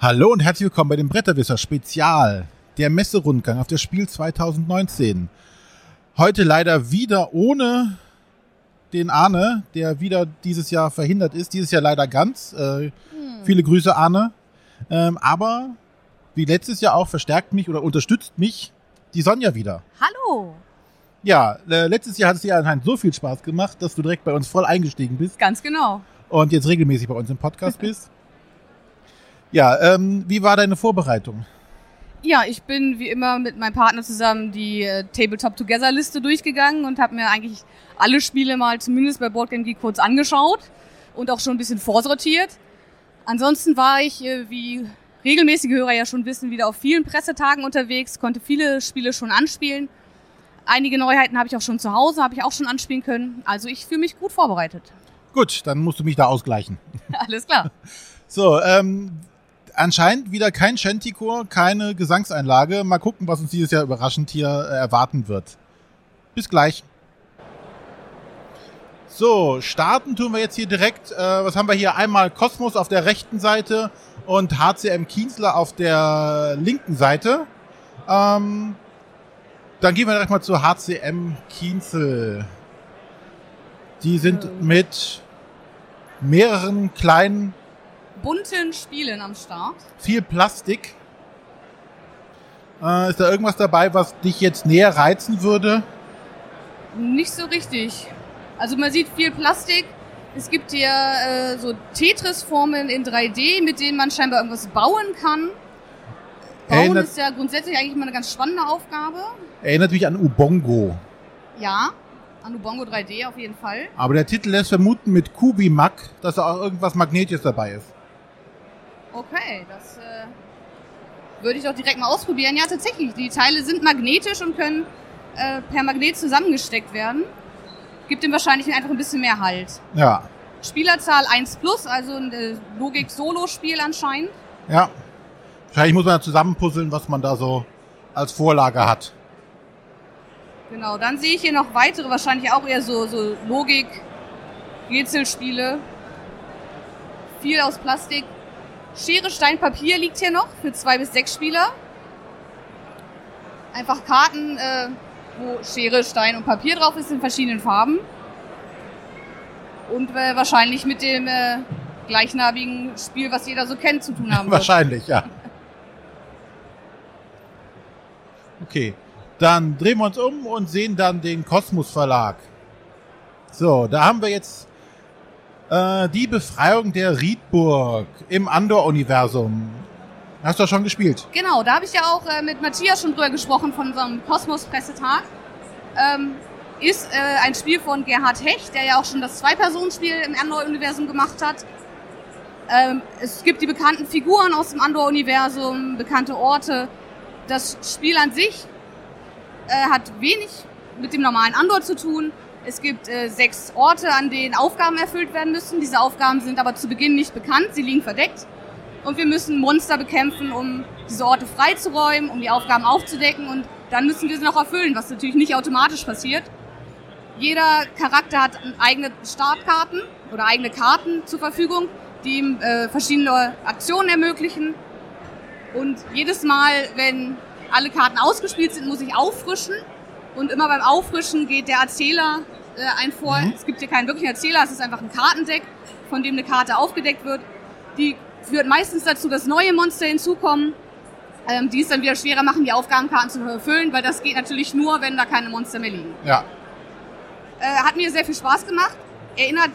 Hallo und herzlich willkommen bei dem Bretterwisser Spezial, der Messerundgang auf das Spiel 2019. Heute leider wieder ohne den Arne, der wieder dieses Jahr verhindert ist. Dieses Jahr leider ganz. Äh, Viele Grüße, Arne. Ähm, aber wie letztes Jahr auch verstärkt mich oder unterstützt mich die Sonja wieder. Hallo. Ja, äh, letztes Jahr hat es dir anscheinend so viel Spaß gemacht, dass du direkt bei uns voll eingestiegen bist Ganz genau. und jetzt regelmäßig bei uns im Podcast bist. Ja, ähm, wie war deine Vorbereitung? Ja, ich bin wie immer mit meinem Partner zusammen die äh, Tabletop Together Liste durchgegangen und habe mir eigentlich alle Spiele mal zumindest bei Boardgame Geek kurz angeschaut und auch schon ein bisschen vorsortiert. Ansonsten war ich, äh, wie regelmäßige Hörer ja schon wissen, wieder auf vielen Pressetagen unterwegs, konnte viele Spiele schon anspielen. Einige Neuheiten habe ich auch schon zu Hause, habe ich auch schon anspielen können. Also ich fühle mich gut vorbereitet. Gut, dann musst du mich da ausgleichen. Alles klar. So, ähm, anscheinend wieder kein Shantychor, keine Gesangseinlage. Mal gucken, was uns dieses Jahr überraschend hier äh, erwarten wird. Bis gleich. So, starten tun wir jetzt hier direkt. Äh, was haben wir hier? Einmal Kosmos auf der rechten Seite und HCM Kienzler auf der linken Seite. Ähm, dann gehen wir direkt mal zu HCM Kienzel. Die sind mit mehreren kleinen Bunten Spielen am Start. viel Plastik. Äh, ist da irgendwas dabei, was dich jetzt näher reizen würde? Nicht so richtig. Also man sieht viel Plastik. Es gibt hier äh, so Tetris-Formeln in 3D, mit denen man scheinbar irgendwas bauen kann. Bauen Erinnert- ist ja grundsätzlich eigentlich mal eine ganz spannende Aufgabe. Erinnert mich an Ubongo. Ja, an Ubongo 3D auf jeden Fall. Aber der Titel lässt vermuten mit Kubimak, dass da auch irgendwas Magnetisches dabei ist. Okay, das äh, würde ich doch direkt mal ausprobieren. Ja, tatsächlich, die Teile sind magnetisch und können äh, per Magnet zusammengesteckt werden. Gibt ihm wahrscheinlich einfach ein bisschen mehr Halt. Ja, Spielerzahl 1 plus, also ein äh, Logik-Solo-Spiel anscheinend. ja. Wahrscheinlich muss man da zusammenpuzzeln, was man da so als Vorlage hat. Genau, dann sehe ich hier noch weitere, wahrscheinlich auch eher so, so Logik, Rätselspiele. Viel aus Plastik. Schere, Stein, Papier liegt hier noch für zwei bis sechs Spieler. Einfach Karten, äh, wo Schere, Stein und Papier drauf ist in verschiedenen Farben. Und äh, wahrscheinlich mit dem äh, gleichnamigen Spiel, was jeder so kennt, zu tun haben. Wahrscheinlich, ja. Okay, dann drehen wir uns um und sehen dann den Kosmos Verlag. So, da haben wir jetzt äh, die Befreiung der Riedburg im Andor-Universum. Hast du das schon gespielt? Genau, da habe ich ja auch äh, mit Matthias schon drüber gesprochen von unserem Kosmos-Pressetag. Ähm, ist äh, ein Spiel von Gerhard Hecht, der ja auch schon das Zwei-Personen-Spiel im Andor-Universum gemacht hat. Ähm, es gibt die bekannten Figuren aus dem Andor-Universum, bekannte Orte. Das Spiel an sich äh, hat wenig mit dem normalen Andor zu tun. Es gibt äh, sechs Orte, an denen Aufgaben erfüllt werden müssen. Diese Aufgaben sind aber zu Beginn nicht bekannt, sie liegen verdeckt. Und wir müssen Monster bekämpfen, um diese Orte freizuräumen, um die Aufgaben aufzudecken und dann müssen wir sie noch erfüllen, was natürlich nicht automatisch passiert. Jeder Charakter hat eigene Startkarten oder eigene Karten zur Verfügung, die ihm äh, verschiedene Aktionen ermöglichen. Und jedes Mal, wenn alle Karten ausgespielt sind, muss ich auffrischen. Und immer beim Auffrischen geht der Erzähler äh, ein vor. Es gibt hier keinen wirklichen Erzähler, es ist einfach ein Kartendeck, von dem eine Karte aufgedeckt wird. Die führt meistens dazu, dass neue Monster hinzukommen, ähm, die es dann wieder schwerer machen, die Aufgabenkarten zu erfüllen, weil das geht natürlich nur, wenn da keine Monster mehr liegen. Ja. Äh, hat mir sehr viel Spaß gemacht. Erinnert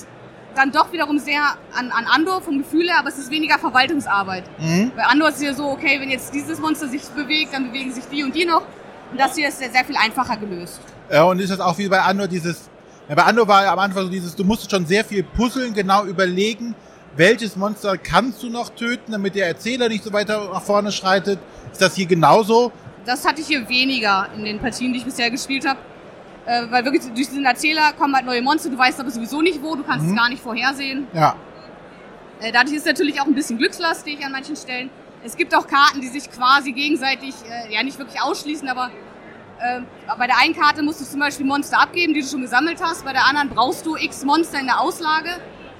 dann doch wiederum sehr an, an Andor vom Gefühl her, aber es ist weniger Verwaltungsarbeit. Mhm. Bei Andor ist es ja so, okay, wenn jetzt dieses Monster sich bewegt, dann bewegen sich die und die noch. Und das hier ist sehr, sehr viel einfacher gelöst. Ja, und ist das auch wie bei Andor dieses, ja, bei Andor war ja am Anfang so dieses, du musst schon sehr viel puzzeln, genau überlegen, welches Monster kannst du noch töten, damit der Erzähler nicht so weiter nach vorne schreitet. Ist das hier genauso? Das hatte ich hier weniger in den Partien, die ich bisher gespielt habe. Äh, weil wirklich durch diesen Erzähler kommen halt neue Monster, du weißt aber sowieso nicht wo, du kannst Mhm. es gar nicht vorhersehen. Ja. Äh, dadurch ist es natürlich auch ein bisschen glückslastig an manchen Stellen. Es gibt auch Karten, die sich quasi gegenseitig, äh, ja nicht wirklich ausschließen, aber bei der einen Karte musst du zum Beispiel Monster abgeben, die du schon gesammelt hast. Bei der anderen brauchst du x Monster in der Auslage.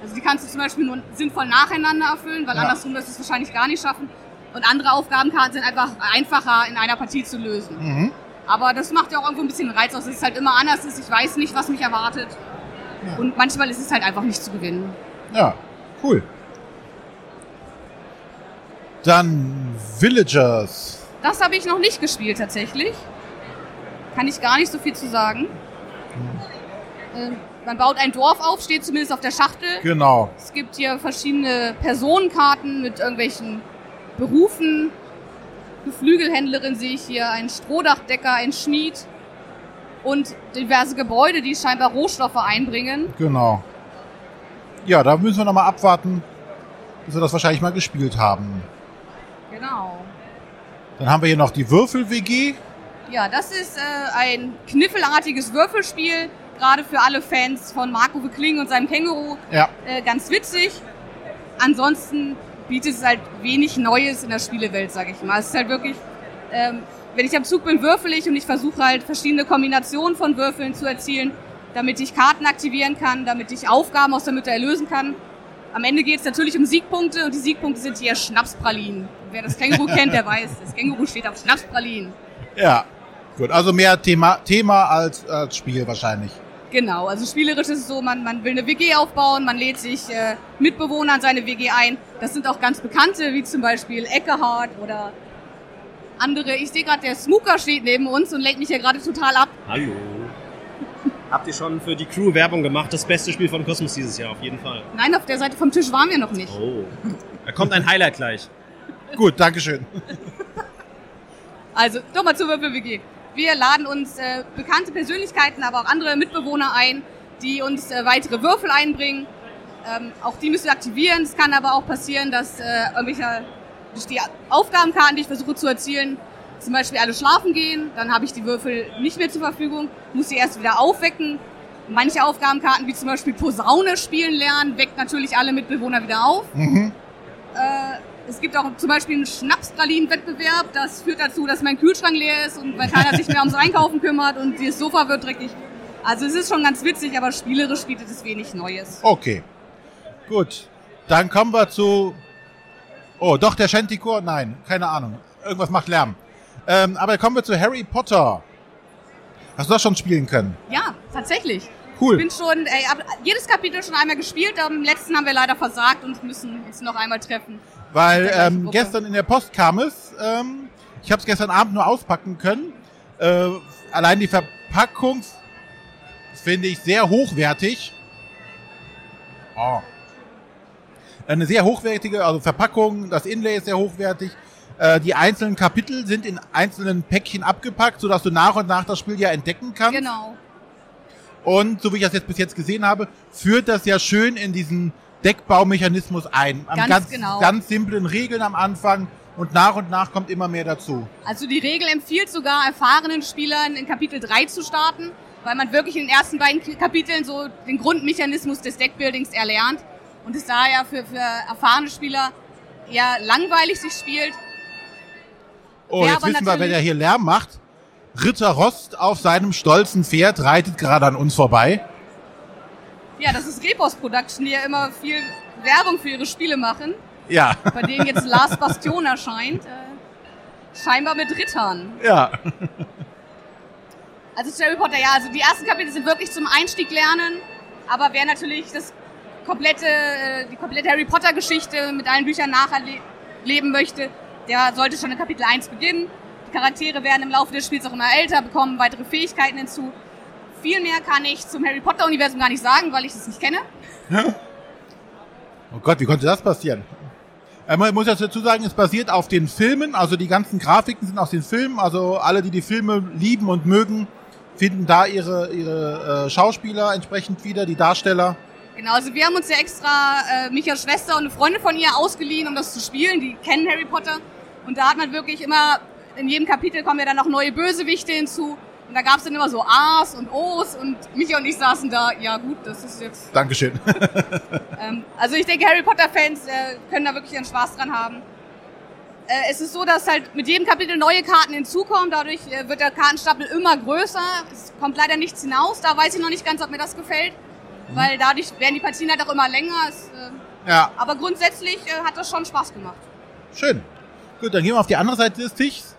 Also die kannst du zum Beispiel nur sinnvoll nacheinander erfüllen, weil Ja. andersrum wirst du es wahrscheinlich gar nicht schaffen. Und andere Aufgabenkarten sind einfach einfacher in einer Partie zu lösen. Mhm. Aber das macht ja auch irgendwo ein bisschen Reiz aus, dass es halt immer anders ist. Ich weiß nicht, was mich erwartet. Und manchmal ist es halt einfach nicht zu gewinnen. Ja, cool. Dann Villagers. Das habe ich noch nicht gespielt tatsächlich. Kann ich gar nicht so viel zu sagen. Ähm, man baut ein Dorf auf, steht zumindest auf der Schachtel. Genau. Es gibt hier verschiedene Personenkarten mit irgendwelchen Berufen. Eine Flügelhändlerin sehe ich hier, ein Strohdachdecker, ein Schmied und diverse Gebäude, die scheinbar Rohstoffe einbringen. Genau. Ja, da müssen wir nochmal abwarten, bis wir das wahrscheinlich mal gespielt haben. Genau. Dann haben wir hier noch die Würfel-WG. Ja, das ist äh, ein kniffelartiges Würfelspiel, gerade für alle Fans von Marco Kling und seinem Känguru. Ja. Äh, ganz witzig. Ansonsten bietet es halt wenig Neues in der Spielewelt, sage ich mal. Es ist halt wirklich, ähm, wenn ich am Zug bin, würfel ich und ich versuche halt verschiedene Kombinationen von Würfeln zu erzielen, damit ich Karten aktivieren kann, damit ich Aufgaben aus der Mitte erlösen kann. Am Ende geht es natürlich um Siegpunkte und die Siegpunkte sind hier Schnapspralinen. Wer das Känguru kennt, der weiß, das Känguru steht auf Schnapspralinen. Ja. Gut, also mehr Thema, Thema als, als Spiel wahrscheinlich. Genau, also spielerisch ist es so, man, man will eine WG aufbauen, man lädt sich äh, Mitbewohner an seine WG ein. Das sind auch ganz bekannte, wie zum Beispiel Eckehard oder andere. Ich sehe gerade, der Smooker steht neben uns und lenkt mich hier gerade total ab. Hallo. Habt ihr schon für die Crew Werbung gemacht? Das beste Spiel von Kosmos dieses Jahr, auf jeden Fall. Nein, auf der Seite vom Tisch waren wir noch nicht. Oh. Da kommt ein Highlight gleich. Gut, Dankeschön. Also, nochmal zur Würfel-WG. Wir laden uns äh, bekannte Persönlichkeiten, aber auch andere Mitbewohner ein, die uns äh, weitere Würfel einbringen. Ähm, auch die müssen wir aktivieren. Es kann aber auch passieren, dass äh, irgendwelche durch die Aufgabenkarten, die ich versuche zu erzielen, zum Beispiel alle schlafen gehen. Dann habe ich die Würfel nicht mehr zur Verfügung, muss sie erst wieder aufwecken. Manche Aufgabenkarten, wie zum Beispiel Posaune spielen lernen, weckt natürlich alle Mitbewohner wieder auf. Mhm. Äh, es gibt auch zum Beispiel einen Schnapspralinen-Wettbewerb. Das führt dazu, dass mein Kühlschrank leer ist und weil keiner sich mehr ums Einkaufen kümmert und das Sofa wird dreckig. Also es ist schon ganz witzig, aber spielerisch bietet es wenig Neues. Okay. Gut. Dann kommen wir zu. Oh, doch, der Shantycore? Nein, keine Ahnung. Irgendwas macht Lärm. Ähm, aber kommen wir zu Harry Potter. Hast du das schon spielen können? Ja, tatsächlich. Cool. Ich bin schon, ey, jedes Kapitel schon einmal gespielt. Am letzten haben wir leider versagt und müssen uns noch einmal treffen. Weil ähm, gestern in der Post kam es. Ähm, ich habe es gestern Abend nur auspacken können. Äh, allein die Verpackung finde ich sehr hochwertig. Oh. Eine sehr hochwertige also Verpackung, das Inlay ist sehr hochwertig. Äh, die einzelnen Kapitel sind in einzelnen Päckchen abgepackt, sodass du nach und nach das Spiel ja entdecken kannst. Genau. Und so wie ich das jetzt bis jetzt gesehen habe, führt das ja schön in diesen Deckbaumechanismus ein. An Ganz ganz, genau. ganz simplen Regeln am Anfang und nach und nach kommt immer mehr dazu. Also die Regel empfiehlt sogar erfahrenen Spielern in Kapitel 3 zu starten, weil man wirklich in den ersten beiden Kapiteln so den Grundmechanismus des Deckbuildings erlernt und es daher für, für erfahrene Spieler eher langweilig sich spielt. Oh, Wer jetzt wissen wir, natürlich- der hier Lärm macht. Ritter Rost auf seinem stolzen Pferd reitet gerade an uns vorbei. Ja, das ist Repos Production, die ja immer viel Werbung für ihre Spiele machen, Ja, bei denen jetzt Last Bastion erscheint. Äh, scheinbar mit Rittern. ja. Also zu Harry Potter, ja, also die ersten Kapitel sind wirklich zum Einstieg lernen, aber wer natürlich das komplette, äh, die komplette Harry Potter Geschichte mit allen Büchern nacherleben möchte, der sollte schon in Kapitel 1 beginnen. Die Charaktere werden im Laufe des Spiels auch immer älter, bekommen weitere Fähigkeiten hinzu. Viel mehr kann ich zum Harry Potter Universum gar nicht sagen, weil ich es nicht kenne. Oh Gott, wie konnte das passieren? Äh, Man muss dazu sagen, es basiert auf den Filmen, also die ganzen Grafiken sind aus den Filmen, also alle, die die Filme lieben und mögen, finden da ihre, ihre äh, Schauspieler entsprechend wieder, die Darsteller. Genau, also wir haben uns ja extra äh, Michas Schwester und eine Freundin von ihr ausgeliehen, um das zu spielen. Die kennen Harry Potter. Und da hat man wirklich immer, in jedem Kapitel kommen ja dann noch neue Bösewichte hinzu. Und da gab es dann immer so A's und O's und Micha und ich saßen da, ja gut, das ist jetzt... Dankeschön. Ähm, also ich denke, Harry Potter-Fans äh, können da wirklich ihren Spaß dran haben. Äh, es ist so, dass halt mit jedem Kapitel neue Karten hinzukommen. Dadurch äh, wird der Kartenstapel immer größer. Es kommt leider nichts hinaus. Da weiß ich noch nicht ganz, ob mir das gefällt. Weil dadurch werden die Partien halt auch immer länger. Es, äh, ja, aber grundsätzlich äh, hat das schon Spaß gemacht. schön. Gut, dann gehen wir auf die andere Seite des Tischs.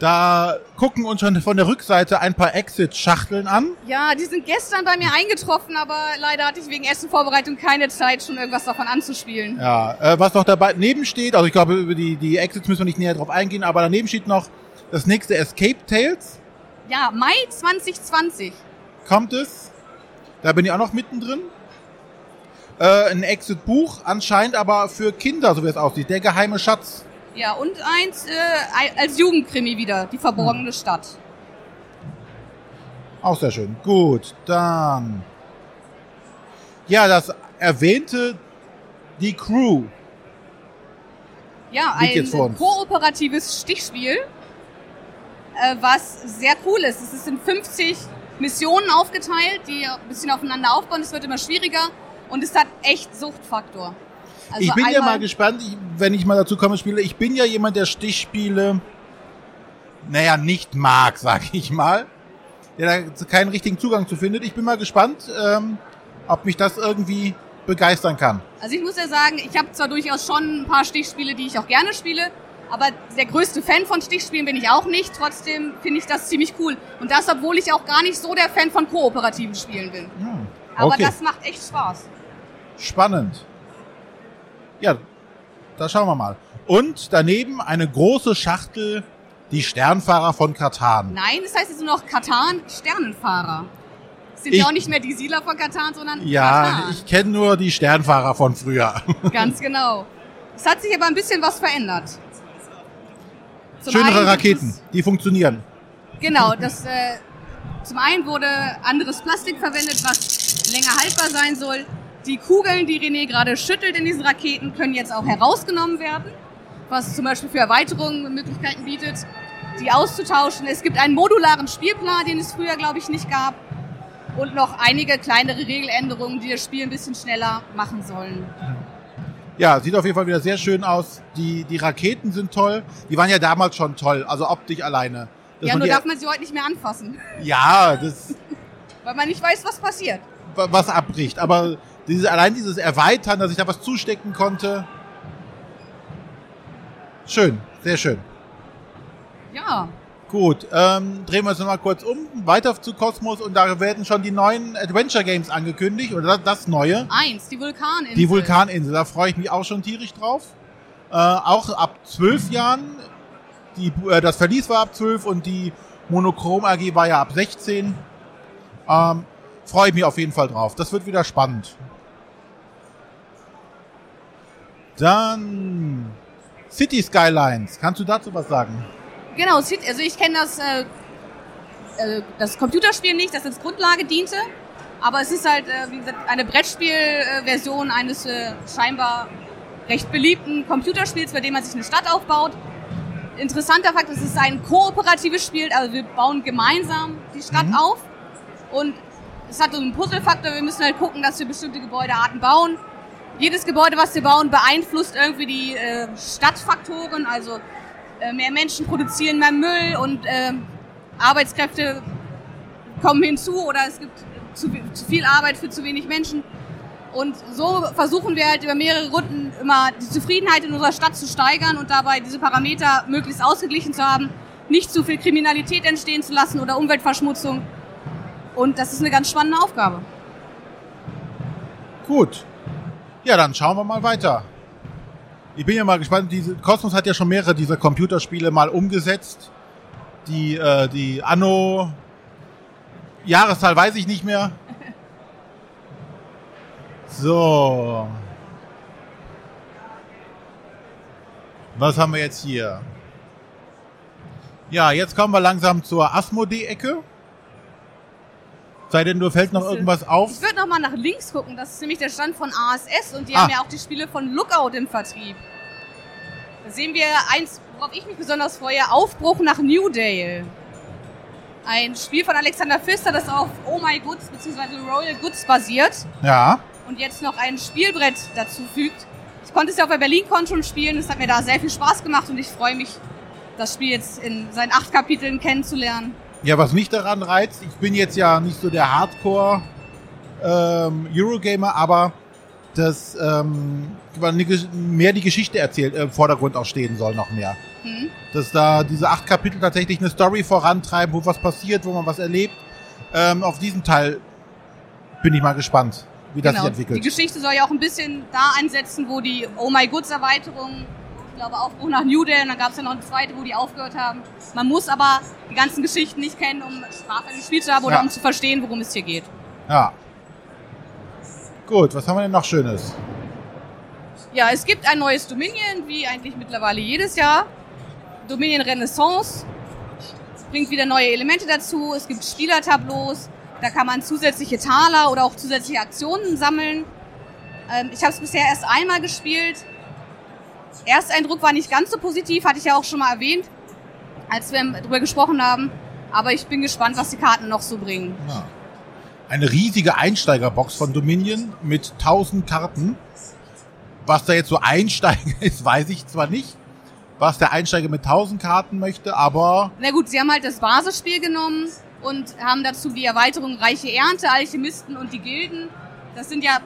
Da gucken uns schon von der Rückseite ein paar Exit-Schachteln an. Ja, die sind gestern bei mir eingetroffen, aber leider hatte ich wegen Essenvorbereitung keine Zeit, schon irgendwas davon anzuspielen. Ja, äh, was noch dabei neben steht, also ich glaube, über die, die Exits müssen wir nicht näher drauf eingehen, aber daneben steht noch das nächste Escape Tales. Ja, Mai 2020. Kommt es. Da bin ich auch noch mittendrin. Äh, ein Exit-Buch, anscheinend aber für Kinder, so wie es aussieht. Der geheime Schatz. Ja, und eins äh, als Jugendkrimi wieder, die verborgene Stadt. Auch sehr schön. Gut, dann. Ja, das erwähnte Die Crew. Ja, ein kooperatives Stichspiel, äh, was sehr cool ist. Es ist in 50 Missionen aufgeteilt, die ein bisschen aufeinander aufbauen. Es wird immer schwieriger und es hat echt Suchtfaktor. Also ich bin ja mal gespannt, wenn ich mal dazu komme, spiele. Ich bin ja jemand, der Stichspiele, naja, nicht mag, sag ich mal. Der da keinen richtigen Zugang zu findet. Ich bin mal gespannt, ähm, ob mich das irgendwie begeistern kann. Also ich muss ja sagen, ich habe zwar durchaus schon ein paar Stichspiele, die ich auch gerne spiele, aber der größte Fan von Stichspielen bin ich auch nicht. Trotzdem finde ich das ziemlich cool. Und das, obwohl ich auch gar nicht so der Fan von kooperativen Spielen bin. Hm, Aber okay. das macht echt Spaß. Spannend. Ja, da schauen wir mal. Und daneben eine große Schachtel, die Sternfahrer von Katan. Nein, das heißt jetzt nur noch Katan Sternenfahrer. Das sind Ich- ja auch nicht mehr die Siedler von Katan, sondern Ja, Katan. ich kenne nur die Sternfahrer von früher. Ganz genau. Es hat sich aber ein bisschen was verändert. Zum Schönere Raketen, die funktionieren. Genau, das äh, zum einen wurde anderes Plastik verwendet, was länger haltbar sein soll. Die Kugeln, die René gerade schüttelt in diesen Raketen, können jetzt auch herausgenommen werden, was zum Beispiel für Erweiterungen Möglichkeiten bietet, die auszutauschen. Es gibt einen modularen Spielplan, den es früher, glaube ich, nicht gab. Und noch einige kleinere Regeländerungen, die das Spiel ein bisschen schneller machen sollen. Ja, sieht auf jeden Fall wieder sehr schön aus. Die, die Raketen sind toll. Die waren ja damals schon toll, also optisch alleine. Dass ja, nur darf man sie heute nicht mehr anfassen, ja, das weil man nicht weiß, was passiert. was abbricht. Aber diese, allein dieses Erweitern, dass ich da was zustecken konnte. Schön, sehr schön. Ja, Gut, ähm, drehen wir uns nochmal kurz um, weiter zu Kosmos und da werden schon die neuen Adventure Games angekündigt oder das, das neue. eins, die Vulkaninsel. Die Vulkaninsel, da freue ich mich auch schon tierisch drauf. Äh, auch ab zwölf Jahren. Die, äh, das Verlies war ab zwölf und die Monochrom AG war ja ab 16. Ähm, freue ich mich auf jeden Fall drauf. Das wird wieder spannend. Dann City Skylines. Kannst du dazu was sagen? Genau, also ich kenne das, äh, äh, das Computerspiel nicht, das als Grundlage diente. Aber es ist halt, äh, wie gesagt, eine Brettspielversion eines äh, scheinbar recht beliebten Computerspiels, bei dem man sich eine Stadt aufbaut. Interessanter Fakt, es ist ein kooperatives Spiel, also wir bauen gemeinsam die Stadt Mhm. auf. Und es hat so einen Puzzlefaktor, wir müssen halt gucken, dass wir bestimmte Gebäudearten bauen. Jedes Gebäude, was wir bauen, beeinflusst irgendwie die äh, Stadtfaktoren, also äh, mehr Menschen produzieren mehr Müll und ähm, Arbeitskräfte kommen hinzu oder es gibt zu, zu viel Arbeit für zu wenig Menschen. Und so versuchen wir halt über mehrere Runden immer die Zufriedenheit in unserer Stadt zu steigern und dabei diese Parameter möglichst ausgeglichen zu haben, nicht zu viel Kriminalität entstehen zu lassen oder Umweltverschmutzung. Und das ist eine ganz spannende Aufgabe. Gut. Ja, dann schauen wir mal weiter. Ich bin ja mal gespannt. Diese Cosmos hat ja schon mehrere dieser Computerspiele mal umgesetzt. Die, äh, die Anno Jahreszahl weiß ich nicht mehr. So. Was haben wir jetzt hier? Ja, jetzt kommen wir langsam zur Asmodee-Ecke. Sei denn, du fällt noch irgendwas auf. Ich würde noch mal nach links gucken, das ist nämlich der Stand von ASS und die Ah. haben ja auch die Spiele von Lookout im Vertrieb. Da sehen wir eins, worauf ich mich besonders freue, Aufbruch nach Newdale. Ein Spiel von Alexander Pfister, das auf Oh My Goods bzw. Royal Goods basiert Ja. und jetzt noch ein Spielbrett dazu fügt. Ich konnte es ja auch bei BerlinCon schon spielen, es hat mir da sehr viel Spaß gemacht und ich freue mich, das Spiel jetzt in seinen acht Kapiteln kennenzulernen. Ja, was mich daran reizt, ich bin jetzt ja nicht so der Hardcore ähm, Eurogamer, aber dass ähm, mehr die Geschichte erzählt, äh, im Vordergrund auch stehen soll, noch mehr. Hm? Dass da diese acht Kapitel tatsächlich eine Story vorantreiben, wo was passiert, wo man was erlebt. Ähm, auf diesen Teil bin ich mal gespannt, wie das sich Die entwickelt. Geschichte soll ja auch ein bisschen da einsetzen, wo die Oh My Goods Erweiterung, glaube Aufbruch nach New Day, und dann gab es ja noch eine zweite, wo die aufgehört haben. Man muss aber die ganzen Geschichten nicht kennen, um dem Spiel zu haben oder Ja. um zu verstehen, worum es hier geht. Ja. Gut, was haben wir denn noch Schönes? Ja, es gibt ein neues Dominion, wie eigentlich mittlerweile jedes Jahr. Dominion Renaissance bringt wieder neue Elemente dazu. Es gibt Spielertableaus, da kann man zusätzliche Taler oder auch zusätzliche Aktionen sammeln. Ähm, ich habe es bisher erst einmal gespielt. Ersteindruck war nicht ganz so positiv, hatte ich ja auch schon mal erwähnt, als wir darüber gesprochen haben. Aber ich bin gespannt, was die Karten noch so bringen. Ja. Eine riesige Einsteigerbox von Dominion mit 1000 Karten. Was da jetzt so Einsteiger ist, weiß ich zwar nicht. Was der Einsteiger mit 1000 Karten möchte, aber Na gut, sie haben halt das Basisspiel genommen und haben dazu die Erweiterung Reiche Ernte, Alchemisten und die Gilden. Das sind ja,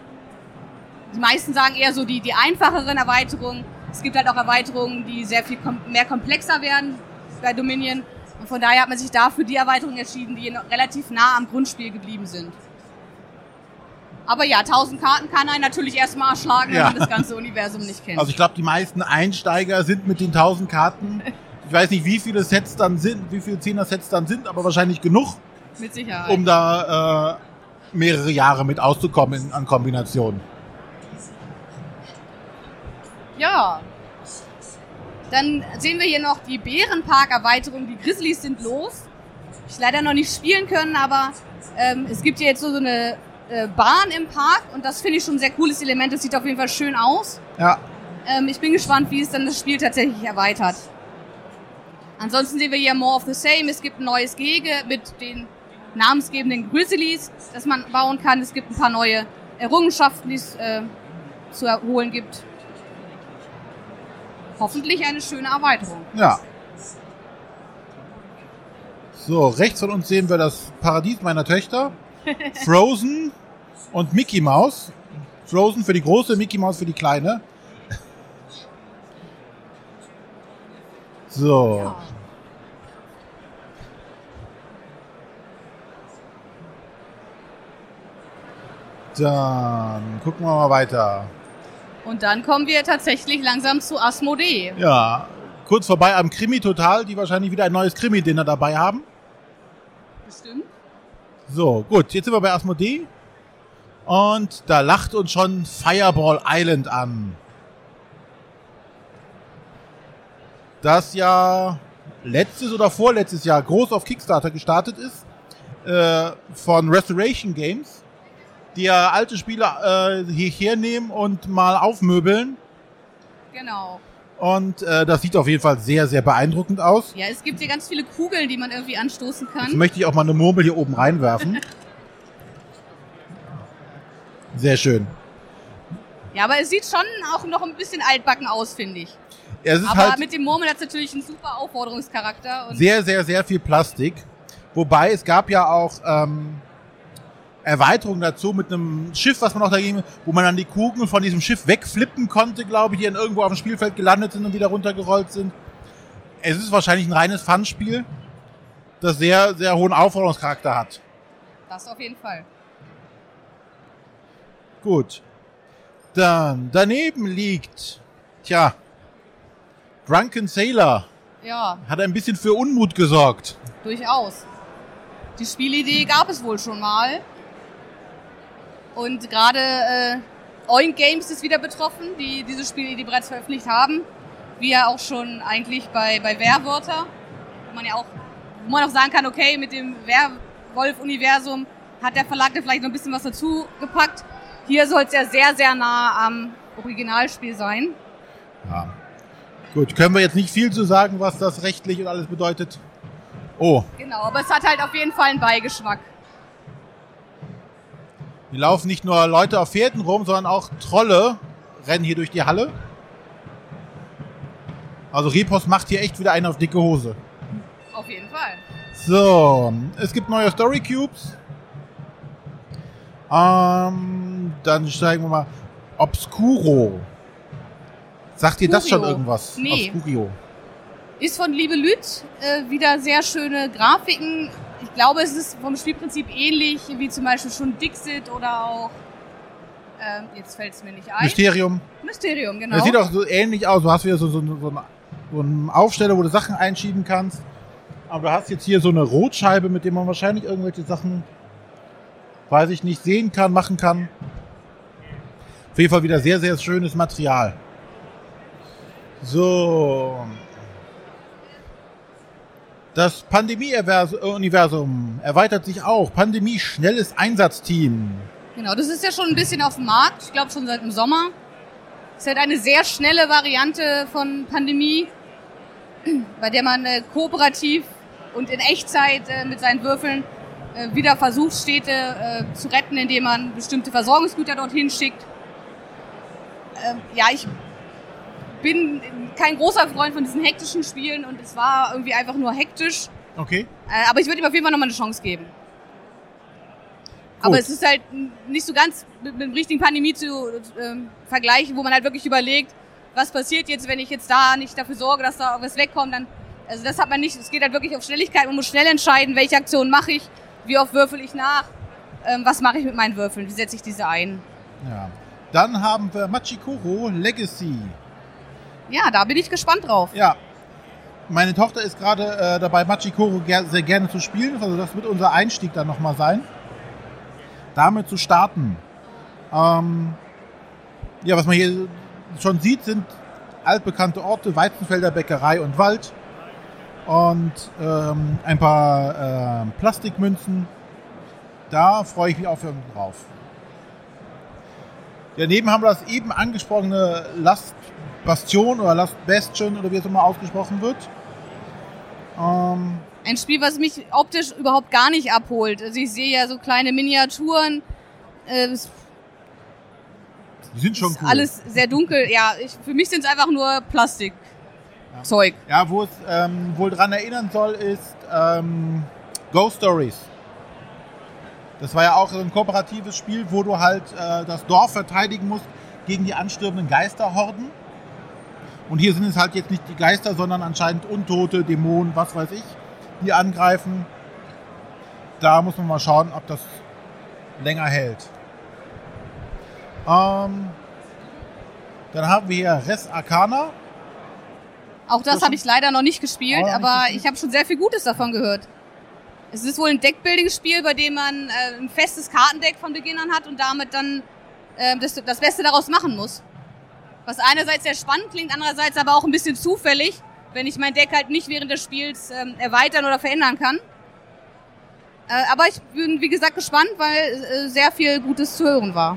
die meisten sagen eher so die, die einfacheren Erweiterungen. Es gibt halt auch Erweiterungen, die sehr viel kom mehr komplexer werden bei Dominion. Und von daher hat man sich dafür die Erweiterungen entschieden, die relativ nah am Grundspiel geblieben sind. Aber ja, 1000 Karten kann einen natürlich erstmal erschlagen, Ja. wenn man das ganze Universum nicht kennt. also ich glaube, die meisten Einsteiger sind mit den 1000 Karten. Ich weiß nicht, wie viele Sets dann sind, wie viele 10er Sets dann sind, aber wahrscheinlich genug, Mit Sicherheit. um da äh, mehrere Jahre mit auszukommen in, an Kombinationen. Ja. Dann sehen wir hier noch die Bärenpark-Erweiterung. Die Grizzlies sind los. Ich leider noch nicht spielen können, aber ähm, es gibt hier jetzt so so eine äh, Bahn im Park und das finde ich schon ein sehr cooles Element. Das sieht auf jeden Fall schön aus. Ja, Ähm, ich bin gespannt, wie es dann das Spiel tatsächlich erweitert. Ansonsten sehen wir hier More of the Same. Es gibt ein neues Gehege mit den namensgebenden Grizzlies, das man bauen kann. Es gibt ein paar neue Errungenschaften, die es äh, zu erholen gibt. Hoffentlich eine schöne Erweiterung. ja. So, rechts von uns sehen wir das Paradies meiner Töchter. Frozen und Mickey Mouse. Frozen für die große, Mickey Mouse für die kleine. So. Dann gucken wir mal weiter. Und dann kommen wir tatsächlich langsam zu Asmodee. Ja, kurz vorbei am Krimi Total, die wahrscheinlich wieder ein neues Krimi-Dinner dabei haben. Bestimmt. So, gut, jetzt sind wir bei Asmodee. Und da lacht uns schon Fireball Island an. Das ja letztes oder vorletztes Jahr groß auf Kickstarter gestartet ist. Äh, von Restoration Games. Die ja alte Spiele äh, hierher nehmen und mal aufmöbeln. Genau. Und äh, das sieht auf jeden Fall sehr, sehr beeindruckend aus. Ja, es gibt hier ganz viele Kugeln, die man irgendwie anstoßen Jetzt kann. möchte ich auch mal eine Murmel hier oben reinwerfen. Sehr schön. Ja, aber es sieht schon auch noch ein bisschen altbacken aus, finde ich. Es ist Aber halt mit dem Murmel hat es natürlich einen super Aufforderungscharakter. Sehr, sehr, sehr viel Plastik. Wobei es gab ja auch ähm, Erweiterungen dazu mit einem Schiff, was man auch dagegen, wo man dann die Kugeln von diesem Schiff wegflippen konnte, glaube ich, die dann irgendwo auf dem Spielfeld gelandet sind und wieder runtergerollt sind. Es ist wahrscheinlich ein reines Fun-Spiel, das sehr, sehr hohen Aufforderungscharakter hat. das auf jeden Fall. Gut. Dann daneben liegt, tja, Drunken Sailor Ja, hat ein bisschen für Unmut gesorgt. durchaus. Die Spielidee gab es wohl schon mal. Und gerade äh, Oink Games ist wieder betroffen, die diese Spielidee bereits veröffentlicht haben. Wie ja auch schon eigentlich bei, bei Werwörter. Wo man ja auch, wo man auch sagen kann, okay, mit dem Werwolf-Universum hat der Verlag da vielleicht noch ein bisschen was dazu gepackt. Hier soll es ja sehr, sehr nah am Originalspiel sein. Ja. Gut, können wir jetzt nicht viel zu sagen, was das rechtlich und alles bedeutet. Oh, Genau, aber es hat halt auf jeden Fall einen Beigeschmack. Hier laufen nicht nur Leute auf Pferden rum, sondern auch Trolle rennen hier durch die Halle. Also Repos macht hier echt wieder einen auf dicke Hose. Auf jeden Fall. So, es gibt neue Story Cubes. Ähm, dann steigen wir mal. Obscuro. Sagt dir das schon irgendwas? Nee. Obscurio. Ist von Liebe Lüt äh, wieder sehr schöne Grafiken. Ich glaube, es ist vom Spielprinzip ähnlich wie zum Beispiel schon Dixit oder auch. ähm, jetzt fällt es mir nicht ein. Mysterium. Mysterium, genau. Das sieht auch so ähnlich aus. Du hast wieder so, so, so, einen, so einen Aufsteller, wo du Sachen einschieben kannst. Aber du hast jetzt hier so eine Rotscheibe, mit der man wahrscheinlich irgendwelche Sachen, weiß ich nicht, sehen kann, machen kann. Auf jeden Fall wieder sehr, sehr schönes Material. So. Das Pandemie-Universum erweitert sich auch. Pandemie schnelles Einsatzteam. Genau, das ist ja schon ein bisschen auf dem Markt. Ich glaube schon seit dem Sommer. Es ist halt eine sehr schnelle Variante von Pandemie, bei der man äh, kooperativ und in Echtzeit äh, mit seinen Würfeln äh, wieder versucht, Städte äh, zu retten, indem man bestimmte Versorgungsgüter dorthin schickt. Ähm, ja, ich bin kein großer Freund von diesen hektischen Spielen und es war irgendwie einfach nur hektisch. Okay. Äh, aber ich würde ihm auf jeden Fall nochmal eine Chance geben. Aber es ist halt nicht so ganz mit, mit dem richtigen Pandemie zu ähm, vergleichen, wo man halt wirklich überlegt, was passiert jetzt, wenn ich jetzt da nicht dafür sorge, dass da was wegkommt. Dann, also das hat man nicht. Es geht halt wirklich auf Schnelligkeit. Man muss schnell entscheiden, welche Aktion mache ich, wie oft würfel ich nach, ähm, was mache ich mit meinen Würfeln, wie setze ich diese ein. Ja. Dann haben wir Machikoro Legacy. Ja, da bin ich gespannt drauf. Ja. Meine Tochter ist gerade äh, dabei, Machikoro ger sehr gerne zu spielen. Also das wird unser Einstieg dann nochmal sein. Damit zu starten. Ähm, ja, was man hier schon sieht, sind altbekannte Orte, Weizenfelder, Bäckerei und Wald. Und ähm, ein paar ähm, Plastikmünzen. Da freue ich mich auch drauf. Daneben haben wir das eben angesprochene Last Bastion oder Last Bastion oder wie es immer ausgesprochen wird. Ähm, Ein Spiel, was mich optisch überhaupt gar nicht abholt. Also ich sehe ja so kleine Miniaturen. Äh, die sind schon ist cool. alles sehr dunkel. Ja, ich, für mich sind es einfach nur Plastikzeug. Ja, wo es ähm, wohl dran erinnern soll, ist ähm, Ghost Stories. Das war ja auch so ein kooperatives Spiel, wo du halt äh, das Dorf verteidigen musst gegen die anstürmenden Geisterhorden. Und hier sind es halt jetzt nicht die Geister, sondern anscheinend Untote, Dämonen, was weiß ich, die angreifen. Da muss man mal schauen, ob das länger hält. Ähm, dann haben wir hier Res Arcana. Auch das Das habe ich leider noch nicht gespielt, nicht aber gespielt? ich habe schon sehr viel Gutes davon gehört. Es ist wohl ein Deckbuilding-Spiel, bei dem man äh, ein festes Kartendeck von Beginn an hat und damit dann äh, das, das Beste daraus machen muss. Was einerseits sehr spannend klingt, andererseits aber auch ein bisschen zufällig, wenn ich mein Deck halt nicht während des Spiels ähm, erweitern oder verändern kann. Äh, aber ich bin, wie gesagt, gespannt, weil äh, sehr viel Gutes zu hören war.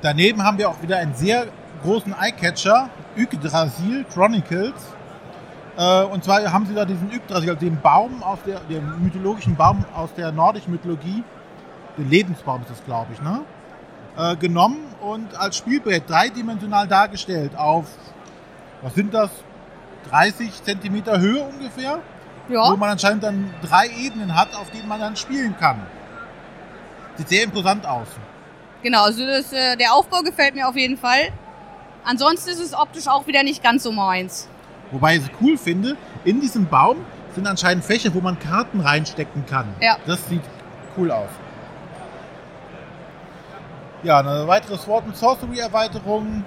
Daneben haben wir auch wieder einen sehr großen Eyecatcher, Yggdrasil Chronicles. Äh, und zwar haben sie da diesen Yggdrasil, also den Baum aus der, den mythologischen Baum aus der nordischen Mythologie, den Lebensbaum ist das, glaube ich, ne? Äh, genommen und als Spielbrett dreidimensional dargestellt auf, was sind das, 30 Zentimeter Höhe ungefähr, wo Ja, man anscheinend dann drei Ebenen hat, auf denen man dann spielen kann. Sieht sehr imposant aus. genau. Also das, äh, der Aufbau gefällt mir auf jeden Fall. Ansonsten ist es optisch auch wieder nicht ganz so meins. Wobei ich es cool finde, in diesem Baum sind anscheinend Fächer, wo man Karten reinstecken kann. Ja. Das sieht cool aus. Ja, eine weitere Sword and Sorcery Erweiterung.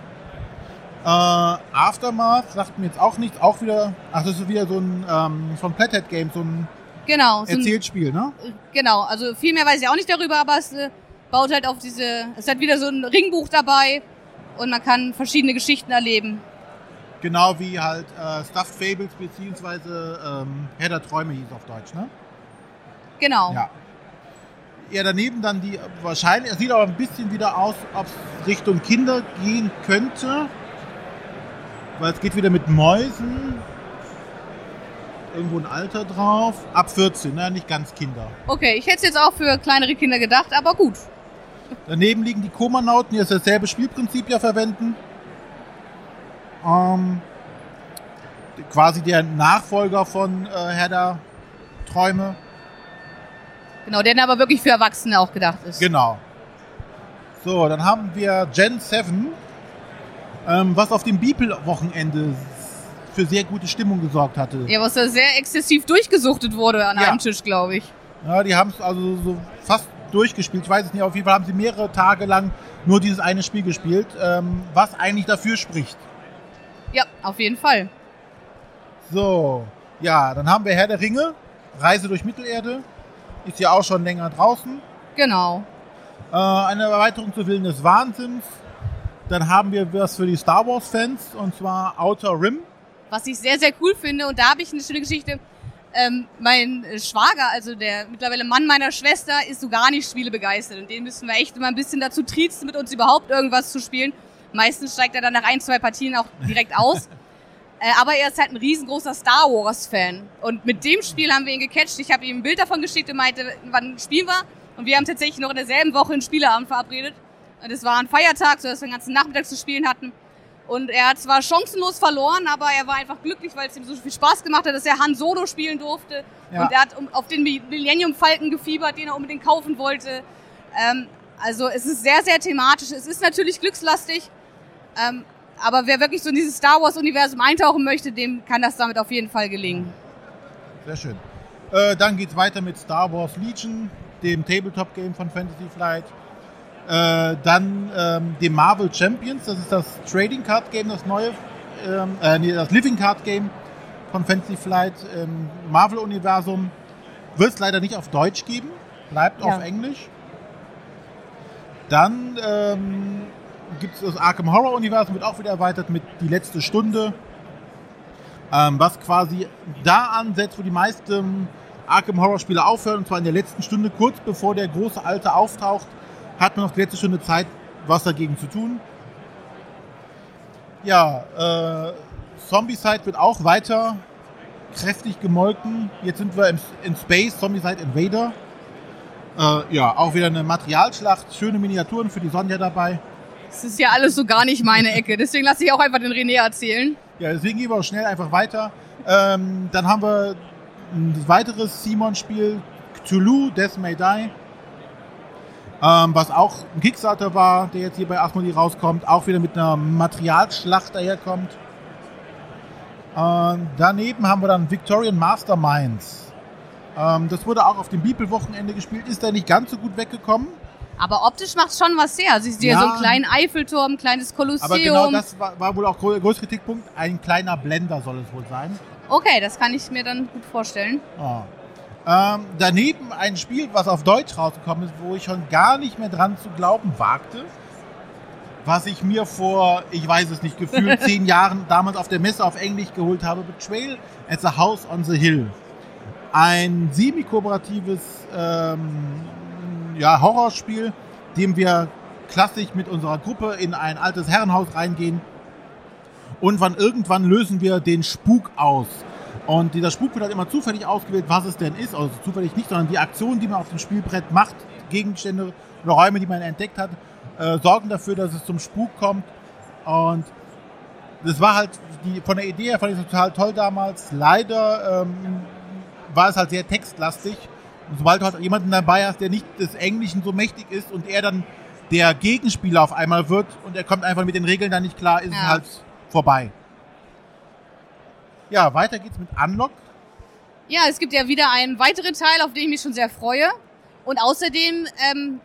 Äh, Aftermath sagt mir jetzt auch nichts. Auch wieder, ach, das ist wieder so ein ähm, von Flathead Games, so ein Genau. So ein, Erzählspiel, ne? genau. Also viel mehr weiß ich auch nicht darüber, aber es äh, baut halt auf diese. Es hat wieder so ein Ringbuch dabei und man kann verschiedene Geschichten erleben. Genau wie halt äh, Stuffed Fables beziehungsweise ähm, Herr der Träume hieß auf Deutsch, ne? Genau. Ja. Ja, daneben dann die, wahrscheinlich, es sieht aber ein bisschen wieder aus, ob es Richtung Kinder gehen könnte. Weil es geht wieder mit Mäusen. Irgendwo ein Alter drauf. Ab 14, ne? nicht ganz Kinder. Okay, ich hätte es jetzt auch für kleinere Kinder gedacht, aber gut. Daneben liegen die Komanauten, die das dasselbe Spielprinzip ja verwenden. Ähm, quasi der Nachfolger von äh, Herr der Träume. Genau, der aber wirklich für Erwachsene auch gedacht ist. Genau. So, dann haben wir Gen 7, ähm, was auf dem Beeple-Wochenende für sehr gute Stimmung gesorgt hatte. Ja, was da sehr exzessiv durchgesuchtet wurde an Ja. einem Tisch, glaube ich. Ja, die haben es also so fast durchgespielt. Ich weiß es nicht, auf jeden Fall haben sie mehrere Tage lang nur dieses eine Spiel gespielt, ähm, was eigentlich dafür spricht. Ja, auf jeden Fall. So, ja, dann haben wir Herr der Ringe, Reise durch Mittelerde, ist ja auch schon länger draußen. Genau. Äh, eine Erweiterung zu Willen des Wahnsinns. Dann haben wir was für die Star Wars-Fans, und zwar Outer Rim. Was ich sehr, sehr cool finde, und da habe ich eine schöne Geschichte. Ähm, mein Schwager, also der mittlerweile Mann meiner Schwester, ist so gar nicht spielebegeistert. Und den müssen wir echt immer ein bisschen dazu triezen, mit uns überhaupt irgendwas zu spielen. Meistens steigt er dann nach ein, zwei Partien auch direkt aus. Äh, aber er ist halt ein riesengroßer Star Wars-Fan. Und mit dem Spiel haben wir ihn gecatcht. Ich habe ihm ein Bild davon geschickt und meinte, wann spielen wir? Und wir haben tatsächlich noch in derselben Woche einen Spieleabend verabredet. Und es war ein Feiertag, sodass wir den ganzen Nachmittag zu spielen hatten. Und er hat zwar chancenlos verloren, aber er war einfach glücklich, weil es ihm so viel Spaß gemacht hat, dass er Han Solo spielen durfte. Ja. Und er hat auf den Millennium Falcon gefiebert, den er unbedingt kaufen wollte. Ähm, also es ist sehr, sehr thematisch. Es ist natürlich glückslastig. Ähm, aber wer wirklich so in dieses Star Wars-Universum eintauchen möchte, dem kann das damit auf jeden Fall gelingen. Sehr schön. Äh, dann geht's weiter mit Star Wars Legion, dem Tabletop-Game von Fantasy Flight. Äh, dann ähm, dem Marvel Champions, das ist das Trading Card Game, das neue, ähm, äh, nee, das Living Card Game von Fantasy Flight im Marvel-Universum. Wird es leider nicht auf Deutsch geben, bleibt Ja. auf Englisch. Dann ähm, gibt es das Arkham Horror Universum, wird auch wieder erweitert mit die letzte Stunde. Ähm, was quasi da ansetzt, wo die meisten Arkham Horror Spiele aufhören, und zwar in der letzten Stunde, kurz bevor der große Alte auftaucht, hat man noch die letzte Stunde Zeit, was dagegen zu tun. Ja, äh, Zombicide wird auch weiter kräftig gemolken. Jetzt sind wir im, in Space, Zombicide Invader. Äh, ja, auch wieder eine Materialschlacht, schöne Miniaturen für die Sonja dabei. Das ist ja alles so gar nicht meine Ecke. Deswegen lasse ich auch einfach den René erzählen. Ja, deswegen gehen wir auch schnell einfach weiter. Ähm, dann haben wir ein weiteres Simon-Spiel, Cthulhu, Death May Die. Ähm, was auch ein Kickstarter war, der jetzt hier bei Asmodee rauskommt. Auch wieder mit einer Materialschlacht daherkommt. Ähm, daneben haben wir dann Victorian Masterminds. Ähm, das wurde auch auf dem Beeple-Wochenende gespielt. Ist da nicht ganz so gut weggekommen. Aber optisch macht schon was her. Also ich sehe Ja. so einen kleinen Eiffelturm, ein kleines Kolosseum. Aber genau das war, war wohl auch der größte Kritikpunkt. Ein kleiner Blender soll es wohl sein. Okay, das kann ich mir dann gut vorstellen. Oh. Ähm, daneben ein Spiel, was auf Deutsch rausgekommen ist, wo ich schon gar nicht mehr dran zu glauben wagte. Was ich mir vor, ich weiß es nicht, gefühlt zehn Jahren damals auf der Messe auf Englisch geholt habe. Betrayal at the House on the Hill. Ein semi-kooperatives ähm, ja, Horrorspiel, dem wir klassisch mit unserer Gruppe in ein altes Herrenhaus reingehen. Und wann irgendwann lösen wir den Spuk aus. Und dieser Spuk wird halt immer zufällig ausgewählt, was es denn ist. Also zufällig nicht, sondern die Aktionen, die man auf dem Spielbrett macht, Gegenstände oder Räume, die man entdeckt hat, äh, sorgen dafür, dass es zum Spuk kommt. Und das war halt, die, von der Idee her fand ich total toll damals. Leider ähm, war es halt sehr textlastig. Und sobald du halt jemanden dabei hast, der nicht des Englischen so mächtig ist und er dann der Gegenspieler auf einmal wird und er kommt einfach mit den Regeln dann nicht klar, ist es Ja. halt vorbei. Ja, weiter geht's mit Unlock. Ja, es gibt ja wieder einen weiteren Teil, auf den ich mich schon sehr freue. Und außerdem, ähm,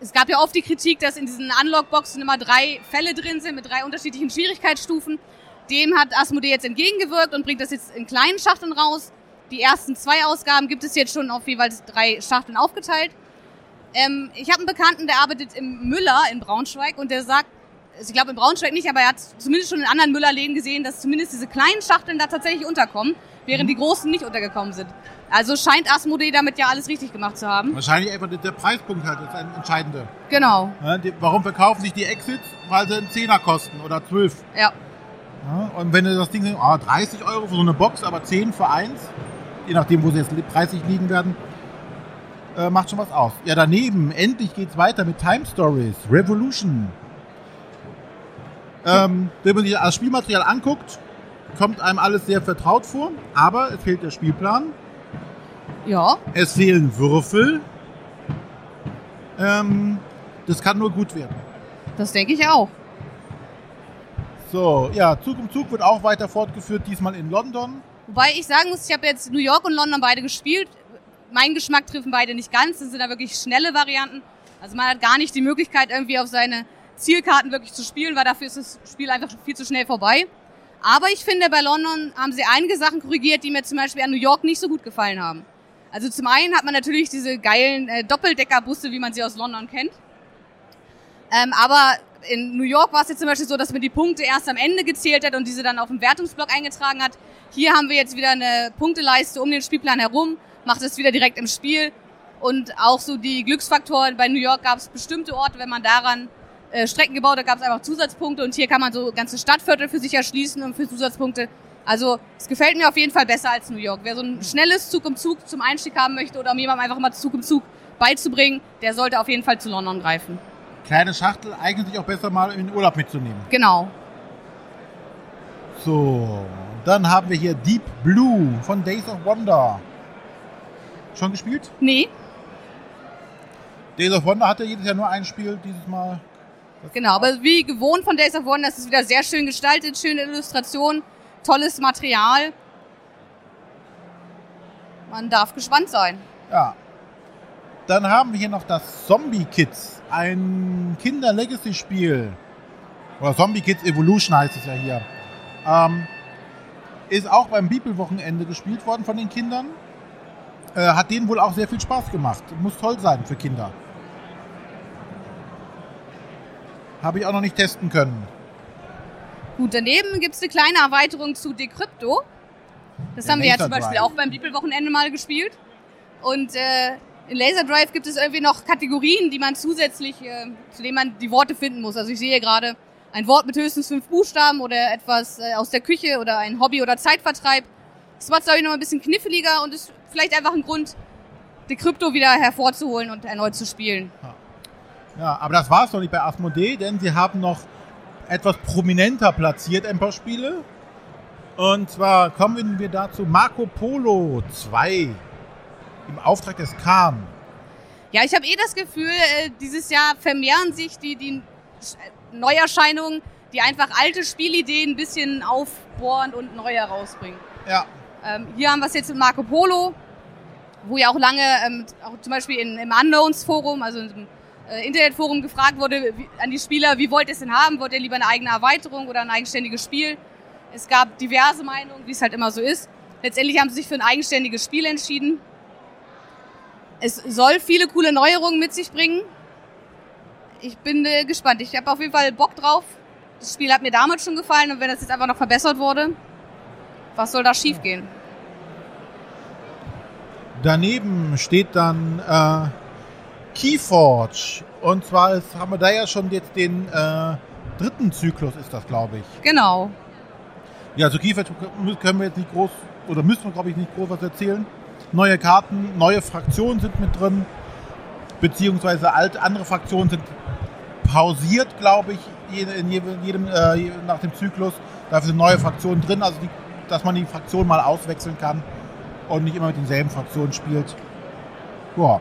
es gab ja oft die Kritik, dass in diesen Unlock-Boxen immer drei Fälle drin sind mit drei unterschiedlichen Schwierigkeitsstufen. Dem hat Asmodee jetzt entgegengewirkt und bringt das jetzt in kleinen Schachteln raus. Die ersten zwei Ausgaben gibt es jetzt schon auf jeweils drei Schachteln aufgeteilt. Ähm, ich habe einen Bekannten, der arbeitet im Müller in Braunschweig und der sagt, also ich glaube in Braunschweig nicht, aber er hat zumindest schon in anderen Müllerläden gesehen, dass zumindest diese kleinen Schachteln da tatsächlich unterkommen, während die großen nicht untergekommen sind. Also scheint Asmodee damit ja alles richtig gemacht zu haben. Wahrscheinlich einfach der- der Preispunkt halt ist ein entscheidender. Genau, Ja, die, warum verkaufen sich die Exits? Weil sie einen Zehner kosten oder zwölf. ja. Ja, und wenn du das Ding, ah, 30 Euro für so eine Box, aber 10 für eins, je nachdem, wo sie jetzt li- preislich liegen werden, äh, macht schon was aus. Ja, daneben, endlich geht's weiter mit Time Stories, Revolution. Ähm, wenn man sich das Spielmaterial anguckt, kommt einem alles sehr vertraut vor, aber es fehlt der Spielplan, Ja, es fehlen Würfel. Ähm, Das kann nur gut werden. Das denke ich auch. So, ja, Zug um Zug wird auch weiter fortgeführt, diesmal in London. Wobei ich sagen muss, ich habe jetzt New York und London beide gespielt. Mein Geschmack treffen beide nicht ganz. Das sind da wirklich schnelle Varianten. Also man hat gar nicht die Möglichkeit, irgendwie auf seine Zielkarten wirklich zu spielen, weil dafür ist das Spiel einfach viel zu schnell vorbei. Aber ich finde, bei London haben sie einige Sachen korrigiert, die mir zum Beispiel an New York nicht so gut gefallen haben. Also zum einen hat man natürlich diese geilen äh, Doppeldeckerbusse, wie man sie aus London kennt. Ähm, aber in New York war es jetzt zum Beispiel so, dass man die Punkte erst am Ende gezählt hat und diese dann auf dem Wertungsblock eingetragen hat. Hier haben wir jetzt wieder eine Punkteleiste um den Spielplan herum, macht es wieder direkt im Spiel. Und auch so die Glücksfaktoren. Bei New York gab es bestimmte Orte, wenn man daran äh, Strecken gebaut hat, gab es einfach Zusatzpunkte. Und hier kann man so ganze Stadtviertel für sich erschließen und für Zusatzpunkte. Also es gefällt mir auf jeden Fall besser als New York. Wer so ein schnelles Zug um Zug zum Einstieg haben möchte oder um jemandem einfach mal Zug um Zug beizubringen, der sollte auf jeden Fall zu London greifen. Kleine Schachtel eignet sich auch besser mal in den Urlaub mitzunehmen. Genau. So, dann haben wir hier Deep Blue von Days of Wonder. Schon gespielt? Nee, Days of Wonder hatte jedes Jahr nur ein Spiel, dieses Mal. genau. Aber wie gewohnt von Days of Wonder, das ist wieder sehr schön gestaltet, schöne Illustration, tolles Material. Man darf gespannt sein. Ja. Dann haben wir hier noch das Zombie Kids, ein Kinder-Legacy-Spiel. Oder Zombie Kids Evolution heißt es ja hier. Ähm, ist auch beim Bibelwochenende gespielt worden von den Kindern. Äh, hat denen wohl auch sehr viel Spaß gemacht. Muss toll sein für Kinder. Habe ich auch noch nicht testen können. Gut, daneben gibt's eine kleine Erweiterung zu Decrypto. Das Der haben wir ja zum Beispiel auch beim Bibelwochenende mal gespielt. Und äh, in Laser Drive gibt es irgendwie noch Kategorien, die man zusätzlich, äh, zu denen man die Worte finden muss. Also ich sehe gerade ein Wort mit höchstens fünf Buchstaben oder etwas äh, aus der Küche oder ein Hobby oder Zeitvertreib. Das es, glaube ich, noch ein bisschen kniffliger und ist vielleicht einfach ein Grund, Decrypto wieder hervorzuholen und erneut zu spielen. Ja, aber das war es noch nicht bei Asmodee, denn sie haben noch etwas prominenter platziert ein paar Spiele. Und zwar kommen wir dazu Marco Polo 2 im Auftrag des Khan. Ja, ich habe eh das Gefühl, äh, dieses Jahr vermehren sich die, die Neuerscheinungen, die einfach alte Spielideen ein bisschen aufbohren und neu herausbringen. Ja, Ähm, hier haben wir es jetzt mit Marco Polo, wo ja auch lange, ähm, auch zum Beispiel in, im Unknowns-Forum, also im äh, Internetforum gefragt wurde wie, an die Spieler, wie wollt ihr es denn haben? Wollt ihr lieber eine eigene Erweiterung oder ein eigenständiges Spiel? Es gab diverse Meinungen, wie es halt immer so ist. Letztendlich haben sie sich für ein eigenständiges Spiel entschieden. Es soll viele coole Neuerungen mit sich bringen. Ich bin äh, gespannt. Ich habe auf jeden Fall Bock drauf. Das Spiel hat mir damals schon gefallen und wenn das jetzt einfach noch verbessert wurde, was soll da schiefgehen? daneben steht dann äh, Keyforge. Und zwar ist, haben wir da ja schon jetzt den äh, dritten Zyklus, ist das, glaube ich. Genau. Ja, also Keyforge können wir jetzt nicht groß, oder müssen wir, glaube ich, nicht groß was erzählen. Neue Karten, neue Fraktionen sind mit drin, beziehungsweise alte, andere Fraktionen sind pausiert, glaube ich, in jedem, äh, nach dem Zyklus. Dafür sind neue Fraktionen drin, also die, dass man die Fraktion mal auswechseln kann und nicht immer mit denselben Fraktionen spielt. Ja.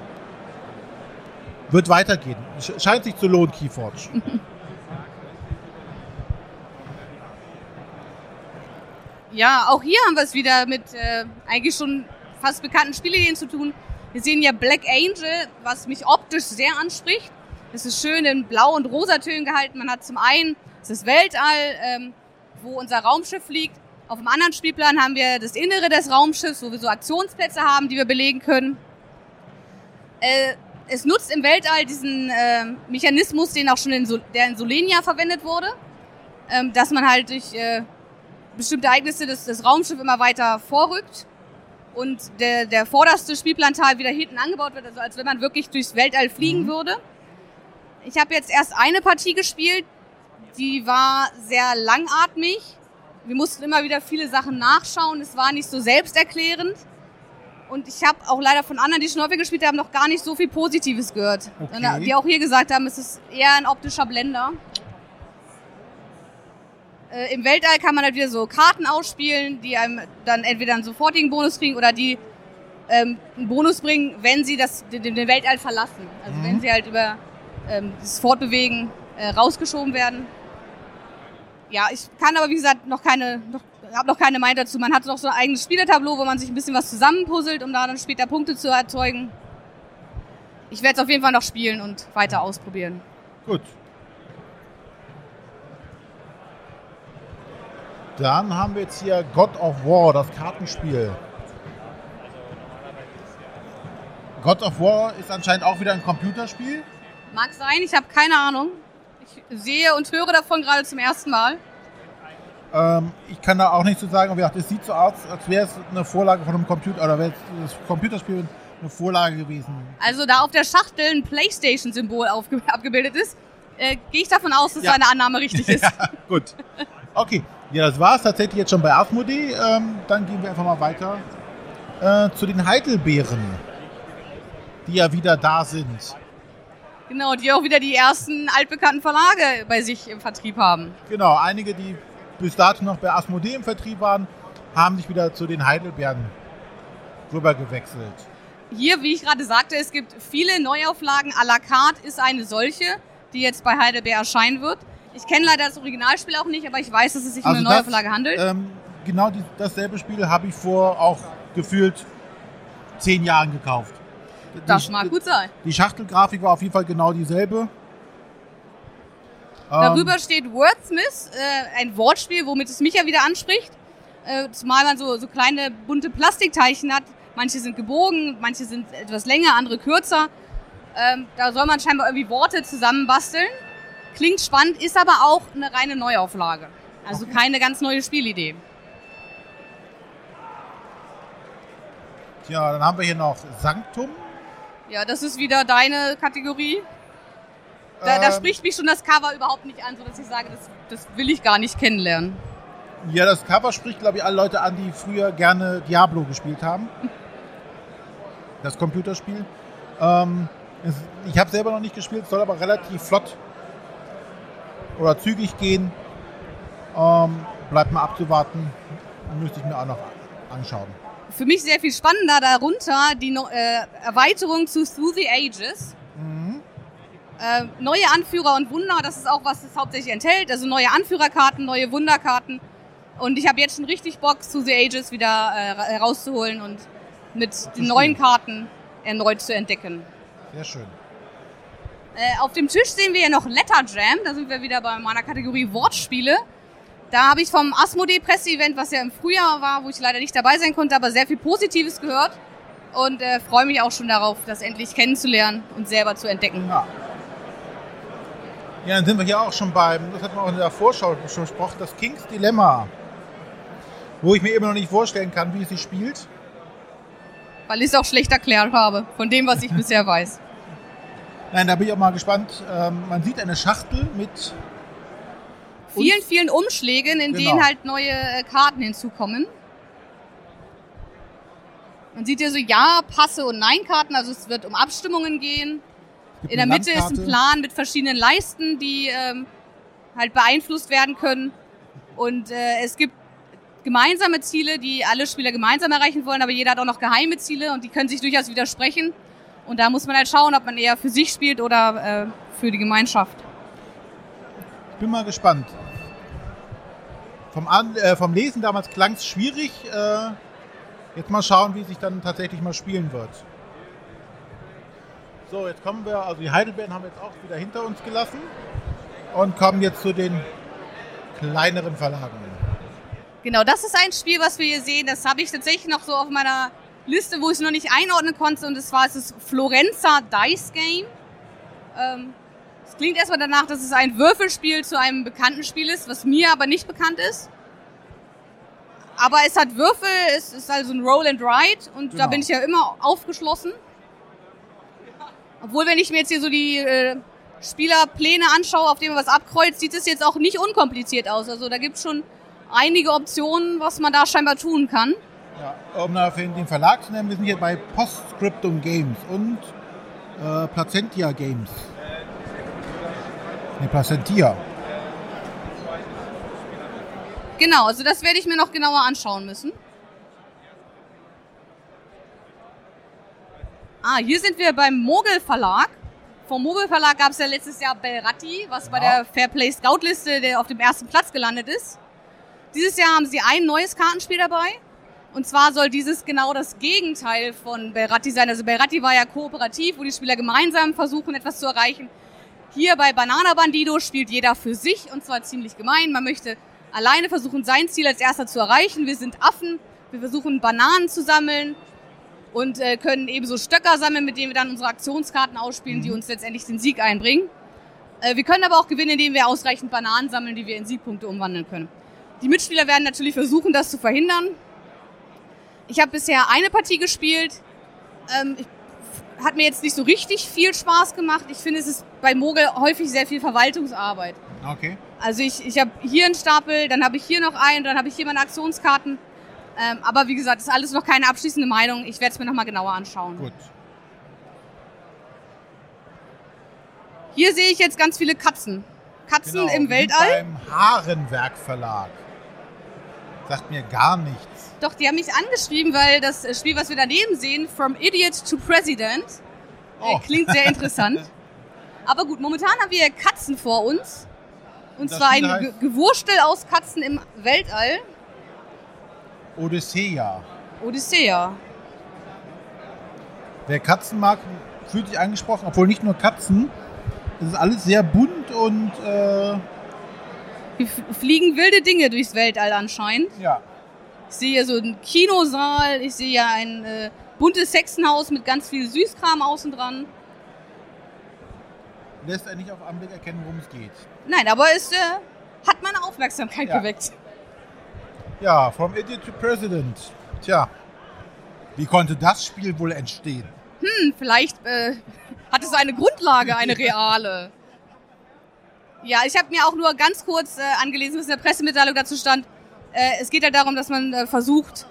Wird weitergehen. Sch- Scheint sich zu lohnen, Keyforge. Ja, auch hier haben wir es wieder mit äh, eigentlich schon fast bekannten Spielideen zu tun. Wir sehen ja Black Angel, was mich optisch sehr anspricht. Es ist schön in Blau- und Rosatönen gehalten. Man hat zum einen das Weltall, ähm, wo unser Raumschiff liegt. Auf dem anderen Spielplan haben wir das Innere des Raumschiffs, wo wir so Aktionsplätze haben, die wir belegen können. Äh, es nutzt im Weltall diesen äh, Mechanismus, den auch schon in, Sol der in Solenia verwendet wurde, ähm, dass man halt durch äh, bestimmte Ereignisse des, des Raumschiff immer weiter vorrückt und der, der vorderste Spielplanteil wieder hinten angebaut wird, also als wenn man wirklich durchs Weltall fliegen würde. Ich habe jetzt erst eine Partie gespielt, die war sehr langatmig. Wir mussten immer wieder viele Sachen nachschauen, es war nicht so selbsterklärend. Und ich habe auch leider von anderen, die häufig gespielt haben, noch gar nicht so viel Positives gehört. Okay. Die auch hier gesagt haben, es ist eher ein optischer Blender. Äh, Im Weltall kann man halt wieder so Karten ausspielen, die einem dann entweder einen sofortigen Bonus kriegen oder die ähm, einen Bonus bringen, wenn sie das, den, den Weltall verlassen. Also Mhm. wenn sie halt über ähm, das Fortbewegen äh, rausgeschoben werden. Ja, ich kann aber wie gesagt noch keine, noch, habe noch keine Meinung dazu. Man hat noch so ein eigenes Spielertableau, wo man sich ein bisschen was zusammenpuzzelt, um da dann später Punkte zu erzeugen. Ich werde es auf jeden Fall noch spielen und weiter ausprobieren. Gut. Dann haben wir jetzt hier God of War, das Kartenspiel. God of War ist anscheinend auch wieder ein Computerspiel. Mag sein, ich habe keine Ahnung. Ich sehe und höre davon gerade zum ersten Mal. Ähm, ich kann da auch nichts zu sagen, es sieht so aus, als wäre es eine Vorlage von einem Computer oder wäre das Computerspiel eine Vorlage gewesen. Also da auf der Schachtel ein Playstation-Symbol abgebildet ist, äh, gehe ich davon aus, dass ja. seine Annahme richtig ist. ja, gut. Okay, ja, das war es tatsächlich jetzt schon bei Asmodee. Ähm, dann gehen wir einfach mal weiter äh, zu den Heidelbeeren, die ja wieder da sind. Genau, die auch wieder die ersten altbekannten Verlage bei sich im Vertrieb haben. Genau, einige, die bis dato noch bei Asmodee im Vertrieb waren, haben sich wieder zu den Heidelbeeren rüber gewechselt. Hier, wie ich gerade sagte, es gibt viele Neuauflagen. A la carte ist eine solche, die jetzt bei Heidelbeer erscheinen wird. Ich kenne leider das Originalspiel auch nicht, aber ich weiß, dass es sich also um eine Neuauflage handelt. Ähm, genau die, dasselbe Spiel habe ich vor auch gefühlt zehn Jahren gekauft. Das die, mag gut sein. Die Schachtelgrafik war auf jeden Fall genau dieselbe. Darüber ähm, steht Wordsmith, äh, ein Wortspiel, womit es mich ja wieder anspricht. Äh, zumal man so, so kleine bunte Plastikteilchen hat. Manche sind gebogen, manche sind etwas länger, andere kürzer. Ähm, da soll man scheinbar irgendwie Worte zusammenbasteln. Klingt spannend, ist aber auch eine reine Neuauflage. Also okay. keine ganz neue Spielidee. Tja, dann haben wir hier noch Sanctum. Ja, das ist wieder deine Kategorie. Da, ähm, da spricht mich schon das Cover überhaupt nicht an, sodass ich sage, das, das will ich gar nicht kennenlernen. Ja, das Cover spricht, glaube ich, alle Leute an, die früher gerne Diablo gespielt haben. Das Computerspiel. Ähm, es, ich habe selber noch nicht gespielt, soll aber relativ flott oder zügig gehen. Ähm, bleibt mal abzuwarten. Müsste ich mir auch noch anschauen für mich sehr viel spannender darunter die äh, Erweiterung zu Through the Ages. Mhm. Äh, neue Anführer und Wunder, das ist auch, was es hauptsächlich enthält. Also neue Anführerkarten, neue Wunderkarten. Und ich habe jetzt schon richtig Bock, Through the Ages wieder äh, herauszuholen und mit den neuen Karten erneut zu entdecken. Sehr schön. Äh, auf dem Tisch sehen wir ja noch Letter Jam. Da sind wir wieder bei meiner Kategorie Wortspiele. Da habe ich vom Asmodee Presseevent, was ja im Frühjahr war, wo ich leider nicht dabei sein konnte, aber sehr viel Positives gehört und äh, freue mich auch schon darauf, das endlich kennenzulernen und selber zu entdecken. Ja. ja, dann sind wir hier auch schon beim, das hat man auch in der Vorschau schon besprochen, das Kings Dilemma, wo ich mir immer noch nicht vorstellen kann, wie es sich spielt. Weil ich es auch schlecht erklärt habe, von dem, was ich bisher weiß. Nein, da bin ich auch mal gespannt. Ähm, man sieht eine Schachtel mit vielen, vielen Umschlägen, in genau. denen halt neue äh, Karten hinzukommen. Man sieht hier so Ja, Passe und Nein-Karten, also es wird um Abstimmungen gehen. In der Mitte Landkarte. ist ein Plan mit verschiedenen Leisten, die ähm, halt beeinflusst werden können. Und äh, es gibt gemeinsame Ziele, die alle Spieler gemeinsam erreichen wollen, aber jeder hat auch noch geheime Ziele und die können sich durchaus widersprechen. Und da muss man halt schauen, ob man eher für sich spielt oder äh, für die Gemeinschaft bin mal gespannt. Vom, An äh, vom Lesen damals klang es schwierig. Äh, jetzt mal schauen, wie sich dann tatsächlich mal spielen wird. So, jetzt kommen wir, also die Heidelbeeren haben wir jetzt auch wieder hinter uns gelassen und kommen jetzt zu den kleineren Verlagen. Genau, das ist ein Spiel, was wir hier sehen. Das habe ich tatsächlich noch so auf meiner Liste, wo ich es noch nicht einordnen konnte. Und das war das Florenza Dice Game. Ähm, es klingt erstmal danach, dass es ein Würfelspiel zu einem bekannten Spiel ist, was mir aber nicht bekannt ist. Aber es hat Würfel, es ist also ein Roll and Ride und genau. da bin ich ja immer aufgeschlossen. Obwohl, wenn ich mir jetzt hier so die äh, Spielerpläne anschaue, auf denen man was abkreuzt, sieht es jetzt auch nicht unkompliziert aus. Also da gibt es schon einige Optionen, was man da scheinbar tun kann. Ja, um den Verlag zu nennen, wir sind hier bei Postscriptum Games und äh, Placentia Games. Ne, Placentia. Genau, also das werde ich mir noch genauer anschauen müssen. Ah, hier sind wir beim Mogel Verlag. vom Mobile Verlag gab es ja letztes Jahr Belratti, was bei Ja. der Fairplay Scout Liste der auf dem ersten Platz gelandet ist. Dieses Jahr haben sie ein neues Kartenspiel dabei. Und zwar soll dieses genau das Gegenteil von Belratti sein. Also Belratti war ja kooperativ, wo die Spieler gemeinsam versuchen, etwas zu erreichen. Hier bei Banana Bandido spielt jeder für sich und zwar ziemlich gemein. Man möchte alleine versuchen, sein Ziel als erster zu erreichen. Wir sind Affen, wir versuchen Bananen zu sammeln und äh, können ebenso Stöcker sammeln, mit denen wir dann unsere Aktionskarten ausspielen, die uns letztendlich den Sieg einbringen. Äh, wir können aber auch gewinnen, indem wir ausreichend Bananen sammeln, die wir in Siegpunkte umwandeln können. Die Mitspieler werden natürlich versuchen, das zu verhindern. Ich habe bisher eine Partie gespielt. Ähm, ich, hat mir jetzt nicht so richtig viel Spaß gemacht. Ich finde, es ist bei Mogel häufig sehr viel Verwaltungsarbeit. Okay. Also ich, ich habe hier einen Stapel, dann habe ich hier noch einen, dann habe ich hier meine Aktionskarten. Ähm, aber wie gesagt, das ist alles noch keine abschließende Meinung. Ich werde es mir nochmal genauer anschauen. Gut. Hier sehe ich jetzt ganz viele Katzen. Katzen Genau, im Weltall. Beim Haarenwerk Verlag. Sagt mir gar nichts. Doch, die haben mich angeschrieben, weil das Spiel, was wir daneben sehen, From Idiot to President, äh, Oh. klingt sehr interessant. Aber gut, momentan haben wir Katzen vor uns. Und Das zwar ein Ge Gewurstel aus Katzen im Weltall. Odyssea. Odyssea. Wer Katzen mag, fühlt sich angesprochen, obwohl nicht nur Katzen. Es ist alles sehr bunt und äh, Hier fliegen wilde Dinge durchs Weltall anscheinend. ja. Ich sehe hier so einen Kinosaal, ich sehe hier ein äh, buntes Hexenhaus mit ganz viel Süßkram außen dran. Lässt er nicht auf Anblick erkennen, worum es geht. Nein, aber es äh, hat meine Aufmerksamkeit Ja. geweckt. Ja, From Idiot to President. Tja, wie konnte das Spiel wohl entstehen? Hm, vielleicht äh, hat es eine Grundlage, eine reale. Ja, ich habe mir auch nur ganz kurz äh, angelesen, was in der Pressemitteilung dazu stand. Äh, es geht halt darum, dass man äh, versucht,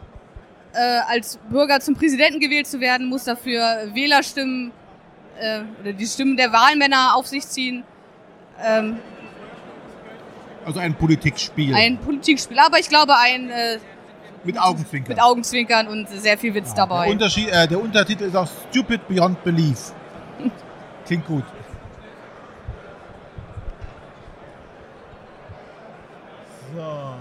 äh, als Bürger zum Präsidenten gewählt zu werden, muss dafür Wählerstimmen äh, oder die Stimmen der Wahlmänner auf sich ziehen. Ähm, Also ein Politikspiel ein Politikspiel, aber ich glaube ein äh, mit Augenzwinkern. mit Augenzwinkern und sehr viel Witz Der, dabei. Unterschied, äh, der Untertitel ist auch Stupid Beyond Belief. Klingt gut. So.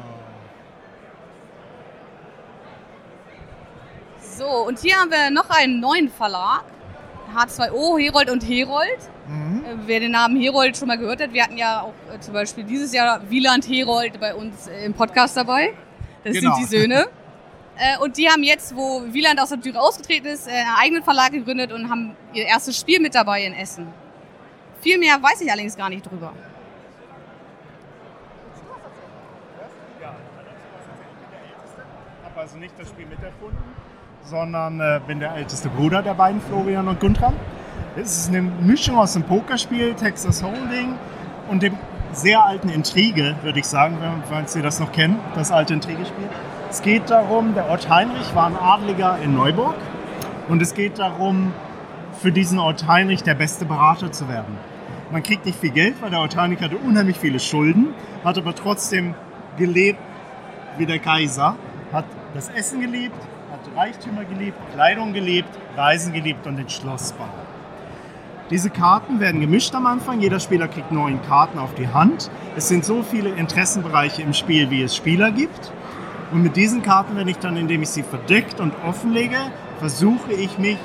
So, und hier haben wir noch einen neuen Verlag. H2O, Herold und Herold. Mhm. Äh, Wer den Namen Herold schon mal gehört hat, wir hatten ja auch äh, zum Beispiel dieses Jahr Wieland Herold bei uns äh, im Podcast dabei. Das Genau. sind die Söhne. Äh, und die haben jetzt, wo Wieland aus der Tür ausgetreten ist, einen eigenen Verlag gegründet und haben ihr erstes Spiel mit dabei in Essen. Viel mehr weiß ich allerdings gar nicht drüber. Also nicht das Spiel miterfunden, sondern äh, bin der älteste Bruder der beiden, Florian und Guntram. Es ist eine Mischung aus dem Pokerspiel, Texas Holding und dem sehr alten Intrige, würde ich sagen, wenn, Sie das noch kennen, das alte Intrigespiel. Es geht darum, der Ort Heinrich war ein Adliger in Neuburg und es geht darum, für diesen Ort Heinrich der beste Berater zu werden. Man kriegt nicht viel Geld, weil der Ort Heinrich hatte unheimlich viele Schulden, hat aber trotzdem gelebt wie der Kaiser, hat das Essen geliebt, hat Reichtümer geliebt, Kleidung geliebt, Reisen geliebt und den Schlossbau. Diese Karten werden gemischt am Anfang. Jeder Spieler kriegt neun Karten auf die Hand. Es sind so viele Interessenbereiche im Spiel, wie es Spieler gibt. Und mit diesen Karten, wenn ich dann, indem ich sie verdeckt und offenlege, versuche ich mich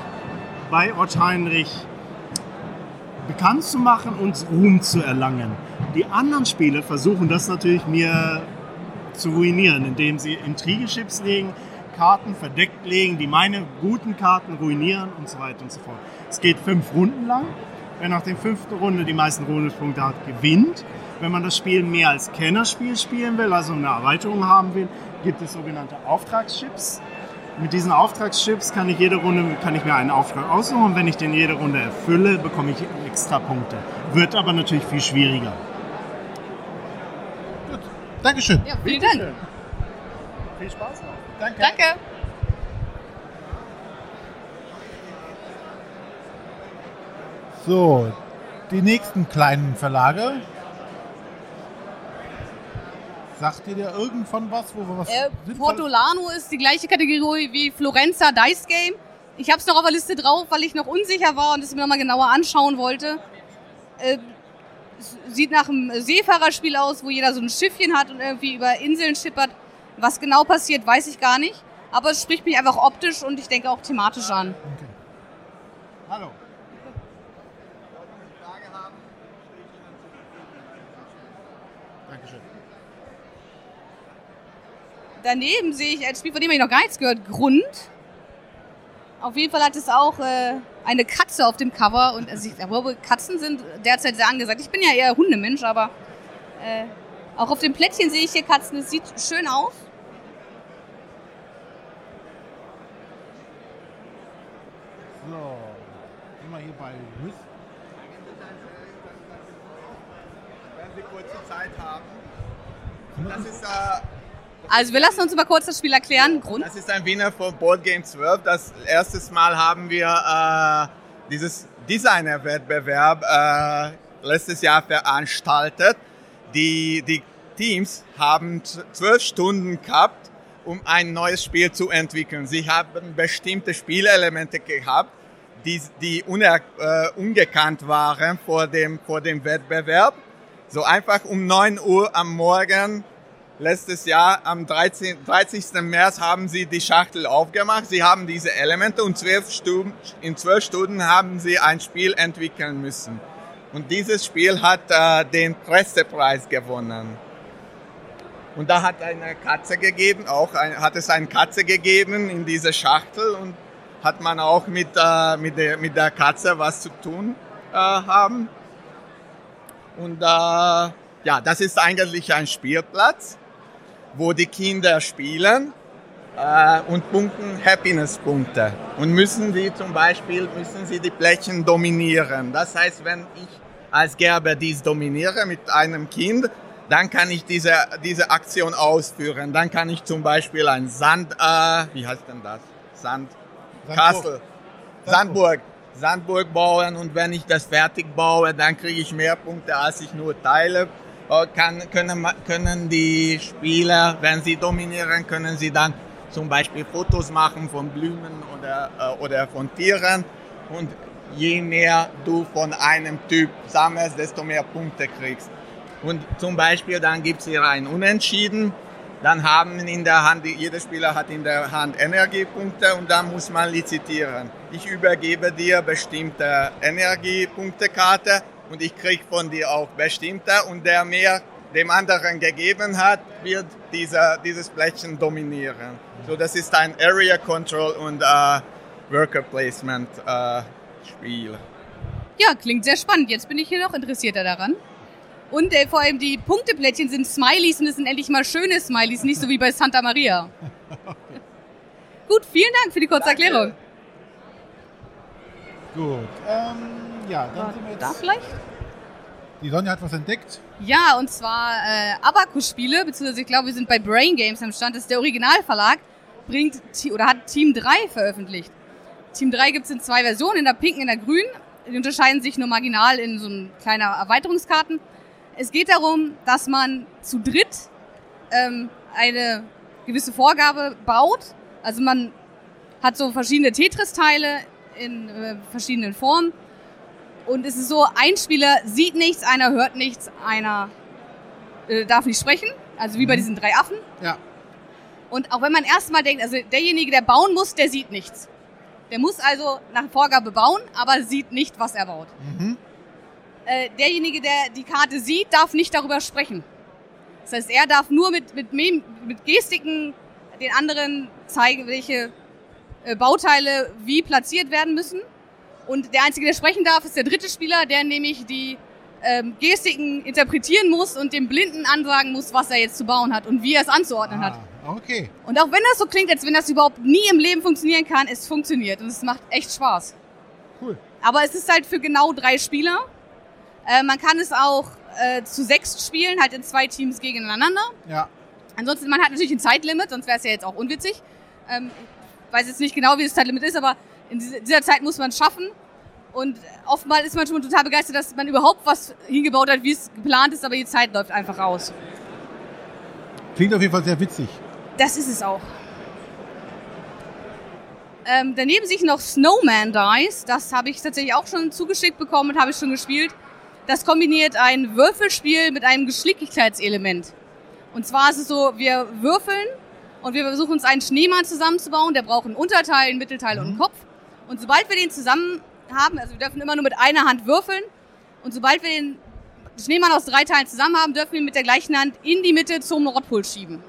bei Ort Heinrich bekannt zu machen und Ruhm zu erlangen. Die anderen Spieler versuchen das natürlich mir zu ruinieren, indem sie Intrigechips legen, Karten verdeckt legen, die meine guten Karten ruinieren und so weiter und so fort. Es geht fünf Runden lang. Wer nach der fünften Runde die meisten Bonuspunkte hat, gewinnt. Wenn man das Spiel mehr als Kennerspiel spielen will, also eine Erweiterung haben will, gibt es sogenannte Auftragschips. Mit diesen Auftragschips kann ich jede Runde kann ich mir einen Auftrag aussuchen und wenn ich den jede Runde erfülle, bekomme ich extra Punkte. Wird aber natürlich viel schwieriger. Dankeschön. Ja, vielen Dank. Viel Spaß noch. Danke. Danke. So, die nächsten kleinen Verlage. Sagt ihr dir irgendwann was, wo wir was Äh, Portolano ist die gleiche Kategorie wie Florenza Dice Game. Ich habe es noch auf der Liste drauf, weil ich noch unsicher war und es mir nochmal genauer anschauen wollte. Äh, sieht nach einem Seefahrerspiel aus, wo jeder so ein Schiffchen hat und irgendwie über Inseln schippert. Was genau passiert, weiß ich gar nicht. Aber es spricht mich einfach optisch und ich denke auch thematisch an. Okay. Hallo. Dankeschön. Daneben sehe ich ein Spiel, von dem ich noch gar nichts gehört, Grund. Auf jeden Fall hat es auch äh, eine Katze auf dem Cover und also ich glaube, Katzen sind derzeit sehr angesagt. Ich bin ja eher Hundemensch, aber äh, auch auf dem Plättchen sehe ich hier Katzen. Es sieht schön aus. So, wir hier bei Rüst. Wenn Sie kurze Zeit haben. Das ist, äh, Also wir lassen uns mal kurz das Spiel erklären. Grund. das ist ein Winner von Board Game 12. Das erste Mal haben wir äh, dieses Designer-Wettbewerb äh, letztes Jahr veranstaltet. Die, die Teams haben zwölf Stunden gehabt, um ein neues Spiel zu entwickeln. Sie haben bestimmte Spielelemente gehabt, die, die uner, äh, ungekannt waren vor dem, vor dem Wettbewerb. So einfach um 9 Uhr am Morgen letztes Jahr am 13, 30. März haben sie die Schachtel aufgemacht. Sie haben diese Elemente und zwölf Stunden, in zwölf Stunden haben sie ein Spiel entwickeln müssen. Und dieses Spiel hat äh, den Pressepreis gewonnen. Und da hat eine Katze gegeben, auch ein, hat es eine Katze gegeben in dieser Schachtel und hat man auch mit, äh, mit, der, mit der Katze was zu tun äh, haben. Und äh, ja, das ist eigentlich ein Spielplatz, wo die Kinder spielen äh, und punkten Happiness-Punkte. Und müssen die zum Beispiel, müssen sie die Plättchen dominieren. Das heißt, wenn ich als Gerber dies dominiere mit einem Kind, dann kann ich diese, diese Aktion ausführen. Dann kann ich zum Beispiel ein Sand, äh, wie heißt denn das? Sand, Castle, Sandburg. Sandburg bauen und wenn ich das fertig baue, dann kriege ich mehr Punkte, als ich nur teile. Äh, Kann, können, können die Spieler, wenn sie dominieren, können sie dann zum Beispiel Fotos machen von Blumen oder, äh, oder von Tieren. Und je mehr du von einem Typ sammelst, desto mehr Punkte kriegst. Und zum Beispiel dann gibt es hier ein Unentschieden. Dann haben in der Hand, jeder Spieler hat in der Hand Energiepunkte und dann muss man lizitieren. Ich übergebe dir bestimmte Energiepunktekarte und ich krieg von dir auch bestimmte und der mehr dem anderen gegeben hat, wird dieser, dieses Plättchen dominieren. So, das ist ein Area Control und äh, Worker Placement äh, Spiel. Ja, klingt sehr spannend. Jetzt bin ich hier noch interessierter daran. Und äh, vor allem die Punkteplättchen sind Smileys und es sind endlich mal schöne Smileys, nicht so wie bei Santa Maria. Gut, vielen Dank für die kurze Danke. Erklärung. Gut. Ähm, ja, dann sind wir Da jetzt. vielleicht? Die Sonja hat was entdeckt. Ja, und zwar äh, Abacus-Spiele, beziehungsweise ich glaube, wir sind bei Brain Games am Stand. Das ist der Originalverlag, bringt oder hat Team 3 veröffentlicht. Team 3 gibt es in zwei Versionen, in der pinken, in der grünen. Die unterscheiden sich nur marginal in so ein kleiner Erweiterungskarten. Es geht darum, dass man zu dritt ähm, eine gewisse Vorgabe baut. Also man hat so verschiedene Tetris-Teile in äh, verschiedenen Formen. Und es ist so, ein Spieler sieht nichts, einer hört nichts, einer äh, darf nicht sprechen. Also wie bei diesen drei Affen. Ja. Und auch wenn man erstmal denkt, also derjenige, der bauen muss, der sieht nichts. Der muss also nach Vorgabe bauen, aber sieht nicht, was er baut. Mhm. Äh, derjenige, der die Karte sieht, darf nicht darüber sprechen. Das heißt, er darf nur mit, mit, mit Gestiken den anderen zeigen, welche äh, Bauteile wie platziert werden müssen. Und der Einzige, der sprechen darf, ist der dritte Spieler, der nämlich die ähm, Gestiken interpretieren muss und dem Blinden ansagen muss, was er jetzt zu bauen hat und wie er es anzuordnen hat. Ah, okay. Und auch wenn das so klingt, als wenn das überhaupt nie im Leben funktionieren kann, es funktioniert und es macht echt Spaß. Cool. Aber es ist halt für genau drei Spieler. Äh, man kann es auch äh, zu sechs spielen, halt in zwei Teams gegeneinander. Ja. Ansonsten, man hat natürlich ein Zeitlimit, sonst wäre es ja jetzt auch unwitzig. Ähm, ich weiß jetzt nicht genau, wie das Zeitlimit ist, aber in diese- dieser Zeit muss man es schaffen. Und oftmals ist man schon total begeistert, dass man überhaupt was hingebaut hat, wie es geplant ist, aber die Zeit läuft einfach aus. Klingt auf jeden Fall sehr witzig. Das ist es auch. Ähm, daneben sich noch Snowman Dice. Das habe ich tatsächlich auch schon zugeschickt bekommen und habe ich schon gespielt. Das kombiniert ein Würfelspiel mit einem Geschicklichkeitselement. Und zwar ist es so, wir würfeln und wir versuchen uns einen Schneemann zusammenzubauen. Der braucht einen Unterteil, einen Mittelteil und einen Kopf. Und sobald wir den zusammen haben, also wir dürfen immer nur mit einer Hand würfeln. Und sobald wir den Schneemann aus drei Teilen zusammen haben, dürfen wir ihn mit der gleichen Hand in die Mitte zum Nordpol schieben.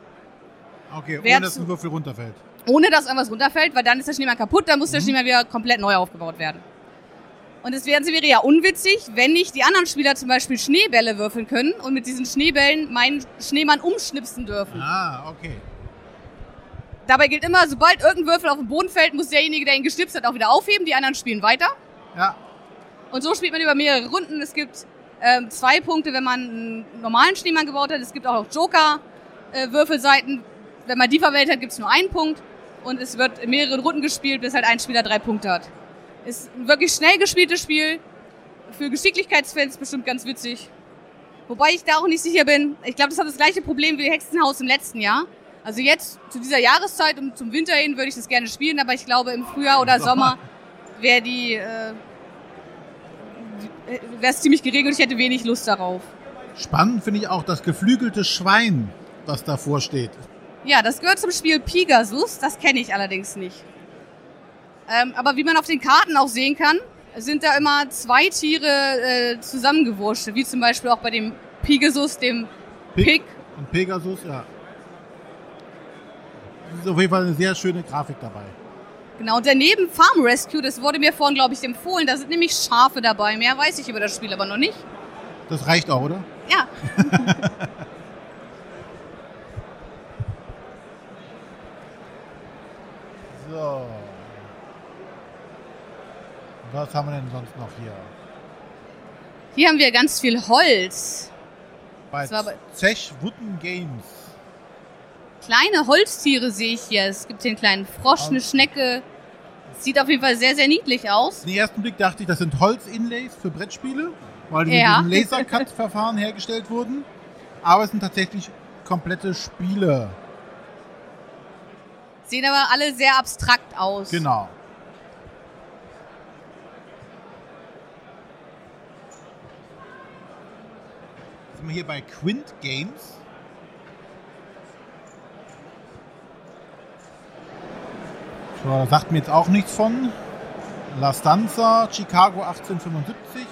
Okay, Wer ohne dass ein Würfel runterfällt. Ohne dass irgendwas runterfällt, weil dann ist der Schneemann kaputt, dann muss Mhm. der Schneemann wieder komplett neu aufgebaut werden. Und es wäre ja unwitzig, wenn nicht die anderen Spieler zum Beispiel Schneebälle würfeln können und mit diesen Schneebällen meinen Schneemann umschnipsen dürfen. Ah, okay. Dabei gilt immer, sobald irgendein Würfel auf den Boden fällt, muss derjenige, der ihn geschnipst hat, auch wieder aufheben. Die anderen spielen weiter. Ja, Und so spielt man über mehrere Runden. Es gibt ähm, zwei Punkte, wenn man einen normalen Schneemann gebaut hat. Es gibt auch noch Joker-Würfelseiten. wenn man die verwählt hat, gibt es nur einen Punkt. Und es wird in mehreren Runden gespielt, bis halt ein Spieler drei Punkte hat. Ist ein wirklich schnell gespieltes Spiel. Für Geschicklichkeitsfans bestimmt ganz witzig. Wobei ich da auch nicht sicher bin. Ich glaube, das hat das gleiche Problem wie Hexenhaus im letzten Jahr. Also jetzt zu dieser Jahreszeit und zum Winter hin würde ich das gerne spielen, aber ich glaube im Frühjahr oder Sommer wäre die, äh, wäre es ziemlich und ich hätte wenig Lust darauf. spannend finde ich auch das geflügelte Schwein, was davor steht. Ja, das gehört zum Spiel Pegasus, das kenne ich allerdings nicht. Ähm, aber wie man auf den Karten auch sehen kann, sind da immer zwei Tiere äh, zusammengewurscht, wie zum Beispiel auch bei dem Pegasus, dem Pig. Und Pegasus, ja. Ist auf jeden Fall eine sehr schöne Grafik dabei. Genau, und daneben Farm Rescue, das wurde mir vorhin, glaube ich, empfohlen. Da sind nämlich Schafe dabei. Mehr weiß ich über das Spiel aber noch nicht. Das reicht auch, oder? Ja, So. Was haben wir denn sonst noch hier? hier haben wir ganz viel Holz. Bei Zech Wooden Games. Kleine Holztiere sehe ich hier. Es gibt hier einen kleinen Frosch, eine Schnecke. Sieht auf jeden Fall sehr, sehr niedlich aus. Den ersten Blick dachte ich, das sind Holz-Inlays für Brettspiele, weil die Ja. mit diesem Laser-Cut-Verfahren hergestellt wurden. Aber es sind tatsächlich komplette Spiele. Sehen aber alle sehr abstrakt aus. Genau. Sind wir hier bei Quint Games. So, da sagt mir jetzt auch nichts von. La Stanza, Chicago 1875.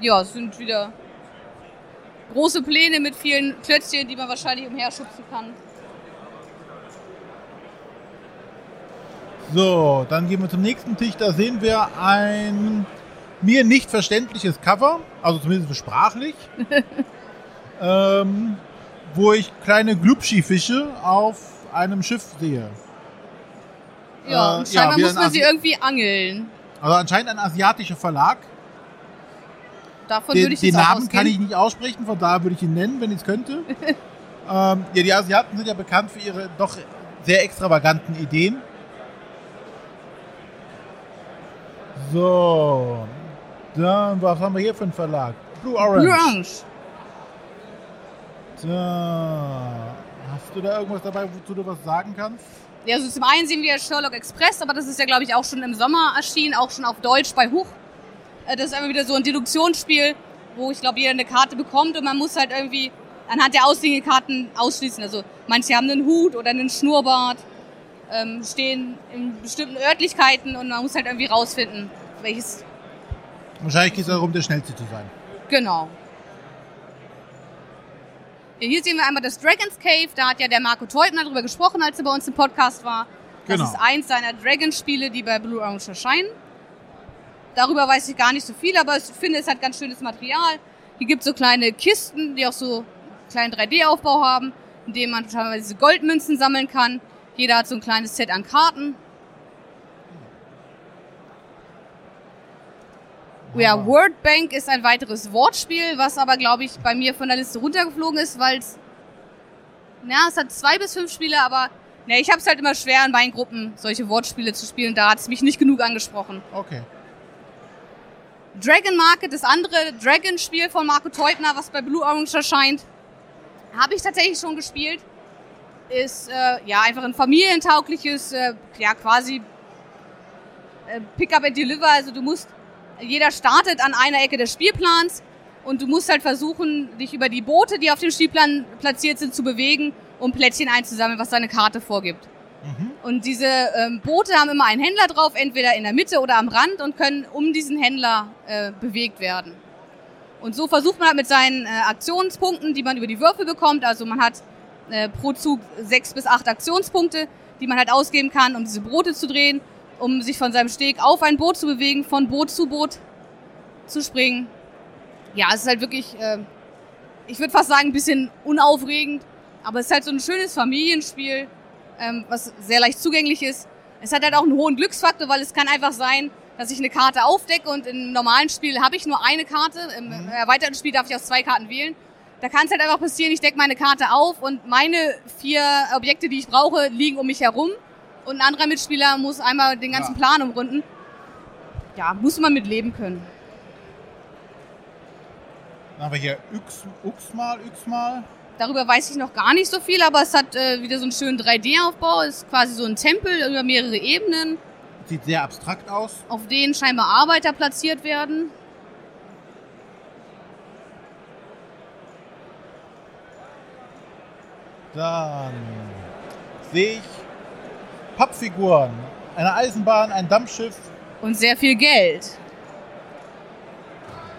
Ja, es sind wieder große Pläne mit vielen Klötzchen, die man wahrscheinlich umherschubsen kann. So, dann gehen wir zum nächsten Tisch. Da sehen wir ein mir nicht verständliches Cover, also zumindest sprachlich, ähm, wo ich kleine Glubschi-Fische auf einem Schiff sehe. Ja, Äh, scheinbar ja, muss man sie irgendwie angeln. Also anscheinend ein asiatischer Verlag. Davon Den, würde ich den Namen kann ich nicht aussprechen, von daher würde ich ihn nennen, wenn ich es könnte. ähm, ja, die Asiaten sind ja bekannt für ihre doch sehr extravaganten Ideen. So, dann, was haben wir hier für einen Verlag? Blue Orange. Blue Orange. Da. Hast du da irgendwas dabei, wozu du was sagen kannst? Ja, also zum einen sehen wir Sherlock Express, aber das ist ja, glaube ich, auch schon im Sommer erschienen, auch schon auf Deutsch bei Huch. Äh, Das ist einfach wieder so ein Deduktionsspiel, wo ich glaube, jeder eine Karte bekommt und man muss halt irgendwie anhand der ausliegenden Karten ausschließen. Also manche haben einen Hut oder einen Schnurrbart, ähm, stehen in bestimmten Örtlichkeiten und man muss halt irgendwie rausfinden, welches Wahrscheinlich geht es darum, der Schnellste zu sein. Genau. Hier sehen wir einmal das Dragon's Cave. Da hat ja der Marco Teutner drüber gesprochen, als er bei uns im Podcast war. Das Genau. ist eins seiner Dragon-Spiele, die bei Blue Orange erscheinen. Darüber weiß ich gar nicht so viel, aber ich finde, es hat ganz schönes Material. Hier gibt es so kleine Kisten, die auch so einen kleinen 3D-Aufbau haben, in dem man teilweise Goldmünzen sammeln kann. Jeder hat so ein kleines Set an Karten. Ja, Word Bank ist ein weiteres Wortspiel, was aber, glaube ich, bei mir von der Liste runtergeflogen ist, weil es, ja, es hat zwei bis fünf Spiele, aber ne, ich habe es halt immer schwer in meinen Gruppen solche Wortspiele zu spielen. Da hat es mich nicht genug angesprochen. Okay. Dragon Market, das andere Dragon-Spiel von Marco Teutner, was bei Blue Orange erscheint, habe ich tatsächlich schon gespielt. Ist äh, ja einfach ein familientaugliches, äh, ja quasi äh, Pick-up and Deliver, also du musst, jeder startet an einer Ecke des Spielplans und du musst halt versuchen, dich über die Boote, die auf dem Spielplan platziert sind, zu bewegen, um Plättchen einzusammeln, was deine Karte vorgibt. Und diese ähm, Boote haben immer einen Händler drauf, entweder in der Mitte oder am Rand und können um diesen Händler äh, bewegt werden. Und so versucht man halt mit seinen äh, Aktionspunkten, die man über die Würfel bekommt, also man hat äh, pro Zug sechs bis acht Aktionspunkte, die man halt ausgeben kann, um diese Boote zu drehen, um sich von seinem Steg auf ein Boot zu bewegen, von Boot zu Boot zu springen. Ja, es ist halt wirklich, äh, ich würde fast sagen, ein bisschen unaufregend, aber es ist halt so ein schönes Familienspiel, ähm, was sehr leicht zugänglich ist. Es hat halt auch einen hohen Glücksfaktor, weil es kann einfach sein, dass ich eine Karte aufdecke und im normalen Spiel habe ich nur eine Karte. Im erweiterten Spiel darf ich aus zwei Karten wählen. Da kann es halt einfach passieren, ich decke meine Karte auf und meine vier Objekte, die ich brauche, liegen um mich herum. Und ein anderer Mitspieler muss einmal den ganzen Ja. Plan umrunden. Ja, muss man mit leben können. Dann haben wir hier Uxmal, Yxmal. Darüber weiß ich noch gar nicht so viel, aber es hat äh, wieder so einen schönen 3D-Aufbau. Ist quasi so ein Tempel über mehrere Ebenen, Sieht sehr abstrakt aus. auf denen scheinbar Arbeiter platziert werden. Dann sehe ich Pappfiguren. Eine Eisenbahn, ein Dampfschiff. Und sehr viel Geld.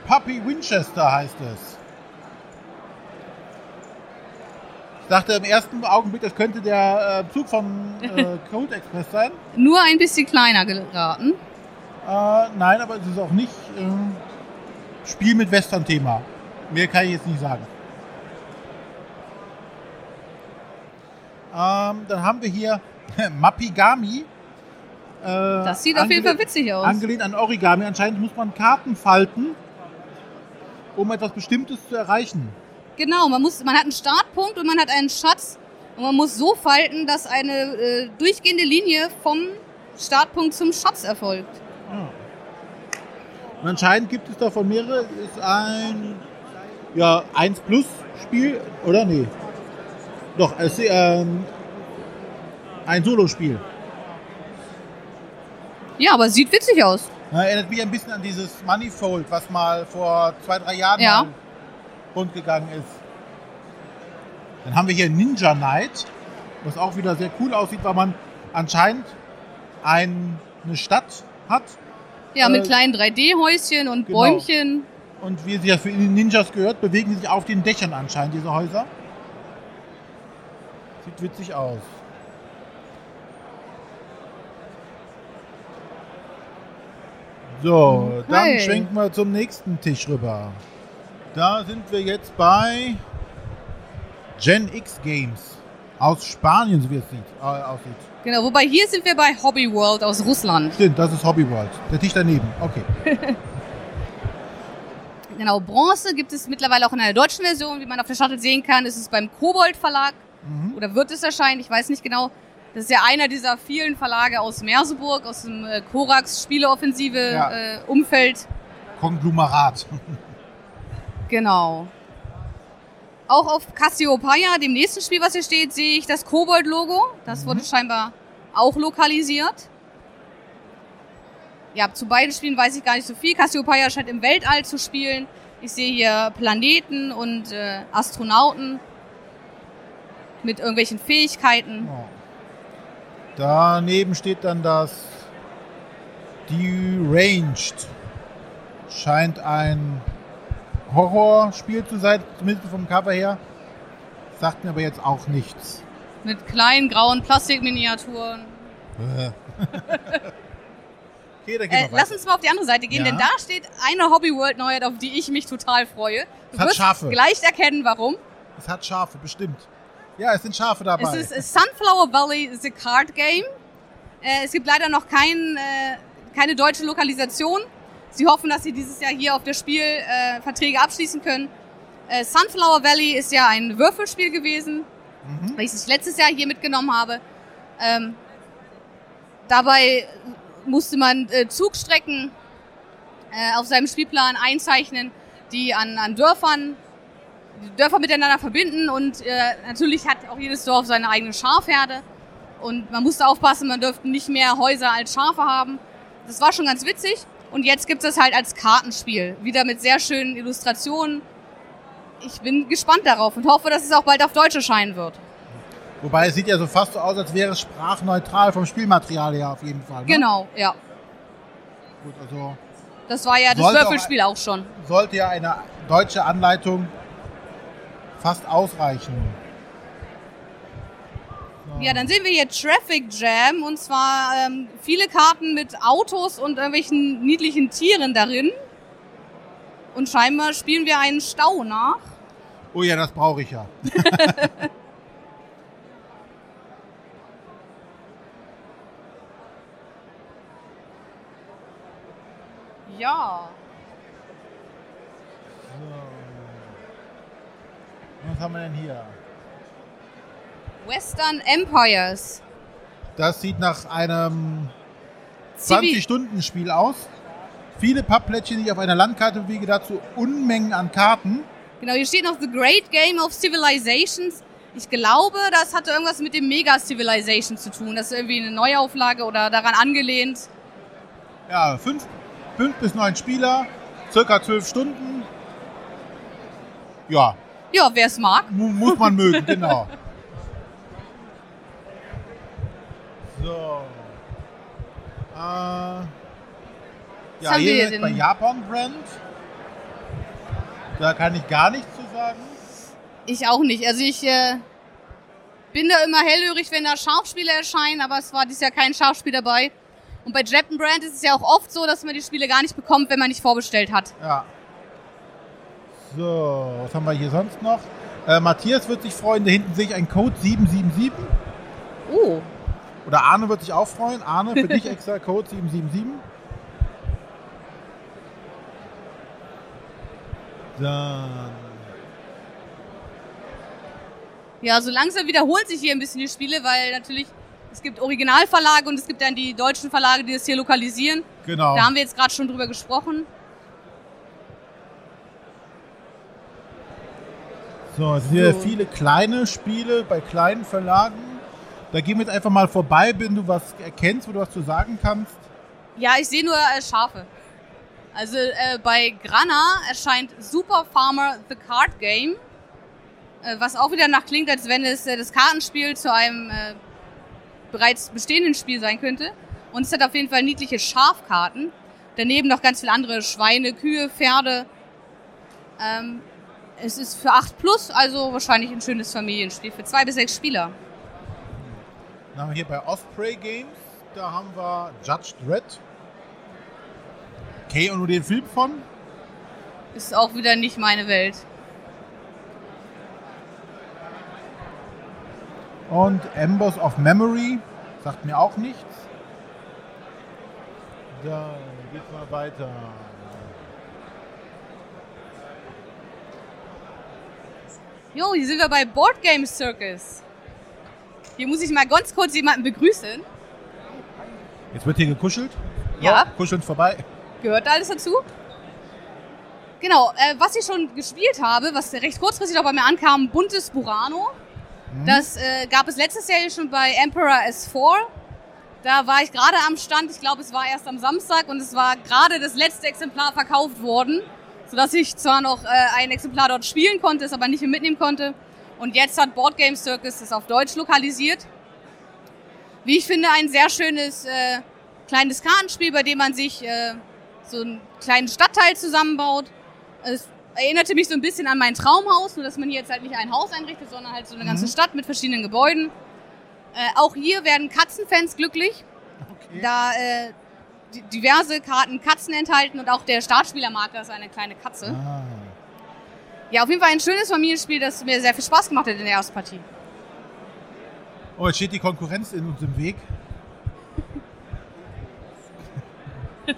Puppy Winchester heißt es. Ich dachte im ersten Augenblick, das könnte der äh, Zug von äh, Code Express sein. Nur ein bisschen kleiner geraten. Äh, nein, aber es ist auch nicht äh, Spiel mit Western-Thema. Mehr kann ich jetzt nicht sagen. Ähm, dann haben wir hier Mapigami. Äh, Das sieht auf jeden Fall witzig aus. Angelehnt an Origami. Anscheinend muss man Karten falten, um etwas Bestimmtes zu erreichen. Genau, man, muss, man hat einen Startpunkt und man hat einen Schatz. Und man muss so falten, dass eine äh, durchgehende Linie vom Startpunkt zum Schatz erfolgt. Und anscheinend gibt es davon mehrere. Ist ein ja, 1 Plus Spiel, oder? Nee. Doch, es ähm, ein Solospiel. Ja, aber sieht witzig aus. Ja, erinnert mich ein bisschen an dieses Manifold, was mal vor zwei, drei Jahren Ja. rund gegangen ist. Dann haben wir hier Ninja Knight, was auch wieder sehr cool aussieht, weil man anscheinend ein, eine Stadt hat Ja, Äh, mit kleinen 3D-Häuschen und genau. Bäumchen. und wie sie ja für die Ninjas gehört, bewegen sie sich auf den Dächern anscheinend, diese Häuser. Sieht witzig aus. So, dann Okay. schwenken wir zum nächsten Tisch rüber. Da sind wir jetzt bei Gen X Games aus Spanien, so wie es sieht, äh, aussieht. Genau, wobei hier sind wir bei Hobby World aus Russland. Stimmt, das ist Hobby World. Der Tisch daneben. Okay. Genau, Bronze gibt es mittlerweile auch in einer deutschen Version, wie man auf der Shuttle sehen kann. Ist es beim Kobold Verlag oder wird es erscheinen? Ich weiß nicht genau. Das ist ja einer dieser vielen Verlage aus Merseburg, aus dem äh, Korax Spieleoffensive Ja. äh, Umfeld. Konglomerat. Genau. Auch auf Cassiopeia, dem nächsten Spiel, was hier steht, sehe ich das Kobold-Logo. Das wurde scheinbar auch lokalisiert. Ja, zu beiden Spielen weiß ich gar nicht so viel. Cassiopeia scheint im Weltall zu spielen. Ich sehe hier Planeten und äh, Astronauten mit irgendwelchen Fähigkeiten. Ja. Daneben steht dann das Deranged. Scheint ein Horrorspiel zu sein, zumindest vom Cover her. Sagt mir aber jetzt auch nichts. Mit kleinen grauen Plastikminiaturen. Äh. okay, dann gehen Äh, wir lass uns mal auf die andere Seite gehen, Ja. denn da steht eine Hobby World Neuheit, auf die ich mich total freue. Du Es hat wirst Schafe. gleich erkennen, warum. Es hat Schafe, bestimmt. Ja, es sind Schafe dabei. Es ist Sunflower Valley The Card Game. Äh, es gibt leider noch kein, äh, keine deutsche Lokalisation. Sie hoffen, dass sie dieses Jahr hier auf der Spiel äh, Verträge abschließen können. Äh, Sunflower Valley ist ja ein Würfelspiel gewesen, Mhm. welches ich letztes Jahr hier mitgenommen habe. Ähm, dabei musste man Zugstrecken auf seinem Spielplan einzeichnen, die an, an Dörfern Dörfer miteinander verbinden und äh, natürlich hat auch jedes Dorf seine eigene Schafherde und man musste aufpassen, man dürfte nicht mehr Häuser als Schafe haben das war schon ganz witzig. Und jetzt gibt es halt als Kartenspiel. Wieder mit sehr schönen Illustrationen. Ich bin gespannt darauf und hoffe, dass es auch bald auf Deutsch erscheinen wird. Wobei es sieht ja so fast so aus, als wäre es sprachneutral vom Spielmaterial her auf jeden Fall. Ne? Genau, ja. Gut, also Das war ja das Sollte auch- Würfelspiel auch schon. sollte ja eine deutsche Anleitung fast ausreichen. Ja, dann sehen wir hier Traffic Jam und zwar ähm, viele Karten mit Autos und irgendwelchen niedlichen Tieren darin. Und scheinbar spielen wir einen Stau nach. Oh ja, das brauche ich ja. Ja. Was haben wir denn hier? Western Empires. Das sieht nach einem Zivi- 20-Stunden-Spiel aus. Viele Pappplättchen, die ich auf einer Landkarte bewege, dazu Unmengen an Karten. Genau, hier steht noch The Great Game of Civilizations. Ich glaube, das hatte irgendwas mit dem Mega Civilization zu tun. Das ist irgendwie eine Neuauflage oder daran angelehnt. Ja, fünf, fünf bis neun Spieler, circa zwölf Stunden. Ja, Ja, wer es mag. mu muss man mögen, genau. So. Äh, ja, hier denn? bei Japan Brand. Da kann ich gar nichts zu sagen. Ich auch nicht. Also ich äh, bin da immer hellhörig, wenn da Scharfspiele erscheinen, aber es war dieses Jahr kein Scharfspiel dabei. Und bei Japan Brand ist es ja auch oft so, dass man die Spiele gar nicht bekommt, wenn man nicht vorbestellt hat. Ja. So, was haben wir hier sonst noch? Äh, Matthias wird sich freuen, da hinten sehe ich einen Code 777. Oh. Oder Arne wird sich auch freuen. Arne, für dich extra Code 777. Dann. Ja, so langsam wiederholen sich hier ein bisschen die Spiele, weil natürlich es gibt Originalverlage und es gibt dann die deutschen Verlage, die das hier lokalisieren. Genau. Da haben wir jetzt gerade schon drüber gesprochen. So, es sind hier So. viele kleine Spiele bei kleinen Verlagen. Da gehen wir jetzt einfach mal vorbei, wenn du was erkennst, wo du was zu sagen kannst. Ja, ich sehe nur äh, Schafe. Also äh, bei Grana erscheint Super Farmer The Card Game, äh, was auch wieder nach klingt, als wenn es äh, das Kartenspiel zu einem äh, bereits bestehenden Spiel sein könnte. Und es hat auf jeden Fall niedliche Schafkarten. Daneben noch ganz viele andere Schweine, Kühe, Pferde. Ähm, es ist für 8 plus, also wahrscheinlich ein schönes Familienspiel für zwei bis sechs Spieler. Dann haben wir hier bei Osprey Games, da haben wir Judge Dredd. Okay, und nur den Film von? Ist auch wieder nicht meine Welt. Und Embers of Memory, sagt mir auch nichts. Dann geht's mal weiter. Jo, hier sind wir bei Board Game Circus. Hier muss ich mal ganz kurz jemanden begrüßen. Jetzt wird hier gekuschelt. Ja. So, kuscheln vorbei. Gehört alles dazu? Genau, äh, was ich schon gespielt habe, was recht kurzfristig auch bei mir ankam, buntes Burano. Das äh, gab es letztes Jahr schon bei Emperor S4. Da war ich gerade am Stand, ich glaube es war erst am Samstag und es war gerade das letzte Exemplar verkauft worden, sodass ich zwar noch äh, ein Exemplar dort spielen konnte, es aber nicht mehr mitnehmen konnte. Und jetzt hat Board Game Circus es auf Deutsch lokalisiert. Wie ich finde, ein sehr schönes äh, kleines Kartenspiel, bei dem man sich äh, so einen kleinen Stadtteil zusammenbaut. Es erinnerte mich so ein bisschen an mein Traumhaus, nur dass man hier jetzt halt nicht ein Haus einrichtet, sondern halt so eine ganze Stadt mit verschiedenen Gebäuden. Äh, auch hier werden Katzenfans glücklich, Okay. da äh, diverse Karten Katzen enthalten und auch der Startspielermarker ist eine kleine Katze. Ah. Ja, auf jeden Fall ein schönes Familienspiel, das mir sehr viel Spaß gemacht hat in der ersten Partie. Oh, jetzt steht die Konkurrenz in uns im Weg.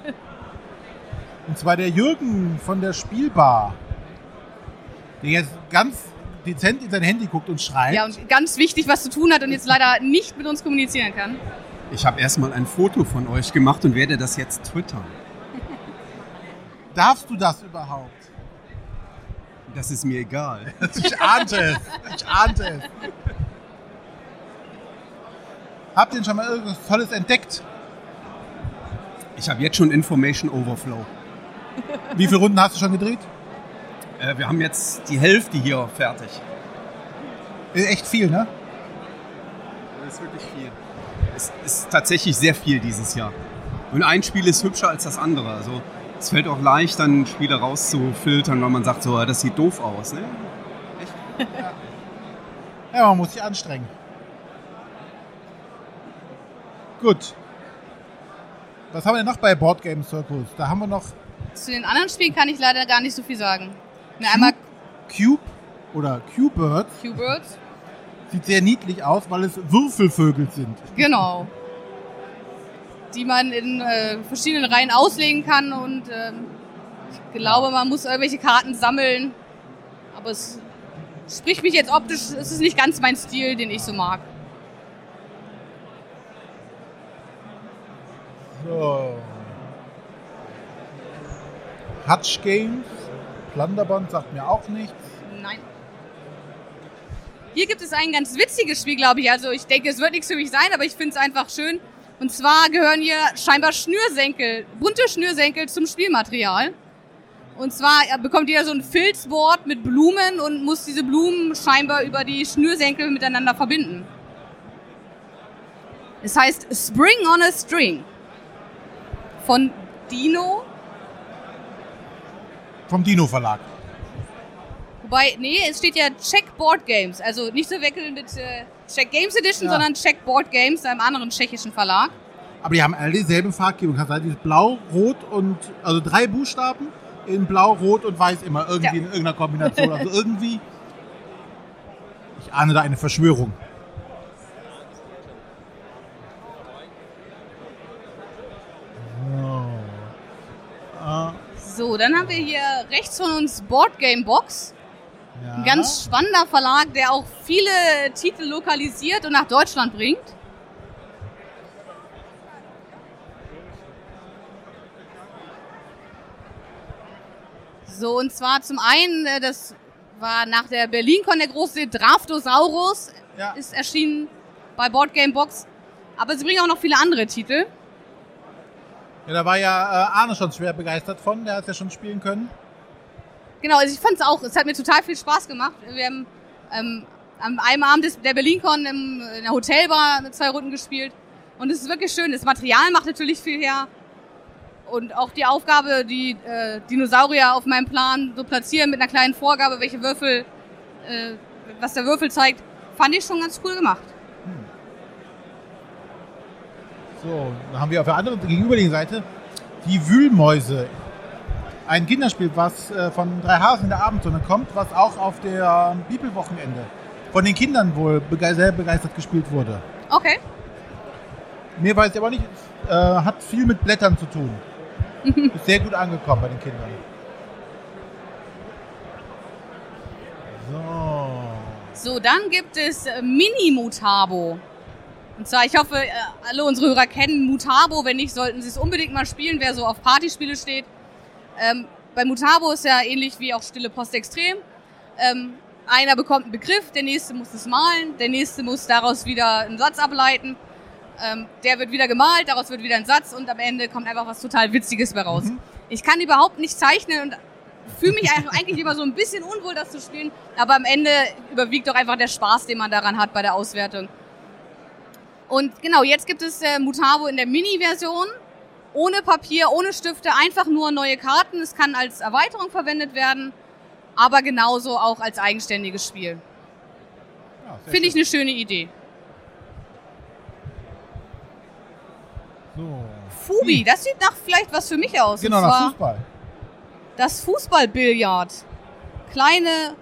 Und zwar der Jürgen von der Spielbar, der jetzt ganz dezent in sein Handy guckt und schreit. Ja, und ganz wichtig, was zu tun hat und jetzt leider nicht mit uns kommunizieren kann. Ich habe erstmal ein Foto von euch gemacht und werde das jetzt twittern. Darfst du das überhaupt? Das ist mir egal. Ich ahnte es. Ich ahnte es. Habt ihr denn schon mal irgendwas Tolles entdeckt? Ich habe jetzt schon Information Overflow. Wie viele Runden hast du schon gedreht? Äh, wir haben jetzt die Hälfte hier fertig. Ist echt viel, ne? Das ist wirklich viel. Es ist tatsächlich sehr viel dieses Jahr. Und ein Spiel ist hübscher als das andere. Also es fällt auch leicht, dann Spiele rauszufiltern, weil man sagt, so, das sieht doof aus. Ne? Ja, man muss sich anstrengen. Gut. Was haben wir denn noch bei Board Game Circus? Da haben wir noch Zu den anderen Spielen kann ich leider gar nicht so viel sagen. Mir einmal Cube oder Q-Birds. Q-Birds. Sieht sehr niedlich aus, weil es Würfelvögel sind. Genau. Die man in äh, verschiedenen Reihen auslegen kann und ähm, ich glaube, man muss irgendwelche Karten sammeln. Aber es spricht mich jetzt optisch, es ist nicht ganz mein Stil, den ich so mag. So. Hutch Games. Plunderband sagt mir auch nichts. Nein. Hier gibt es ein ganz witziges Spiel, glaube ich. Also ich denke, es wird nichts für mich sein, aber ich finde es einfach schön. Und zwar gehören hier scheinbar Schnürsenkel, bunte Schnürsenkel zum Spielmaterial. Und zwar bekommt jeder so ein Filzboard mit Blumen und muss diese Blumen scheinbar über die Schnürsenkel miteinander verbinden. Es heißt Spring on a String von Dino. Vom Dino Verlag. Wobei, nee, es steht ja Czech Board Games. Also nicht zu weckeln mit äh, Czech Games Edition, Ja. sondern Czech Board Games, einem anderen tschechischen Verlag. Aber die haben alle dieselben Farbgebung. Kannst dieses Blau, Rot und also drei Buchstaben in Blau, Rot und Weiß immer irgendwie Ja. in irgendeiner Kombination. Also irgendwie. Ich ahne da eine Verschwörung. So. So, dann haben wir hier rechts von uns Board Game Box. Ja. Ein ganz spannender Verlag, der auch viele Titel lokalisiert und nach Deutschland bringt. So, und zwar zum einen, äh, das war nach der BerlinCon der große Draftosaurus, Ja. ist erschienen bei Board Game Box. Aber sie bringen auch noch viele andere Titel. ja, da war ja äh, Arne schon schwer begeistert von. Der hat es ja schon spielen können. Genau, also ich fand es auch, es hat mir total viel Spaß gemacht. Wir haben ähm, am einem Abend der BerlinCon in der Hotelbar zwei Runden gespielt. Und es ist wirklich schön. Das Material macht natürlich viel her. Und auch die Aufgabe, die äh, Dinosaurier auf meinem Plan so platzieren mit einer kleinen Vorgabe, welche Würfel, äh, was der Würfel zeigt, fand ich schon ganz cool gemacht. So, dann haben wir auf der anderen gegenüberliegenden Seite die Wühlmäuse. Ein Kinderspiel, was äh, von drei Hasen in der Abendsonne kommt, was auch auf der Bibelwochenende von den Kindern wohl sehr begeistert gespielt wurde. Okay. Mir weiß ich aber nicht, es, äh, hat viel mit Blättern zu tun. Ist sehr gut angekommen bei den Kindern. So. So, dann gibt es äh, Mini-Mutabo. Und zwar, ich hoffe, äh, alle unsere Hörer kennen Mutabo. Wenn nicht, sollten sie es unbedingt mal spielen, wer so auf Partyspiele steht. Ähm, bei Mutabo ist ja ähnlich wie auch Stille Post extrem. Ähm, einer bekommt einen Begriff, der nächste muss es malen, der nächste muss daraus wieder einen Satz ableiten. Ähm, der wird wieder gemalt, daraus wird wieder ein Satz und am Ende kommt einfach was total Witziges bei raus. Ich kann überhaupt nicht zeichnen und fühle mich eigentlich immer so ein bisschen unwohl, das zu spielen, aber am Ende überwiegt doch einfach der Spaß, den man daran hat bei der Auswertung. Und genau, jetzt gibt es äh, Mutabo in der Mini-Version. Ohne Papier, ohne Stifte, einfach nur neue Karten. Es kann als Erweiterung verwendet werden, aber genauso auch als eigenständiges Spiel. Ja, Finde ich eine schöne Idee. So. Fubi, das sieht nach vielleicht was für mich aus. Genau, nach Fußball. das Fußballbillard. Kleine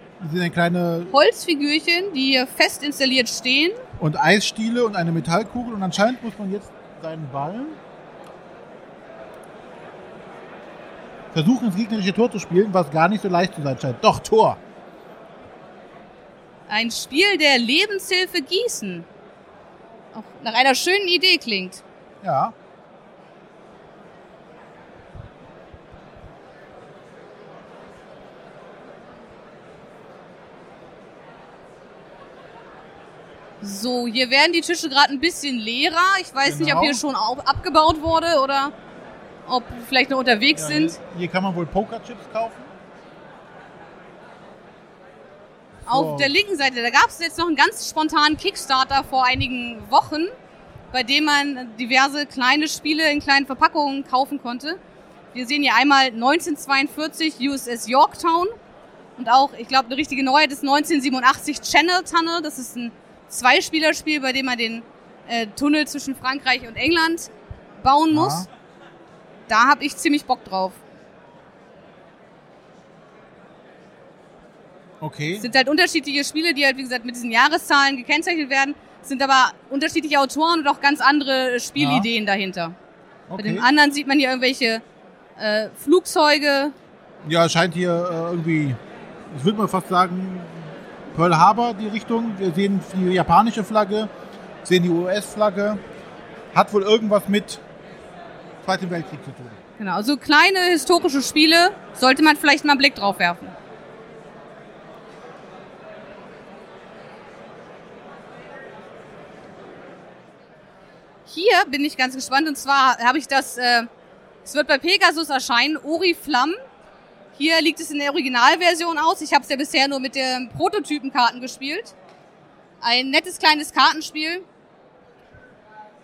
kleine Holzfigürchen, die hier fest installiert stehen. und Eisstiele und eine Metallkugel und anscheinend muss man jetzt seinen Ball versuchen, ins gegnerische Tor zu spielen, was gar nicht so leicht zu sein scheint. Doch, Tor. Ein Spiel der Lebenshilfe Gießen. Auch nach einer schönen Idee klingt. Ja. So, hier werden die Tische gerade ein bisschen leerer. Ich weiß nicht, ob Genau. hier schon au- abgebaut wurde oder. Ob vielleicht noch unterwegs Ja, sind. Hier, kann man wohl Pokerchips kaufen. Auf der linken Seite, da gab es jetzt noch einen ganz spontanen Kickstarter vor einigen Wochen, bei dem man diverse kleine Spiele in kleinen Verpackungen kaufen konnte. Wir sehen hier einmal 1942 USS Yorktown und auch, ich glaube, eine richtige Neuheit ist 1987 Channel Tunnel. Das ist ein Zweispielerspiel, bei dem man den äh, Tunnel zwischen Frankreich und England bauen muss. Ja. Da habe ich ziemlich Bock drauf. Okay. Es sind halt unterschiedliche Spiele, die halt, wie gesagt, mit diesen Jahreszahlen gekennzeichnet werden. Es sind aber unterschiedliche Autoren und auch ganz andere Spielideen dahinter. Bei okay. dem anderen sieht man hier irgendwelche äh, Flugzeuge. Ja, es scheint hier äh, irgendwie, ich würde mal fast sagen, Pearl Harbor die Richtung. Wir sehen die japanische Flagge, sehen die US-Flagge. Hat wohl irgendwas mit Zweiten Weltkrieg zu tun. Genau, so kleine historische Spiele sollte man vielleicht mal einen Blick drauf werfen. Hier bin ich ganz gespannt und zwar habe ich das, äh, es wird bei Pegasus erscheinen, Ori Flamm. Hier liegt es in der Originalversion aus. Ich habe es ja bisher nur mit den Prototypenkarten gespielt. Ein nettes kleines Kartenspiel,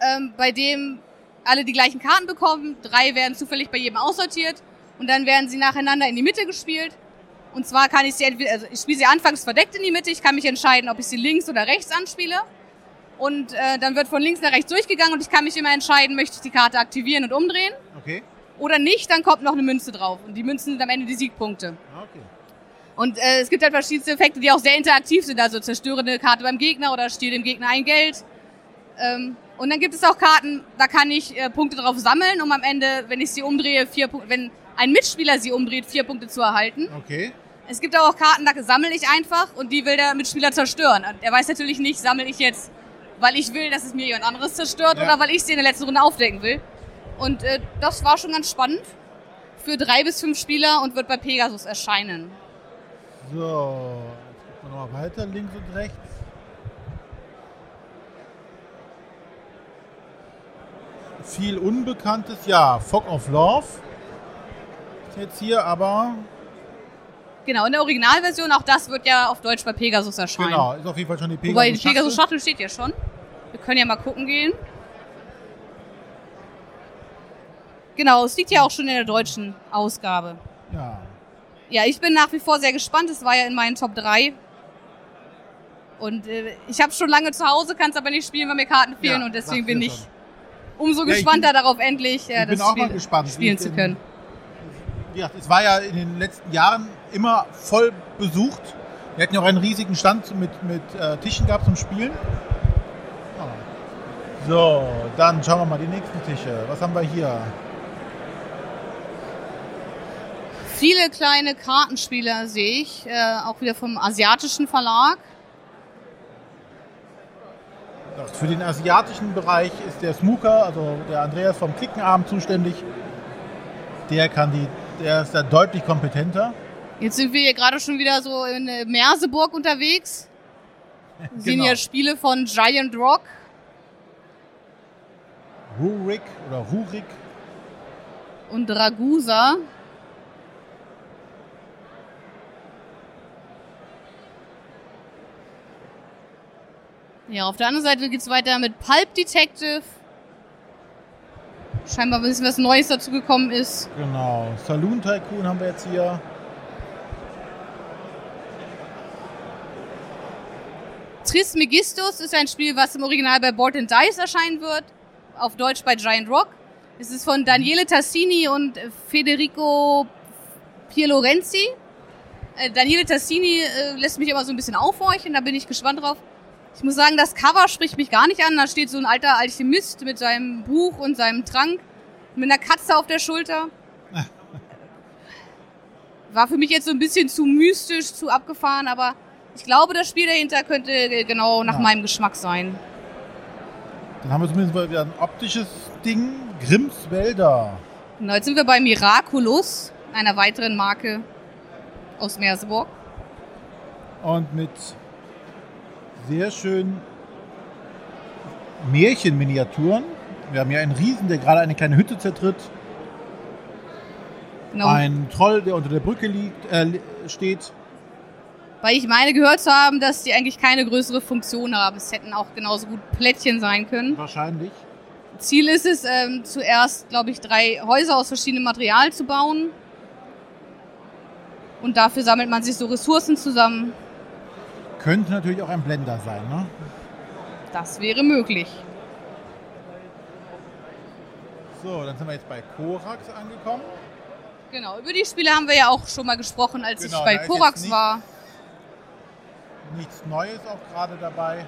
ähm, bei dem alle die gleichen Karten bekommen. Drei werden zufällig bei jedem aussortiert und dann werden sie nacheinander in die Mitte gespielt. Und zwar kann ich sie entweder, also ich spiele sie anfangs verdeckt in die Mitte. Ich kann mich entscheiden, ob ich sie links oder rechts anspiele. Und äh, dann wird von links nach rechts durchgegangen und ich kann mich immer entscheiden, möchte ich die Karte aktivieren und umdrehen Okay. oder nicht, dann kommt noch eine Münze drauf. Und die Münzen sind am Ende die Siegpunkte. Okay. Und äh, es gibt halt verschiedenste Effekte, die auch sehr interaktiv sind. Also zerstöre eine Karte beim Gegner oder stehle dem Gegner ein Geld. Ähm, und dann gibt es auch Karten, da kann ich äh, Punkte drauf sammeln, um am Ende, wenn ich sie umdrehe, vier Punkte, wenn ein Mitspieler sie umdreht, vier Punkte zu erhalten. Okay. Es gibt aber auch Karten, da sammle ich einfach und die will der Mitspieler zerstören. Und er weiß natürlich nicht, sammle ich jetzt, weil ich will, dass es mir jemand anderes zerstört Ja. oder weil ich sie in der letzten Runde aufdecken will. Und äh, das war schon ganz spannend für drei bis fünf Spieler und wird bei Pegasus erscheinen. So, jetzt gucken wir nochmal weiter, links und rechts. Viel Unbekanntes, ja, Fog of Love ist jetzt hier, aber Genau, in der Originalversion, auch das wird ja auf Deutsch bei Pegasus erscheinen. genau, ist auf jeden Fall schon die Pegasus. Wobei die Pegasus Shuttle steht ja schon. Wir können ja mal gucken gehen. Genau, es liegt ja auch schon in der deutschen Ausgabe. Ja, Ja, ich bin nach wie vor sehr gespannt. Es war ja in meinen Top 3. Und äh, ich habe schon lange zu Hause, kann es aber nicht spielen, weil mir Karten fehlen. Ja, und deswegen bin ich schon. Umso Ja, gespannter darauf, endlich äh, ich bin das Spiel gespannt, spielen zu können. gesagt, es war ja in den letzten Jahren immer voll besucht. Wir hatten ja auch einen riesigen Stand mit, mit äh, Tischen gehabt zum Spielen. Ah. So, dann schauen wir mal die nächsten Tische. Was haben wir hier? Viele kleine Kartenspiele sehe ich, äh, auch wieder vom asiatischen Verlag. Für den asiatischen Bereich ist der Smooker, also der Andreas vom Klickenabend zuständig. Der kann die, der ist da deutlich kompetenter. Jetzt sind wir hier gerade schon wieder so in äh, Merseburg unterwegs. Wir sehen Genau. hier Spiele von Giant Rock. Rurik oder Rurik. und Ragusa. Ja, auf der anderen Seite geht's weiter mit Pulp Detective. Scheinbar ein bisschen was Neues dazu gekommen ist. Genau. Saloon Tycoon haben wir jetzt hier. Trismegistus ist ein Spiel, was im Original bei Board and Dice erscheinen wird. Auf Deutsch bei Giant Rock. Es ist von Daniele Tassini und Federico Pierlorenzi. Äh, Daniele Tassini äh, lässt mich immer so ein bisschen aufhorchen, da bin ich gespannt drauf. Ich muss sagen, das Cover spricht mich gar nicht an. Da steht so ein alter Alchemist mit seinem Buch und seinem Trank, mit einer Katze auf der Schulter. War für mich jetzt so ein bisschen zu mystisch, zu abgefahren, aber ich glaube, das Spiel dahinter könnte äh, genau nach Ja. meinem Geschmack sein. Dann haben wir zumindest mal wieder ein optisches Ding. Grimms Wälder. Genau, jetzt sind wir bei Miraculous, einer weiteren Marke aus Merseburg. Und mit sehr schön Märchenminiaturen. Wir haben hier einen Riesen, der gerade eine kleine Hütte zertritt. Genau. Ein Troll, der unter der Brücke liegt, äh, steht. Weil ich meine gehört zu haben, dass die eigentlich keine größere Funktion haben. Es hätten auch genauso gut Plättchen sein können. Wahrscheinlich. Ziel ist es, ähm, zuerst, glaube ich, drei Häuser aus verschiedenem Material zu bauen. Und dafür sammelt man sich so Ressourcen zusammen. Könnte natürlich auch ein Blender sein, ne? Das wäre möglich. So, dann sind wir jetzt bei Korax angekommen. Genau, über die Spiele haben wir ja auch schon mal gesprochen, als Genau, ich bei Korax jetzt nicht- war. Nichts Neues auch gerade dabei.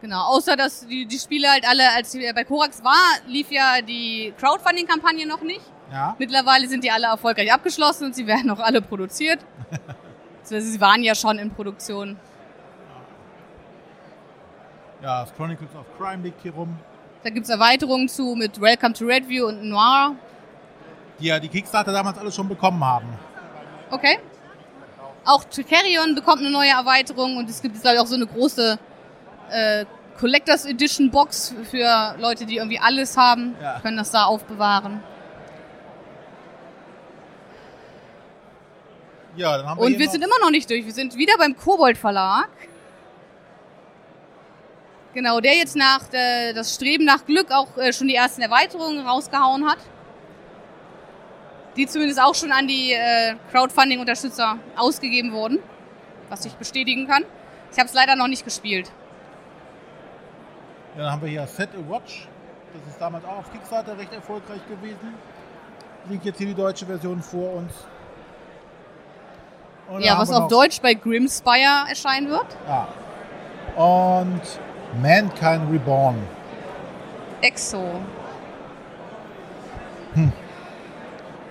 Genau, außer dass die, die Spiele halt alle, als ich bei Korax war, lief ja die Crowdfunding-Kampagne noch nicht. Ja. Mittlerweile sind die alle erfolgreich abgeschlossen und sie werden auch alle produziert. Sie waren ja schon in Produktion. Ja, das Chronicles of Crime liegt hier rum. Da gibt's Erweiterungen zu mit Welcome to Redview und Noir. Die ja die Kickstarter damals alle schon bekommen haben. Okay. Auch Tricarion bekommt eine neue Erweiterung und es gibt jetzt ich, auch so eine große äh, Collectors Edition Box für Leute, die irgendwie alles haben, Ja. können das da aufbewahren. Ja, dann haben wir Und wir sind immer noch nicht durch. Wir sind wieder beim Kobold Verlag. Genau, der jetzt nach äh, das Streben nach Glück auch äh, schon die ersten Erweiterungen rausgehauen hat. Die zumindest auch schon an die äh, Crowdfunding-Unterstützer ausgegeben wurden. Was ich bestätigen kann. Ich habe es leider noch nicht gespielt. Ja, dann haben wir hier Set a Watch. Das ist damals auch auf Kickstarter recht erfolgreich gewesen. Liegt jetzt hier die deutsche Version vor uns. Und Ja, was auf Deutsch bei Grimspire erscheinen wird. Ja. Und Mankind Reborn. Exo.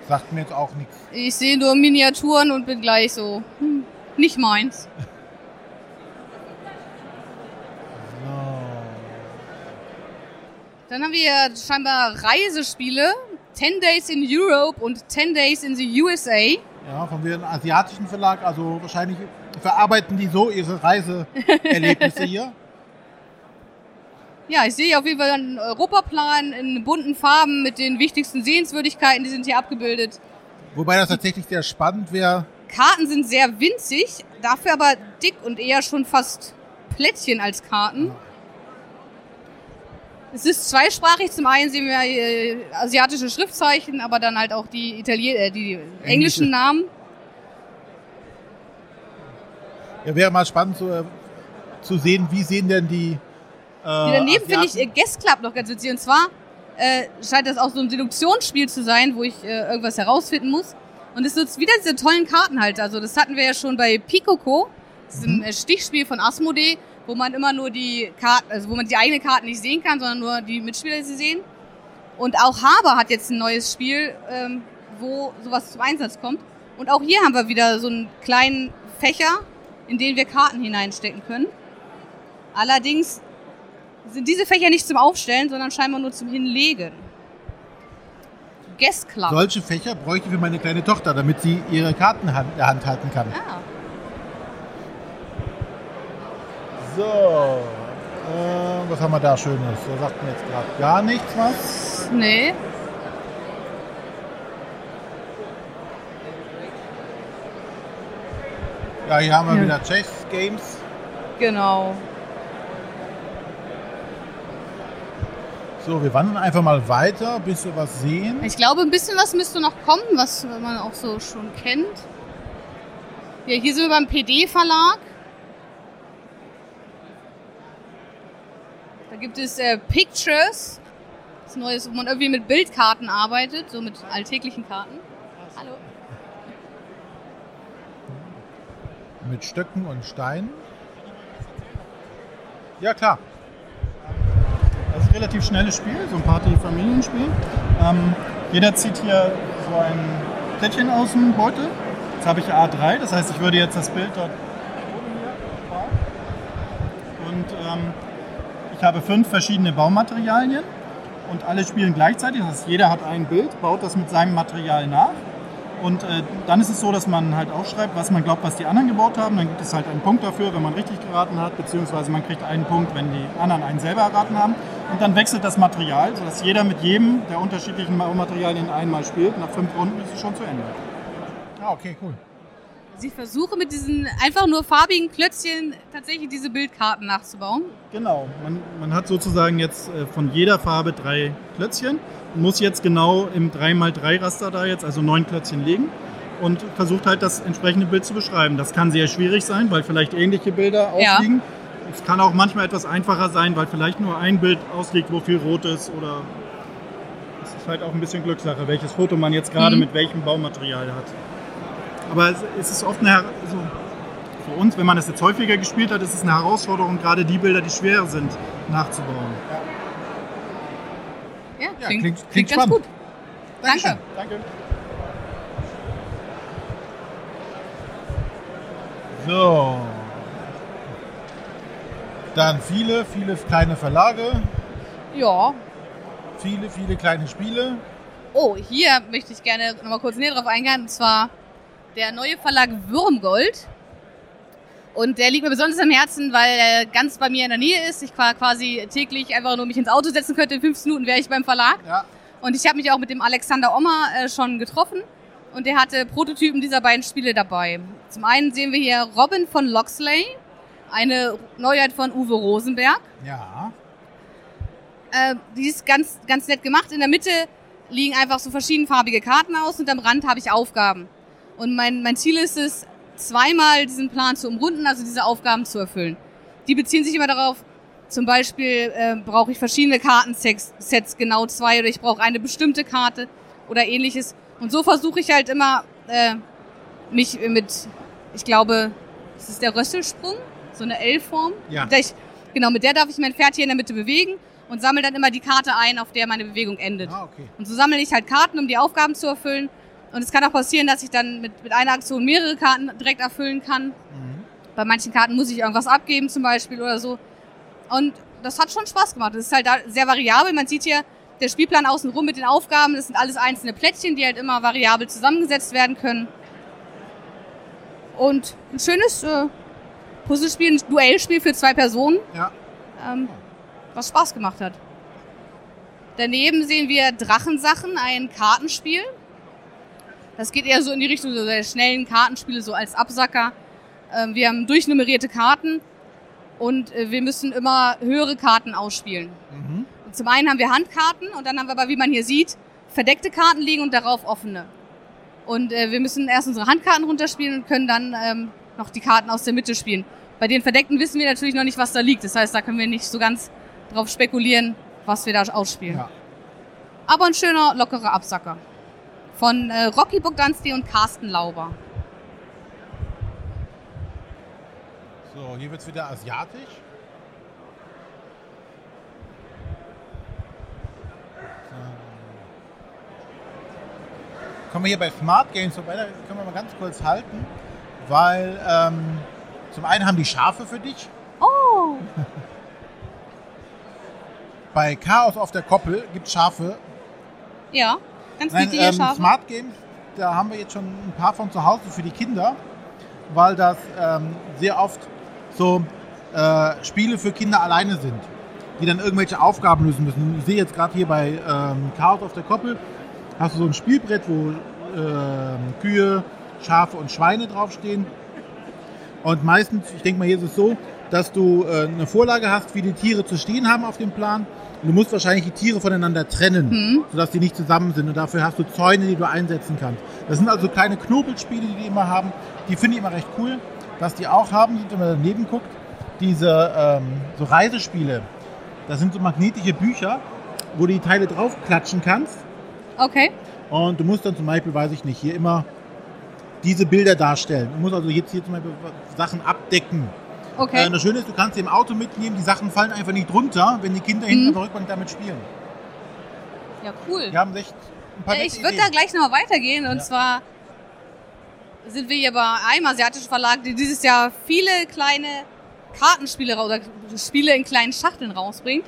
Sagt mir jetzt auch nichts. Ich sehe nur Miniaturen und bin gleich so, hm, nicht meins. Dann haben wir scheinbar Reisespiele. 10 Days in Europe und 10 Days in the USA. Ja, von einem asiatischen Verlag. Also wahrscheinlich verarbeiten die so ihre Reiseerlebnisse hier. Ja, ich sehe auf jeden Fall einen Europaplan in bunten Farben mit den wichtigsten Sehenswürdigkeiten, die sind hier abgebildet. Wobei das tatsächlich sehr spannend wäre. Karten sind sehr winzig, dafür aber dick und eher schon fast Plättchen als Karten. Es ist zweisprachig. Zum einen sehen wir äh, asiatische Schriftzeichen, aber dann halt auch die, Italien äh, die englischen Namen. Ja, wäre mal spannend zu, äh, zu sehen, wie sehen denn die. Äh, daneben finde ich äh, Guest Club noch ganz witzig. Und zwar äh, scheint das auch so ein Seduktionsspiel zu sein, wo ich äh, irgendwas herausfinden muss. Und es nutzt wieder diese tollen Kartenhalter. Also das hatten wir ja schon bei Picoco, diesem äh, Stichspiel von Asmodee, wo man immer nur die Karten, also wo man die eigenen Karten nicht sehen kann, sondern nur die Mitspieler sie sehen. Und auch Haber hat jetzt ein neues Spiel, ähm, wo sowas zum Einsatz kommt. Und auch hier haben wir wieder so einen kleinen Fächer, in den wir Karten hineinstecken können. Allerdings sind diese Fächer nicht zum Aufstellen, sondern scheinbar nur zum Hinlegen. Guest Club. Solche Fächer bräuchte ich für meine kleine Tochter, damit sie ihre Karten in der Hand halten kann. Ah, So, äh, was haben wir da Schönes? Da sagt mir jetzt gerade gar nichts was. nee. Ja, hier haben wir Ja. wieder Chess Games. Genau. So, wir wandern einfach mal weiter, bis wir was sehen. Ich glaube, ein bisschen was müsste noch kommen, was man auch so schon kennt. Ja, hier sind wir beim PD-Verlag. Gibt es äh, Pictures. Das Neues, wo man irgendwie mit Bildkarten arbeitet, so mit alltäglichen Karten. Hallo. Mit Stöcken und Steinen. Ja, klar. Das ist ein relativ schnelles Spiel, so ein Party-Familienspiel. Ähm, jeder zieht hier so ein Plättchen aus dem Beutel. Jetzt habe ich A3, das heißt, ich würde jetzt das Bild dort und ähm, ich habe fünf verschiedene Baumaterialien und alle spielen gleichzeitig. Das heißt, jeder hat ein Bild, baut das mit seinem Material nach Und äh, dann ist es so, dass man halt aufschreibt, was man glaubt, was die anderen gebaut haben. Dann gibt es halt einen Punkt dafür, wenn man richtig geraten hat, beziehungsweise man kriegt einen Punkt, wenn die anderen einen selber erraten haben. Und dann wechselt das Material, sodass jeder mit jedem der unterschiedlichen Materialien einmal spielt. Nach fünf Runden ist es schon zu Ende. Ah, okay, cool. Sie versuchen mit diesen einfach nur farbigen Klötzchen tatsächlich diese Bildkarten nachzubauen. Genau, man, man hat sozusagen jetzt äh, von jeder Farbe drei Klötzchen und muss jetzt genau im 3x3 Raster da jetzt, also neun Klötzchen legen und versucht halt das entsprechende Bild zu beschreiben. Das kann sehr schwierig sein, weil vielleicht ähnliche Bilder Ja. ausliegen. Es kann auch manchmal etwas einfacher sein, weil vielleicht nur ein Bild ausliegt, wo viel rot ist oder es ist halt auch ein bisschen Glückssache, welches Foto man jetzt gerade Mhm. mit welchem Baumaterial hat. Aber es, ist oft eine, Her- also für uns, wenn man es jetzt häufiger gespielt hat, ist es eine Herausforderung, gerade die Bilder, die schwer sind, nachzubauen. Ja, Ja, klingt, klingt- klingt, klingt ganz spannend. gut. Danke. Danke. So. Dann viele, viele kleine Verlage, Ja. viele, viele kleine Spiele. Oh, hier möchte ich gerne noch mal kurz näher drauf eingehen. Und zwar der neue Verlag Würmgold. Und der liegt mir besonders am Herzen, weil er ganz bei mir in der Nähe ist. Ich qua- quasi täglich einfach nur mich ins Auto setzen könnte. In 15 Minuten wäre ich beim Verlag. Ja. Und ich habe mich auch mit dem Alexander Ommer äh, schon getroffen. Und der hatte Prototypen dieser beiden Spiele dabei. Zum einen sehen wir hier Robin von Loxley, eine Neuheit von Uwe Rosenberg. Ja. Äh, die ist ganz, ganz nett gemacht. In der Mitte liegen einfach so verschiedenfarbige Karten aus und am Rand habe ich Aufgaben. Und mein, mein Ziel ist es, zweimal diesen Plan zu umrunden, also diese Aufgaben zu erfüllen. Die beziehen sich immer darauf, zum Beispiel äh, brauche ich verschiedene Kartensets, Sets, genau zwei, oder ich brauche eine bestimmte Karte oder ähnliches. Und so versuche ich halt immer, äh, mich mit, ich glaube, das ist der Rösselsprung, so eine L-Form. Ja. Mit der Ich, genau, mit der darf ich mein Pferd hier in der Mitte bewegen und sammle dann immer die Karte ein, auf der meine Bewegung endet. Ah, okay. Und so sammle ich halt Karten, um die Aufgaben zu erfüllen. Und es kann auch passieren, dass ich dann mit, mit einer Aktion mehrere Karten direkt erfüllen kann. Bei manchen Karten muss ich irgendwas abgeben zum Beispiel oder so. Und das hat schon Spaß gemacht. Das ist halt da sehr variabel. Man sieht hier der Spielplan außenrum mit den Aufgaben. Das sind alles einzelne Plättchen, die halt immer variabel zusammengesetzt werden können. Und ein schönes äh, Puzzlespiel, ein Duellspiel für zwei Personen Ja. ähm, was Spaß gemacht hat. Daneben sehen wir Drachensachen, ein Kartenspiel. Das geht eher so in die Richtung so der schnellen Kartenspiele, so als Absacker. Ähm, wir haben durchnummerierte Karten und äh, wir müssen immer höhere Karten ausspielen. Mhm. Und zum einen haben wir Handkarten und dann haben wir aber, wie man hier sieht, verdeckte Karten liegen und darauf offene. Und äh, wir müssen erst unsere Handkarten runterspielen und können dann ähm, noch die Karten aus der Mitte spielen. Bei den verdeckten wissen wir natürlich noch nicht, was da liegt. Das heißt, da können wir nicht so ganz drauf spekulieren, was wir da ausspielen. Ja. Aber ein schöner, lockerer Absacker. Von äh, Rocky Bogdanski und Carsten Lauber. So, hier wird's wieder asiatisch. So. Kommen wir hier bei Smart Games vorbei, da können wir mal ganz kurz halten, weil ähm, zum einen haben die Schafe für dich. Oh! Bei Chaos auf der Koppel gibt Schafe. Ja, ganz Nein, ähm. Smart Games, da haben wir jetzt schon ein paar von zu Hause für die Kinder, weil das ähm, sehr oft so äh, Spiele für Kinder alleine sind, die dann irgendwelche Aufgaben lösen müssen. Ich sehe jetzt gerade hier bei ähm, Chaos auf der Koppel, hast du so ein Spielbrett, wo ähm, Kühe, Schafe und Schweine draufstehen. Und meistens, ich denke mal, hier ist es so, dass du äh, eine Vorlage hast, wie die Tiere zu stehen haben auf dem Plan. Du musst wahrscheinlich die Tiere voneinander trennen, Mhm. sodass die nicht zusammen sind. Und dafür hast du Zäune, die du einsetzen kannst. Das sind also kleine Knobelspiele, die die immer haben. Die finde ich immer recht cool. Was die auch haben, sind, wenn man daneben guckt, diese ähm, so Reisespiele. Das sind so magnetische Bücher, wo du die Teile draufklatschen kannst. Okay. Und du musst dann zum Beispiel, weiß ich nicht, hier immer diese Bilder darstellen. Du musst also jetzt hier zum Beispiel Sachen abdecken. Okay. Äh, das Schöne ist, du kannst sie im Auto mitnehmen, die Sachen fallen einfach nicht runter, wenn die Kinder hinten Mhm. auf der Rückbank damit spielen. ja, cool. Wir haben echt ein paar Äh, nette Ich würde da gleich nochmal weitergehen. Und Ja. zwar sind wir hier bei einem asiatischen Verlag, die dieses Jahr viele kleine Kartenspiele oder Spiele in kleinen Schachteln rausbringt.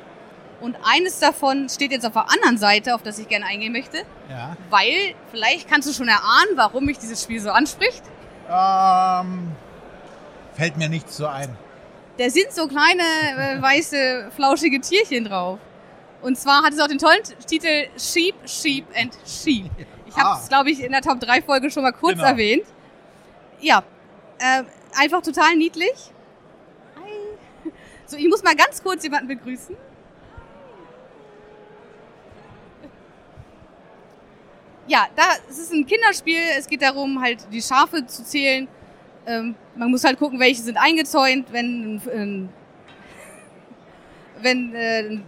Und eines davon steht jetzt auf der anderen Seite, auf das ich gerne eingehen möchte. Ja. Weil, vielleicht kannst du schon erahnen, warum mich dieses Spiel so anspricht. Ähm, fällt mir nichts so ein. Da sind so kleine, äh, weiße, flauschige Tierchen drauf. Und zwar hat es auch den tollen Titel Sheep, Sheep and Sheep. Ich habe es, Ah. glaube ich, in der Top 3 Folge schon mal kurz Genau. erwähnt. Ja, äh, einfach total niedlich. Hi. So, ich muss mal ganz kurz jemanden begrüßen. Ja, da, es ist ein Kinderspiel. Es geht darum, halt die Schafe zu zählen. Ähm, man muss halt gucken, welche sind eingezäunt. Wenn ein, ein, wenn äh, ein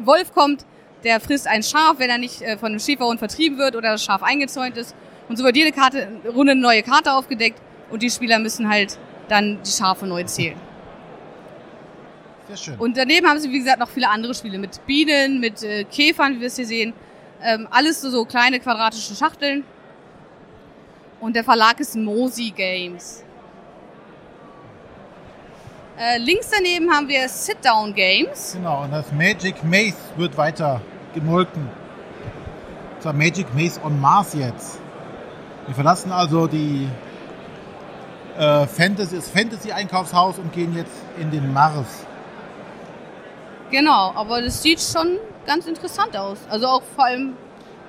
Wolf kommt, der frisst ein Schaf, wenn er nicht äh, von einem Schäferhund vertrieben wird oder das Schaf eingezäunt ist. Und so wird jede Karte, Runde eine neue Karte aufgedeckt und die Spieler müssen halt dann die Schafe neu zählen. Sehr schön. Und daneben haben sie, wie gesagt, noch viele andere Spiele mit Bienen, mit äh, Käfern, wie wir es hier sehen. Ähm, alles so, so kleine quadratische Schachteln. Und der Verlag ist Mosi Games. Äh, links daneben haben wir Sit-Down Games. Genau, und das Magic Maze wird weiter gemolken. Zwar Magic Maze on Mars jetzt. Wir verlassen also die äh, Fantasy, das Fantasy-Einkaufshaus und gehen jetzt in den Mars. Genau, aber das sieht schon ganz interessant aus. Also auch vor allem,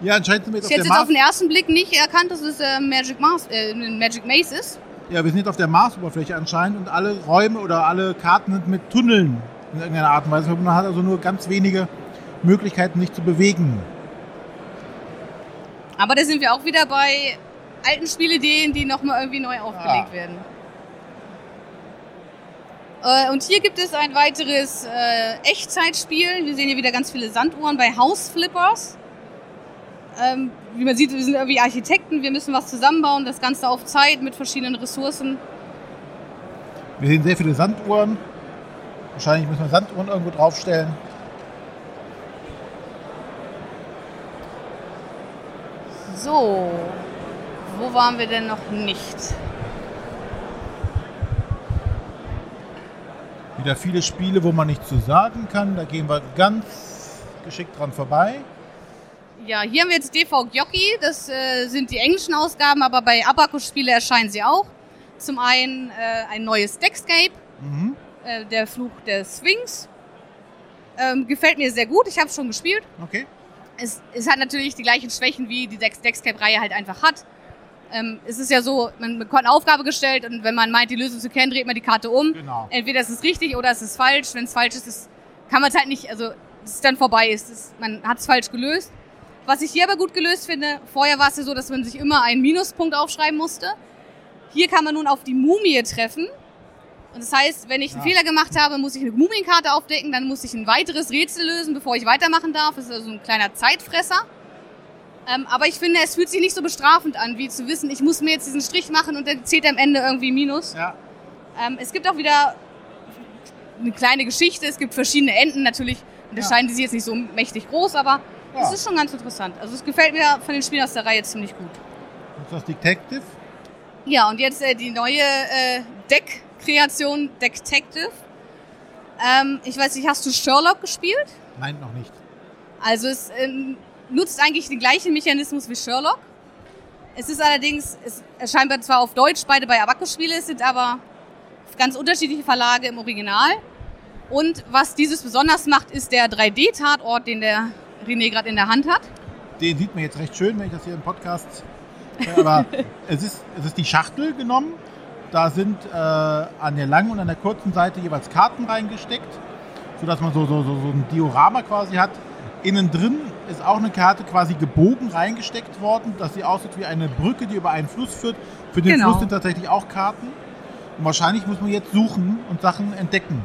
Ja, anscheinend sind wir jetzt ich auf hätte jetzt auf Mars. den ersten Blick nicht erkannt, dass es äh, Magic, Mars, äh, ein Magic Maze ist. Ja, wir sind jetzt auf der Marsoberfläche anscheinend und alle Räume oder alle Karten sind mit Tunneln in irgendeiner Art und Weise. Man hat also nur ganz wenige Möglichkeiten, sich zu bewegen. Aber da sind wir auch wieder bei alten Spielideen, die nochmal irgendwie neu aufgelegt Ja. werden. Äh, Und hier gibt es ein weiteres äh, Echtzeitspiel. Wir sehen hier wieder ganz viele Sanduhren bei House Flippers. Ähm, wie man sieht, wir sind irgendwie Architekten, wir müssen was zusammenbauen, das Ganze auf Zeit mit verschiedenen Ressourcen. Wir sehen sehr viele Sanduhren. Wahrscheinlich müssen wir Sanduhren irgendwo draufstellen. So, wo waren wir denn noch nicht? Wieder viele Spiele, wo man nichts zu sagen kann. Da gehen wir ganz geschickt dran vorbei. Ja, hier haben wir jetzt DV Gnocchi, das äh, sind die englischen Ausgaben, aber bei Abacus-Spiele erscheinen sie auch. Zum einen äh, ein neues Deckscape, Mhm. äh, der Fluch der Sphinx. Ähm, gefällt mir sehr gut, ich habe es schon gespielt. Okay. Es, es hat natürlich die gleichen Schwächen, wie die Dex Deckscape-Reihe halt einfach hat. Ähm, es ist ja so, man bekommt eine Aufgabe gestellt und wenn man meint, die Lösung zu kennen, dreht man die Karte um. Genau. Entweder ist es richtig oder es ist falsch. Wenn es falsch ist, ist kann man es halt nicht, also es ist dann vorbei ist. Es, man hat es falsch gelöst. Was ich hier aber gut gelöst finde, vorher war es ja so, dass man sich immer einen Minuspunkt aufschreiben musste. Hier kann man nun auf die Mumie treffen. Und das heißt, wenn ich einen Ja. Fehler gemacht habe, muss ich eine Mumienkarte aufdecken, dann muss ich ein weiteres Rätsel lösen, bevor ich weitermachen darf. Das ist also ein kleiner Zeitfresser. Ähm, aber ich finde, es fühlt sich nicht so bestrafend an, wie zu wissen, ich muss mir jetzt diesen Strich machen und dann zählt am Ende irgendwie Minus. Ja. Ähm, es gibt auch wieder eine kleine Geschichte. Es gibt verschiedene Enden. Natürlich unterscheiden die sich jetzt nicht so mächtig groß, aber Ja. es ist schon ganz interessant. Also es gefällt mir von den Spielen aus der Reihe ziemlich gut. Ist das Detective. Ja, und jetzt äh, die neue äh, Deck-Kreation, Detective. Ähm, ich weiß nicht, hast du Sherlock gespielt? Nein, noch nicht. Also es ähm, nutzt eigentlich den gleichen Mechanismus wie Sherlock. Es ist allerdings, es erscheint zwar auf Deutsch beide bei Abacus-Spiele, es sind aber ganz unterschiedliche Verlage im Original. Und was dieses besonders macht, ist der 3D-Tatort, den der René gerade in der Hand hat. Den sieht man jetzt recht schön, wenn ich das hier im Podcast. Aber es ist, es ist die Schachtel genommen. Da sind äh, an der langen und an der kurzen Seite jeweils Karten reingesteckt, sodass man so, so, so, so ein Diorama quasi hat. Innen drin ist auch eine Karte quasi gebogen reingesteckt worden, dass sie aussieht wie eine Brücke, die über einen Fluss führt. Für den Genau. Fluss sind tatsächlich auch Karten. Und wahrscheinlich muss man jetzt suchen und Sachen entdecken.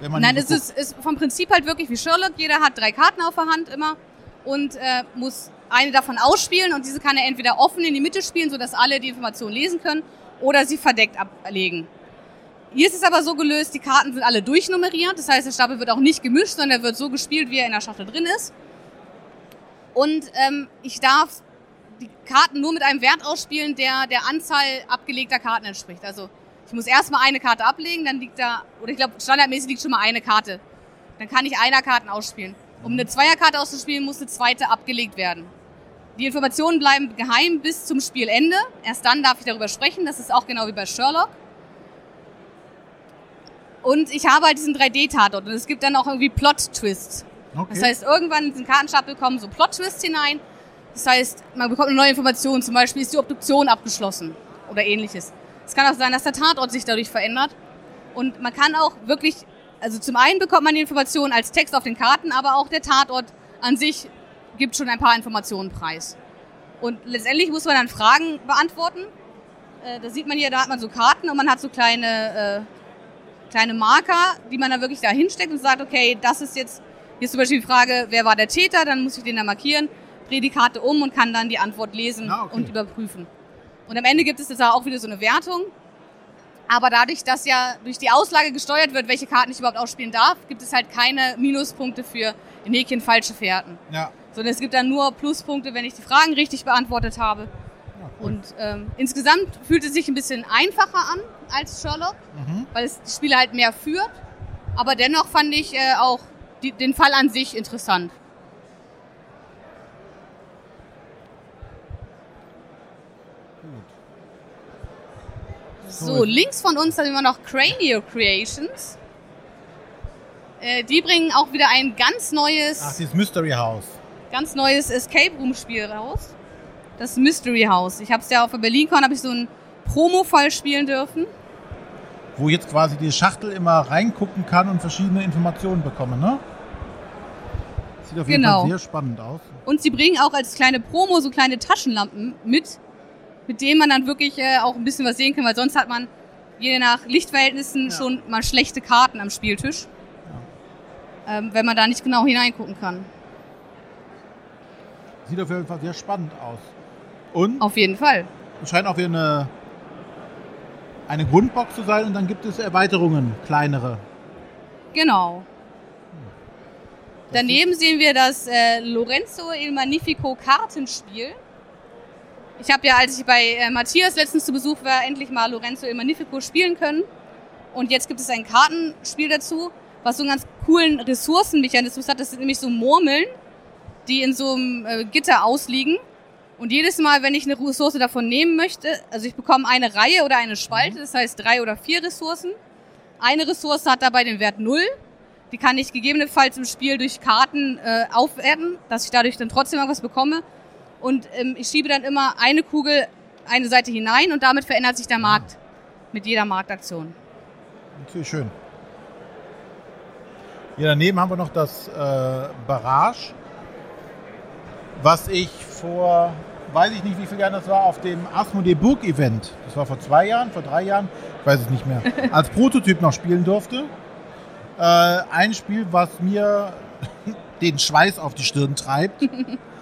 Wenn man Nein, es ist, ist vom Prinzip halt wirklich wie Sherlock. Jeder hat drei Karten auf der Hand immer und äh, muss eine davon ausspielen und diese kann er entweder offen in die Mitte spielen, sodass alle die Information lesen können, oder sie verdeckt ablegen. Hier ist es aber so gelöst, die Karten sind alle durchnummeriert. Das heißt, der Stapel wird auch nicht gemischt, sondern er wird so gespielt, wie er in der Schachtel drin ist. Und ähm, ich darf die Karten nur mit einem Wert ausspielen, der der Anzahl abgelegter Karten entspricht. Also ich muss erstmal eine Karte ablegen, dann liegt da, oder ich glaube, standardmäßig liegt schon mal eine Karte. Dann kann ich einer Karten ausspielen. Um eine Zweierkarte auszuspielen, muss eine zweite abgelegt werden. Die Informationen bleiben geheim bis zum Spielende. Erst dann darf ich darüber sprechen. Das ist auch genau wie bei Sherlock. Und ich habe halt diesen 3D-Tatort und es gibt dann auch irgendwie Plot-Twists. Okay. Das heißt, irgendwann in diesen Kartenstapel kommen so Plot-Twists hinein. Das heißt, man bekommt eine neue Information. Zum Beispiel ist die Obduktion abgeschlossen oder ähnliches. Es kann auch sein, dass der Tatort sich dadurch verändert. Und man kann auch wirklich, also zum einen bekommt man die Information als Text auf den Karten, aber auch der Tatort an sich gibt schon ein paar Informationen preis. Und letztendlich muss man dann Fragen beantworten. Äh, da sieht man hier, da hat man so Karten und man hat so kleine, äh, kleine Marker, die man dann wirklich da hinsteckt und sagt, okay, das ist jetzt, hier ist zum Beispiel die Frage, wer war der Täter, dann muss ich den da markieren, drehe die Karte um und kann dann die Antwort lesen Ah, okay. und überprüfen. Und am Ende gibt es jetzt auch wieder so eine Wertung. Aber dadurch, dass ja durch die Auslage gesteuert wird, welche Karten ich überhaupt ausspielen darf, gibt es halt keine Minuspunkte für in Häkchen falsche Fährten. Ja. Sondern es gibt dann nur Pluspunkte, wenn ich die Fragen richtig beantwortet habe. ja cool. Und ähm, insgesamt fühlt es sich ein bisschen einfacher an als Sherlock, Mhm. weil es die Spiele halt mehr führt. Aber dennoch fand ich äh, auch die, den Fall an sich interessant. So, links von uns haben wir noch Cranio Creations. Äh, die bringen auch wieder ein ganz neues Ach, dieses Mystery House. ganz neues Escape Room Spiel raus. Das Mystery House. Ich habe es ja auf der BerlinCon habe ich so einen Promo-Fall spielen dürfen. Wo jetzt quasi die Schachtel immer reingucken kann und verschiedene Informationen bekommen, ne? Sieht auf jeden Genau. Fall sehr spannend aus. Und sie bringen auch als kleine Promo so kleine Taschenlampen mit, mit denen man dann wirklich äh, auch ein bisschen was sehen kann, weil sonst hat man je nach Lichtverhältnissen Ja. schon mal schlechte Karten am Spieltisch. Ähm, wenn man da nicht genau hineingucken kann. Sieht auf jeden Fall sehr spannend aus. Und Auf jeden Fall. es scheint auch wieder eine, eine Grundbox zu sein und dann gibt es Erweiterungen, kleinere. Genau. Daneben sehen wir das äh, Lorenzo Il Magnifico Kartenspiel. Ich habe ja, als ich bei äh, Matthias letztens zu Besuch war, endlich mal Lorenzo Il Magnifico spielen können. Und jetzt gibt es ein Kartenspiel dazu, was so einen ganz coolen Ressourcenmechanismus hat. Das sind nämlich so Murmeln, die in so einem äh, Gitter ausliegen. Und jedes Mal, wenn ich eine Ressource davon nehmen möchte, also ich bekomme eine Reihe oder eine Spalte, das heißt drei oder vier Ressourcen. Eine Ressource hat dabei den Wert null. Die kann ich gegebenenfalls im Spiel durch Karten äh, aufwerten, dass ich dadurch dann trotzdem irgendwas bekomme. Und ähm, ich schiebe dann immer eine Kugel eine Seite hinein und damit verändert sich der Markt mit jeder Marktaktion. Natürlich schön. Hier daneben haben wir noch das äh, Barrage, was ich vor, weiß ich nicht, wie viel Jahren das war, auf dem Asmodee Burg Event, das war vor zwei Jahren, vor drei Jahren, ich weiß es nicht mehr, als Prototyp noch spielen durfte. Äh, ein Spiel, was mir den Schweiß auf die Stirn treibt.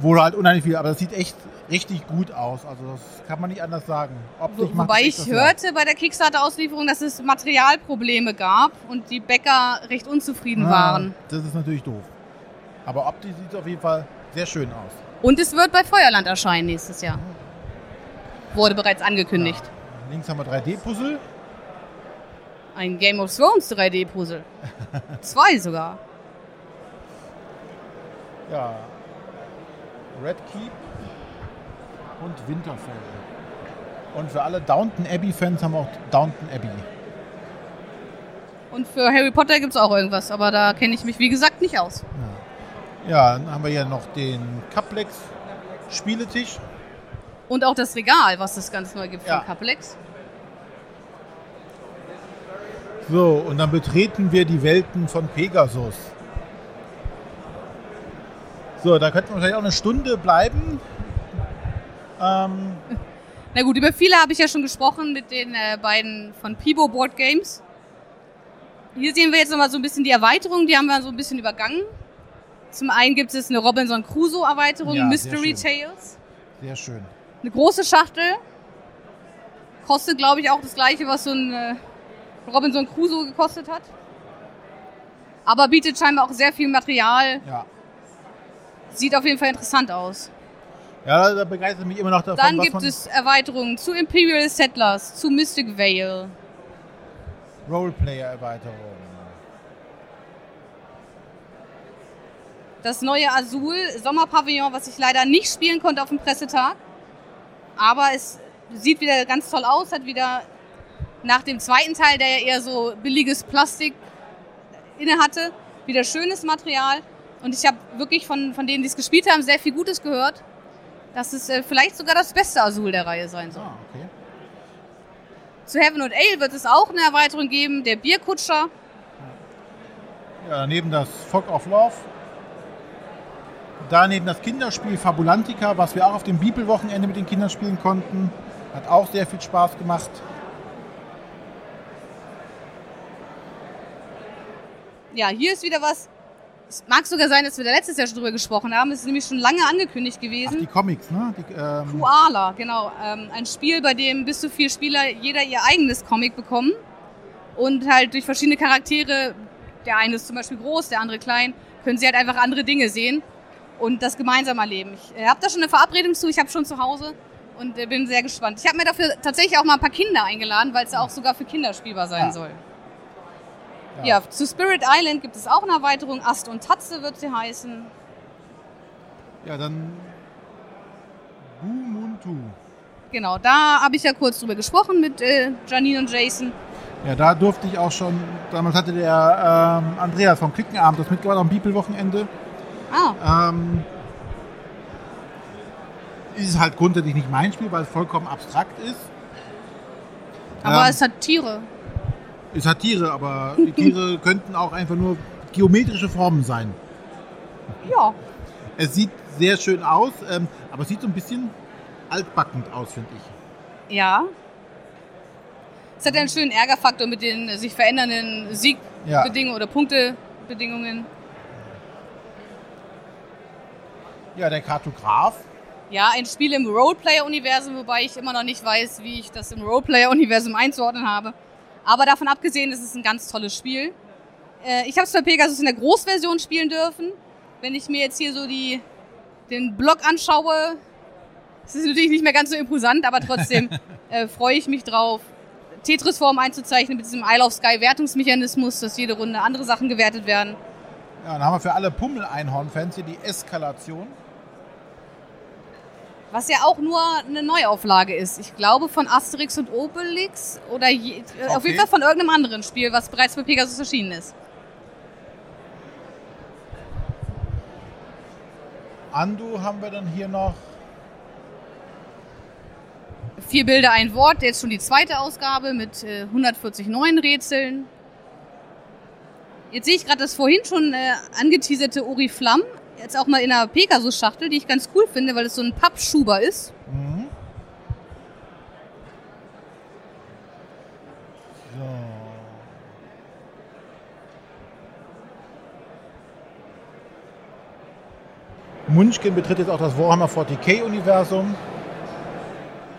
Wo halt unheimlich viel, aber das sieht echt richtig gut aus. Also das kann man nicht anders sagen. Optisch Wo, wobei ich hörte bei der Kickstarter-Auslieferung, dass es Materialprobleme gab und die Bäcker recht unzufrieden Ah, waren. Das ist natürlich doof. Aber optisch sieht es auf jeden Fall sehr schön aus. Und es wird bei Feuerland erscheinen nächstes Jahr. Wurde bereits angekündigt. Links haben wir 3D-Puzzle. Ein Game of Thrones 3D-Puzzle. Zwei sogar. Ja. Red Keep und Winterfell. Und für alle Downton Abbey-Fans haben wir auch Downton Abbey. Und für Harry Potter gibt's auch irgendwas, aber da kenne ich mich wie gesagt nicht aus. Ja, dann haben wir hier noch den Caplex Spieletisch. Und auch das Regal, was es ganz neu gibt Ja. von Caplex. So, und dann betreten wir die Welten von Pegasus. So, da könnten wir vielleicht auch eine Stunde bleiben. Ähm, Na gut, über viele habe ich ja schon gesprochen mit den äh, beiden von Pibo Board Games. Hier sehen wir jetzt nochmal so ein bisschen die Erweiterung, die haben wir so ein bisschen übergangen. Zum einen gibt es eine Robinson Crusoe Erweiterung, Ja, Mystery sehr Tales. sehr schön. Eine große Schachtel. Kostet, glaube ich, auch das gleiche, was so ein äh, Robinson Crusoe gekostet hat. Aber bietet scheinbar auch sehr viel Material. Ja. Sieht auf jeden Fall interessant aus. Ja, da, begeistert mich immer noch davon, Dann gibt es Erweiterungen zu Imperial Settlers, zu Mystic Vale. Roleplayer-Erweiterung. das neue Azul Sommerpavillon, was ich leider nicht spielen konnte auf dem Pressetag. Aber es sieht wieder ganz toll aus, hat wieder nach dem zweiten Teil, der ja eher so billiges Plastik inne hatte, wieder schönes Material. Und ich habe wirklich von, von denen, die es gespielt haben, sehr viel Gutes gehört. Dass es äh, vielleicht sogar das beste Azul der Reihe sein soll. Ah, okay. Zu Heaven und Ale wird es auch eine Erweiterung geben, der Bierkutscher. Ja, daneben das Fog of Love. Daneben das Kinderspiel Fabulantica, was wir auch auf dem Bibelwochenende mit den Kindern spielen konnten. Hat auch sehr viel Spaß gemacht. Ja, hier ist wieder was. Es mag sogar sein, dass wir da letztes Jahr schon drüber gesprochen haben. Es ist nämlich schon lange angekündigt Ach, die gewesen. Comics, ne? Die, ähm, Koala, genau. Ähm, ein Spiel, bei dem bis zu vier Spieler jeder ihr eigenes Comic bekommen. Und halt durch verschiedene Charaktere, der eine ist zum Beispiel groß, der andere klein, können sie halt einfach andere Dinge sehen und das gemeinsam erleben. Ich äh, habe da schon eine Verabredung zu, ich habe schon zu Hause und äh, bin sehr gespannt. Ich habe mir dafür tatsächlich auch mal ein paar Kinder eingeladen, weil es ja auch sogar für Kinder spielbar sein Ja. soll. Ja. Ja. zu Spirit Island gibt es auch eine Erweiterung. Ast und Tatze wird sie heißen. ja, dann Bumuntu. Genau, da habe ich ja kurz drüber gesprochen mit äh, Janine und Jason. Ja, da durfte ich auch schon, damals hatte der ähm, Andreas vom Klickenabend das mitgebracht am Bibelwochenende. Ah, Ähm, ist halt grundsätzlich nicht mein Spiel, weil es vollkommen abstrakt ist. aber Ähm, es hat Tiere. Es hat Tiere, aber die Tiere könnten auch einfach nur geometrische Formen sein. Ja, Es sieht sehr schön aus, ähm, aber es sieht so ein bisschen altbackend aus, finde ich. ja. Es hat einen schönen Ärgerfaktor mit den sich verändernden Ja. Siegbedingungen oder Punktebedingungen. Ja, der Kartograf. Ja, ein Spiel im Roleplayer-Universum, wobei ich immer noch nicht weiß, wie ich das im Roleplayer-Universum einzuordnen habe. Aber davon abgesehen, es ist ein ganz tolles Spiel. Äh, ich habe es bei Pegasus in der Großversion spielen dürfen. Wenn ich mir jetzt hier so die, den Blog anschaue, es ist natürlich nicht mehr ganz so imposant, aber trotzdem äh, freue ich mich drauf, Tetris-Form einzuzeichnen mit diesem Isle of Sky Wertungsmechanismus, dass jede Runde andere Sachen gewertet werden. Ja, dann haben wir für alle Pummel-Einhorn-Fans hier die Eskalation. Was ja auch nur eine Neuauflage ist. Ich glaube von Asterix und Obelix oder je, äh, auf Okay. jeden Fall von irgendeinem anderen Spiel, was bereits bei Pegasus erschienen ist. Andu haben wir dann hier noch. Vier Bilder, ein Wort, jetzt schon die zweite Ausgabe mit äh, 140 neuen Rätseln. Jetzt sehe ich gerade das vorhin schon äh, angeteaserte Oriflamm, jetzt auch mal in einer Pegasus-Schachtel, die ich ganz cool finde, weil es so ein Pappschuber ist. Mhm. So. Munchkin betritt jetzt auch das Warhammer 40k-Universum.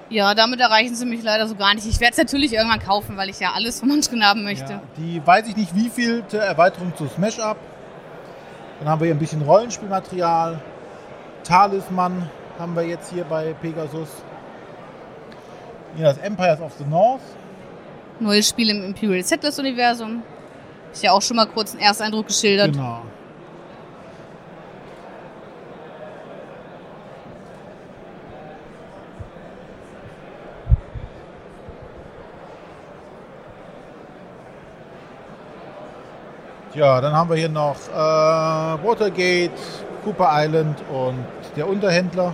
Ja, damit erreichen sie mich leider so gar nicht. Ich werde es natürlich irgendwann kaufen, weil ich ja alles von Munchkin haben möchte. Ja, die weiß ich nicht, wie viel Erweiterung zu Smash Up. Dann haben wir hier ein bisschen Rollenspielmaterial. Talisman haben wir jetzt hier bei Pegasus. Hier das Empires of the North. Neues Spiel im Imperial Settlers Universum. Ist ja auch schon mal kurz einen Ersteindruck geschildert. Genau. Ja, dann haben wir hier noch äh, Watergate, Cooper Island und der Unterhändler.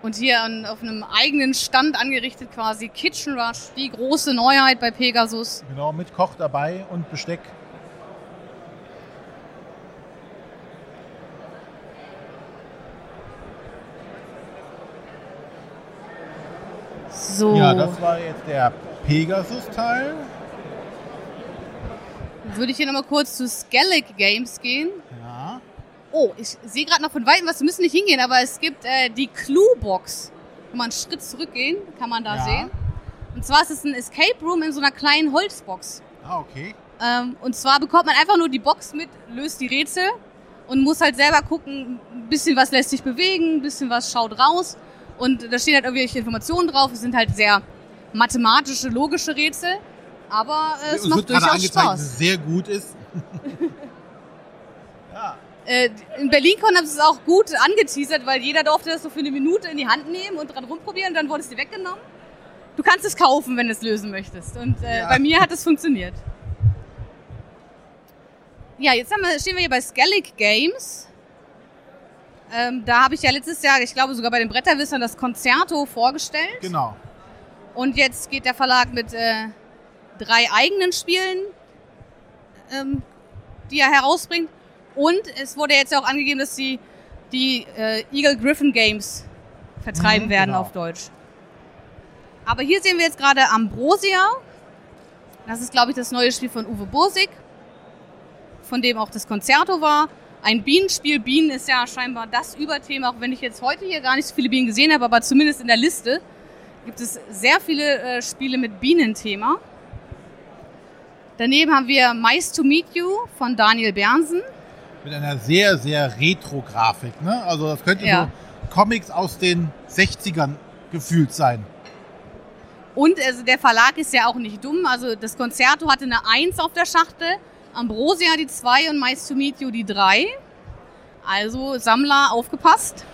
Und hier an, auf einem eigenen Stand angerichtet quasi Kitchen Rush, die große Neuheit bei Pegasus. Genau, mit Koch dabei und Besteck. So, Ja, das war jetzt der Pegasus-Teil. würde ich hier nochmal kurz zu Skellig Games gehen. Ja. Oh, ich sehe gerade noch von Weitem was, wir müssen nicht hingehen, aber es gibt äh, die Clue-Box. Wenn man einen Schritt zurückgehen, kann man da Ja. sehen. Und zwar ist es ein Escape Room in so einer kleinen Holzbox. Ah, okay. Ähm, und zwar bekommt man einfach nur die Box mit, löst die Rätsel und muss halt selber gucken, ein bisschen was lässt sich bewegen, ein bisschen was schaut raus. Und da stehen halt irgendwelche Informationen drauf. Es sind halt sehr mathematische, logische Rätsel. Aber äh, es Uns macht durchaus angezeigt, dass Spaß. es sehr gut ist. Äh, in BerlinCon haben sie es auch gut angeteasert, weil jeder durfte das so für eine Minute in die Hand nehmen und dran rumprobieren und dann wurde es dir weggenommen. Du kannst es kaufen, wenn du es lösen möchtest. Und äh, Ja. bei mir hat es funktioniert. Ja, jetzt haben wir, stehen wir hier bei Skellig Games. Ähm, da habe ich ja letztes Jahr, ich glaube sogar bei den Bretterwissern, das Concerto vorgestellt. Genau. Und jetzt geht der Verlag mit äh, drei eigenen Spielen, ähm, die er herausbringt. Und es wurde jetzt auch angegeben, dass sie die äh, Eagle Griffin Games vertreiben Mhm, werden genau. auf Deutsch. Aber hier sehen wir jetzt gerade Ambrosia. Das ist, glaube ich, das neue Spiel von Uwe Bursig, von dem auch das Concerto war. Ein Bienenspiel. Bienen ist ja scheinbar das Überthema, auch wenn ich jetzt heute hier gar nicht so viele Bienen gesehen habe, aber zumindest in der Liste gibt es sehr viele äh, Spiele mit Bienenthema. Daneben haben wir Mice to Meet You von Daniel Bernsen. Mit einer sehr, sehr Retro-Grafik. Ne? Also das könnte Ja. so Comics aus den 60ern gefühlt sein. Und also der Verlag ist ja auch nicht dumm. Also das Concerto hatte eine 1 auf der Schachtel, Ambrosia die 2 und Mice to Meet You die 3. Also Sammler aufgepasst.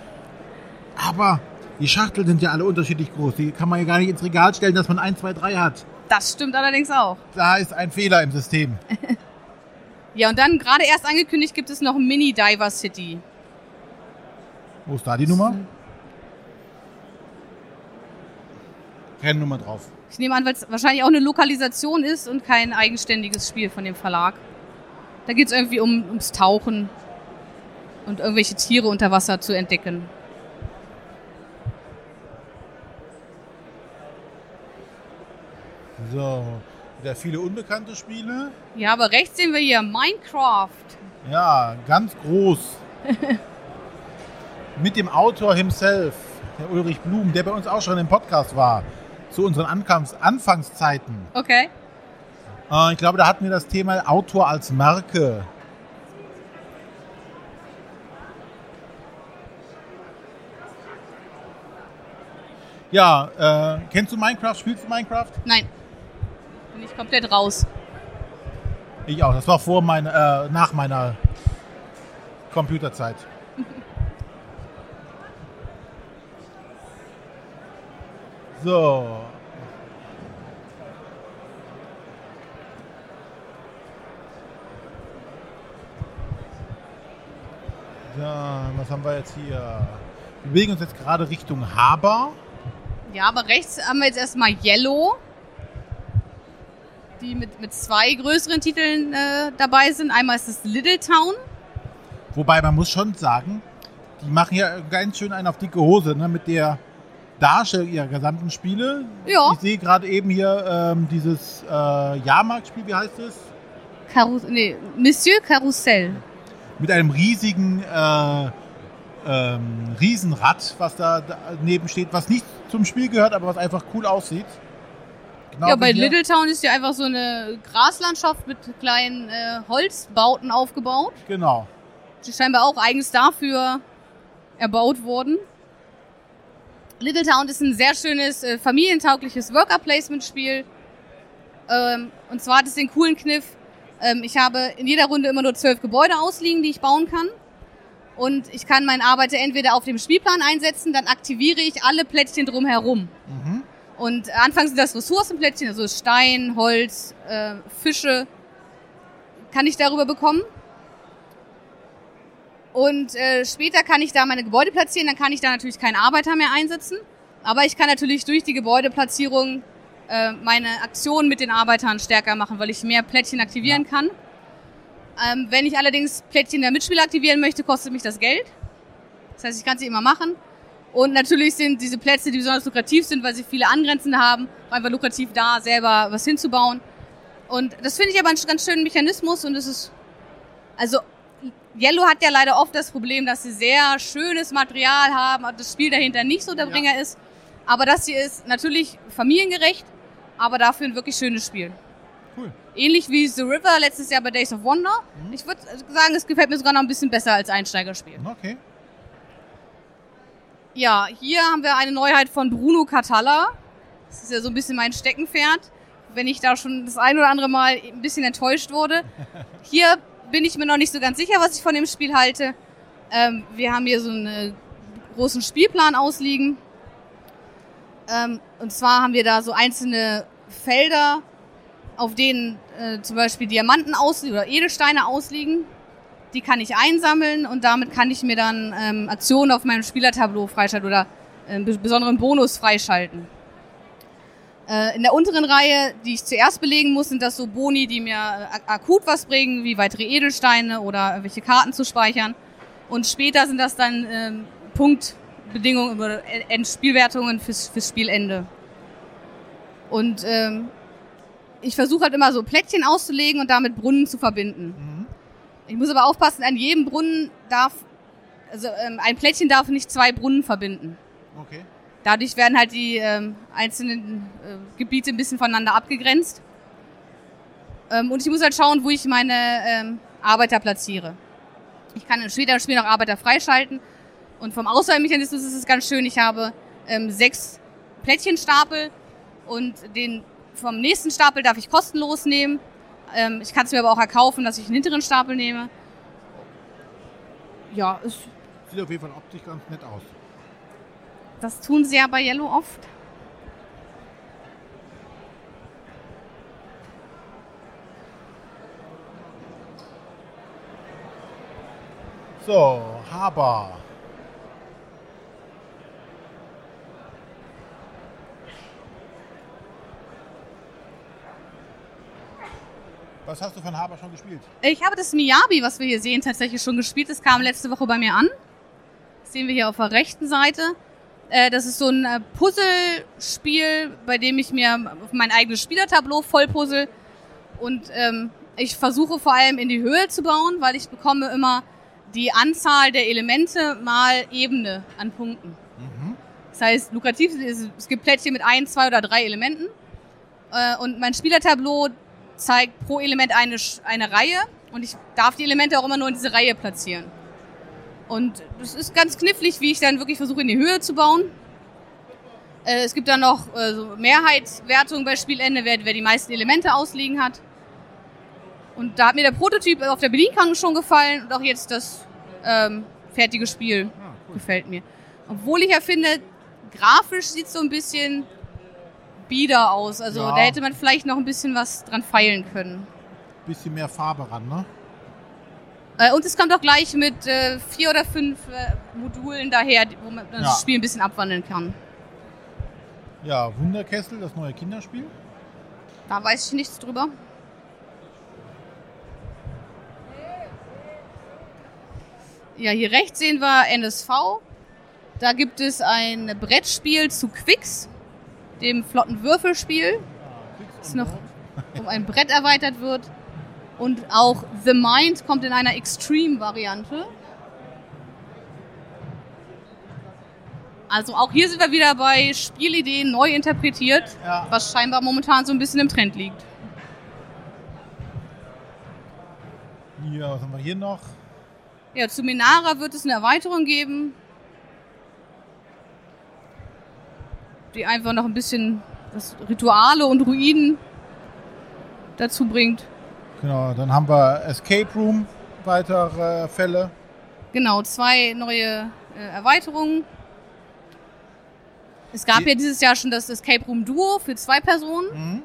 Aber die Schachteln sind ja alle unterschiedlich groß. Die kann man ja gar nicht ins Regal stellen, dass man 1, 2, 3 hat. Das stimmt allerdings auch. Da ist ein Fehler im System. Ja, und dann gerade erst angekündigt gibt es noch Mini Diver City. Wo ist da die Nummer? Rennnummer drauf. Ich nehme an, weil es wahrscheinlich auch eine Lokalisation ist und kein eigenständiges Spiel von dem Verlag. Da geht es irgendwie um, ums Tauchen und irgendwelche Tiere unter Wasser zu entdecken. So, wieder viele unbekannte Spiele. Ja, aber rechts sehen wir hier Minecraft. Ja, ganz groß. Mit dem Autor himself, der Ulrich Blum, der bei uns auch schon im Podcast war, zu unseren Anfangs Anfangszeiten. Okay. Äh, ich glaube, da hatten wir das Thema Autor als Marke. Ja, äh, kennst du Minecraft? Spielst du Minecraft? Nein. Bin ich komplett raus. Ich auch. Das war vor meiner, äh, nach meiner Computerzeit. So. Ja, was haben wir jetzt hier? Wir bewegen uns jetzt gerade Richtung Haber. Ja, aber rechts haben wir jetzt erstmal Yellow, die mit, mit zwei größeren Titeln äh, dabei sind. Einmal ist es Little Town. Wobei man muss schon sagen, die machen ja ganz schön einen auf dicke Hose ne, mit der Darstellung ihrer gesamten Spiele. Ja. Ich sehe gerade eben hier ähm, dieses äh, Jahrmarktspiel, wie heißt es? Karus nee, Monsieur Carousel. Mit einem riesigen äh, ähm, Riesenrad, was da daneben steht, was nicht zum Spiel gehört, aber was einfach cool aussieht. Genau ja, bei. Little Town ist ja einfach so eine Graslandschaft mit kleinen äh, Holzbauten aufgebaut, Genau. die scheinbar auch eigens dafür erbaut wurden. Little Town ist ein sehr schönes, äh, familientaugliches Worker-Placement-Spiel. Ähm, und zwar hat es den coolen Kniff, ähm, ich habe in jeder Runde immer nur zwölf Gebäude ausliegen, die ich bauen kann. Und ich kann meinen Arbeiter entweder auf dem Spielplan einsetzen, dann aktiviere ich alle Plättchen drumherum. Mhm. Und anfangs sind das Ressourcenplättchen, also Stein, Holz, äh, Fische, kann ich darüber bekommen. Und äh, später kann ich da meine Gebäude platzieren, dann kann ich da natürlich keinen Arbeiter mehr einsetzen. Aber ich kann natürlich durch die Gebäudeplatzierung äh, meine Aktionen mit den Arbeitern stärker machen, weil ich mehr Plättchen aktivieren kann. Ähm, wenn ich allerdings Plättchen der Mitspieler aktivieren möchte, kostet mich das Geld. Das heißt, ich kann sie immer machen. Und natürlich sind diese Plätze, die besonders lukrativ sind, weil sie viele Angrenzende haben, einfach lukrativ da, selber was hinzubauen. Und das finde ich aber einen ganz schönen Mechanismus und es ist, also Yellow hat ja leider oft das Problem, dass sie sehr schönes Material haben und das Spiel dahinter nicht so der Ja. Bringer ist. Aber das hier ist natürlich familiengerecht, aber dafür ein wirklich schönes Spiel. Cool. Ähnlich wie The River letztes Jahr bei Days of Wonder. Ich würde sagen, es gefällt mir sogar noch ein bisschen besser als Einsteigerspiel. Okay. Ja, hier haben wir eine Neuheit von Bruno Catalla. Das ist ja so ein bisschen mein Steckenpferd. wenn ich da schon das ein oder andere Mal ein bisschen enttäuscht wurde. Hier bin ich mir noch nicht so ganz sicher, was ich von dem Spiel halte. Ähm, wir haben hier so einen großen Spielplan ausliegen. Ähm, und zwar haben wir da so einzelne Felder, auf denen äh, zum Beispiel Diamanten ausliegen oder Edelsteine ausliegen. Die kann ich einsammeln und damit kann ich mir dann ähm, Aktionen auf meinem Spielertableau freischalten oder einen besonderen Bonus freischalten. Äh, in der unteren Reihe, die ich zuerst belegen muss, sind das so Boni, die mir akut was bringen, wie weitere Edelsteine oder irgendwelche Karten zu speichern. Und später sind das dann ähm, Punktbedingungen oder Endspielwertungen fürs, fürs Spielende. Und ähm, ich versuche halt immer so Plättchen auszulegen und damit Brunnen zu verbinden. Mhm. Ich muss aber aufpassen, an jedem Brunnen darf, also ähm, ein Plättchen darf nicht zwei Brunnen verbinden. Okay. Dadurch werden halt die ähm, einzelnen äh, Gebiete ein bisschen voneinander abgegrenzt. Ähm, und ich muss halt schauen, wo ich meine ähm, Arbeiter platziere. Ich kann im späteren Spiel noch Arbeiter freischalten. Und vom Auswahlmechanismus ist es ganz schön, ich habe ähm, sechs Plättchenstapel und den vom nächsten Stapel darf ich kostenlos nehmen. Ähm, ich kann es mir aber auch erkaufen, dass ich einen hinteren Stapel nehme. Ja, es sieht auf jeden Fall optisch ganz nett aus. Das tun sie ja bei Yellow oft. So, Haber. Was hast du von Haber schon gespielt? Ich habe das Miyabi, was wir hier sehen, tatsächlich schon gespielt. Das kam letzte Woche bei mir an. Das sehen wir hier auf der rechten Seite. Äh, das ist so ein äh, Puzzlespiel, bei dem ich mir mein eigenes Spielertableau voll puzzle. Und ähm, ich versuche vor allem in die Höhe zu bauen, weil ich bekomme immer die Anzahl der Elemente mal Ebene an Punkten. Mhm. Das heißt, lukrativ ist, es gibt Plättchen mit ein, zwei oder drei Elementen. Äh, und mein Spielertableau zeigt pro Element eine, eine Reihe und ich darf die Elemente auch immer nur in diese Reihe platzieren. Und das ist ganz knifflig, wie ich dann wirklich versuche, in die Höhe zu bauen. Äh, es gibt dann noch äh, so Mehrheitswertung bei Spielende, wer, wer die meisten Elemente ausliegen hat. Und da hat mir der Prototyp auf der Bedienkange schon gefallen und auch jetzt das ähm, fertige Spiel ah, cool. gefällt mir. Obwohl ich ja finde, grafisch sieht so ein bisschen bieder aus. Also ja. da hätte man vielleicht noch ein bisschen was dran feilen können. Bisschen mehr Farbe ran, ne? Äh, und es kommt auch gleich mit äh, vier oder fünf äh, Modulen daher, wo man ja. das Spiel ein bisschen abwandeln kann. Ja, Wunderkessel, das neue Kinderspiel. Da weiß ich nichts drüber. Ja, hier rechts sehen wir NSV. Da gibt es ein Brettspiel zu Quicks, dem flotten Würfelspiel, das noch um ein Brett erweitert wird. Und auch The Mind kommt in einer Extreme-Variante. Also auch hier sind wir wieder bei Spielideen neu interpretiert, ja. was scheinbar momentan so ein bisschen im Trend liegt. Ja, was haben wir hier noch? Ja, zu Minara wird es eine Erweiterung geben, die einfach noch ein bisschen das Rituale und Ruinen dazu bringt. Genau, dann haben wir Escape Room, weitere Fälle. Genau, zwei neue äh, Erweiterungen. Es gab die ja dieses Jahr schon das Escape Room Duo für zwei Personen. Mhm.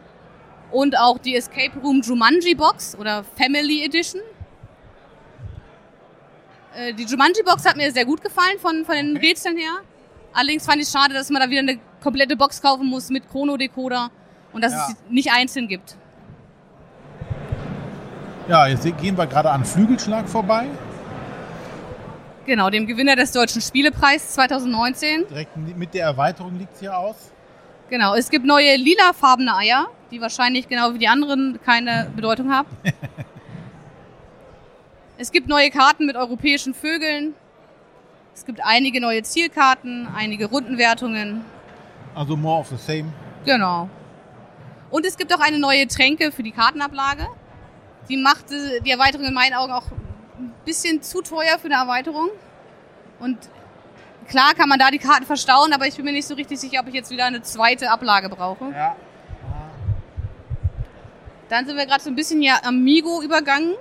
Und auch die Escape Room Jumanji Box oder Family Edition. Äh, die Jumanji Box hat mir sehr gut gefallen von, von den okay. Rätseln her. Allerdings fand ich es schade, dass man da wieder eine komplette Box kaufen muss mit Chrono-Decoder und dass ja. es nicht einzeln gibt. Ja, jetzt gehen wir gerade an Flügelschlag vorbei. Genau, dem Gewinner des Deutschen Spielepreis 2019. Direkt mit der Erweiterung liegt es hier aus. Genau, es gibt neue lilafarbene Eier, die wahrscheinlich genau wie die anderen keine Bedeutung haben. es gibt neue Karten mit europäischen Vögeln. Es gibt einige neue Zielkarten, einige Rundenwertungen. Also more of the same. Genau. Und es gibt auch eine neue Tränke für die Kartenablage. Die macht die Erweiterung in meinen Augen auch ein bisschen zu teuer für eine Erweiterung. Und klar kann man da die Karten verstauen, aber ich bin mir nicht so richtig sicher, ob ich jetzt wieder eine zweite Ablage brauche. Ja. Dann sind wir gerade so ein bisschen hier Amigo übergangen.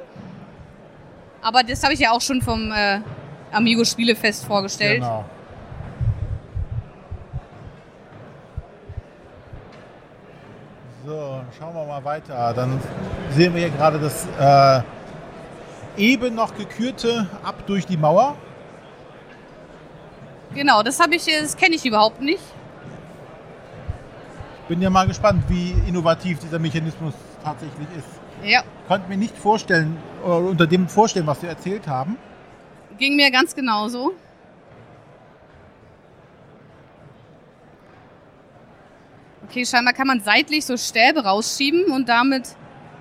Aber das habe ich ja auch schon vom äh, Amigo Spielefest vorgestellt. Genau. So, schauen wir mal weiter. Dann sehen wir hier gerade das äh, eben noch gekürte Ab durch die Mauer. Genau, das habe ich, das kenne ich überhaupt nicht. Bin ja mal gespannt, wie innovativ dieser Mechanismus tatsächlich ist. Ja, Konnte mir nicht vorstellen, oder unter dem vorstellen, was Sie erzählt haben. ging mir ganz genauso. Okay, scheinbar kann man seitlich so Stäbe rausschieben und damit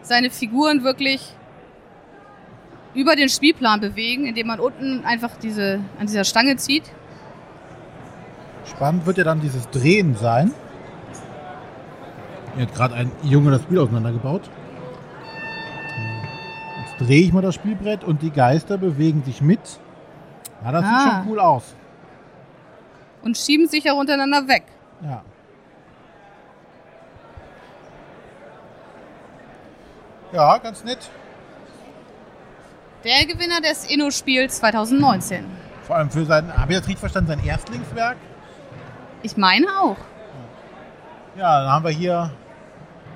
seine Figuren wirklich über den Spielplan bewegen, indem man unten einfach diese, an dieser Stange zieht. Spannend wird ja dann dieses Drehen sein. Hier hat gerade ein Junge das Spiel auseinandergebaut. Jetzt drehe ich mal das Spielbrett und die Geister bewegen sich mit. Ja, das Ah. sieht schon cool aus. und schieben sich auch untereinander weg. Ja. Ja, ganz nett. Der Gewinner des Inno-Spiels 2019. Vor allem für sein, habe ich das richtig verstanden, sein Erstlingswerk? Ich meine auch. Ja, dann haben wir hier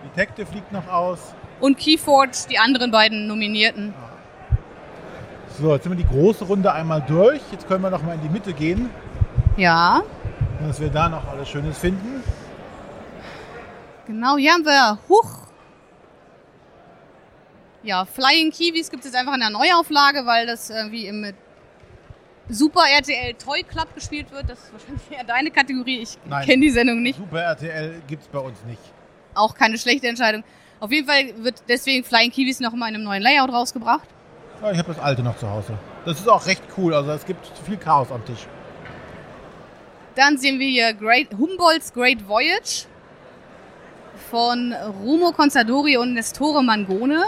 Detective liegt noch aus. Und Keyforge, die anderen beiden Nominierten. So, jetzt sind wir die große Runde einmal durch. Jetzt können wir noch mal in die Mitte gehen, Ja, dass wir da noch alles Schönes finden. genau, hier haben wir Huch. Ja, Flying Kiwis gibt es jetzt einfach in der Neuauflage, weil das irgendwie im Super RTL Toy Club gespielt wird. Das ist wahrscheinlich eher deine Kategorie. Ich kenne die Sendung nicht. Super RTL gibt es bei uns nicht. Auch keine schlechte Entscheidung. Auf jeden Fall wird deswegen Flying Kiwis noch mal in einem neuen Layout rausgebracht. Ja, ich habe das alte noch zu Hause. Das ist auch recht cool. Also es gibt viel Chaos am Tisch. Dann sehen wir hier Great, Humboldt's Great Voyage von Rumo Consadori und Nestore Mangone.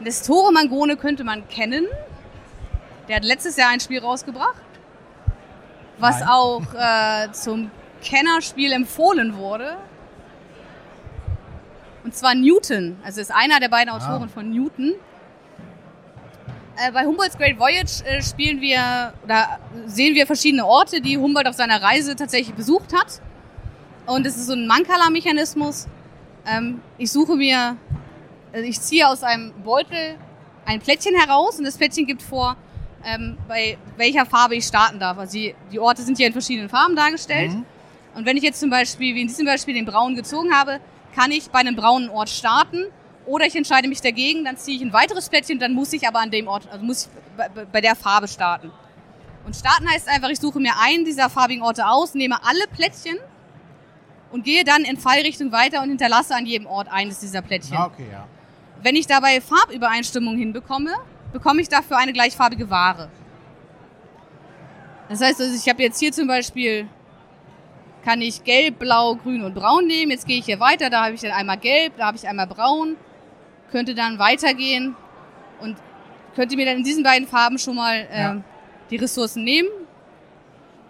Nestore Mangone könnte man kennen. Der hat letztes Jahr ein Spiel rausgebracht, was Nein. auch äh, zum Kennerspiel empfohlen wurde. Und zwar Newton. Also ist einer der beiden Autoren von Newton. Äh, bei Humboldt's Great Voyage äh, spielen wir oder sehen wir verschiedene Orte, die Humboldt auf seiner Reise tatsächlich besucht hat. Und es ist so ein Mankala-Mechanismus. Ähm, ich suche mir, also ich ziehe aus einem Beutel ein Plättchen heraus und das Plättchen gibt vor, ähm, bei welcher Farbe ich starten darf. Also die, die Orte sind hier in verschiedenen Farben dargestellt. Mhm. Und wenn ich jetzt zum Beispiel, wie in diesem Beispiel, den braunen gezogen habe, kann ich bei einem braunen Ort starten. Oder ich entscheide mich dagegen, dann ziehe ich ein weiteres Plättchen, dann muss ich aber an dem Ort, also muss ich bei, der Farbe starten. Und starten heißt einfach, ich suche mir einen dieser farbigen Orte aus, nehme alle Plättchen und gehe dann in Fallrichtung weiter und hinterlasse an jedem Ort eines dieser Plättchen. Ah, okay, ja. Wenn ich dabei Farbübereinstimmung hinbekomme, bekomme ich dafür eine gleichfarbige Ware. Das heißt, also ich habe jetzt hier zum Beispiel, kann ich gelb, blau, grün und braun nehmen. Jetzt gehe ich hier weiter, da habe ich dann einmal gelb, da habe ich einmal braun. Könnte dann weitergehen und könnte mir dann in diesen beiden Farben schon mal ähm, Ja. die Ressourcen nehmen.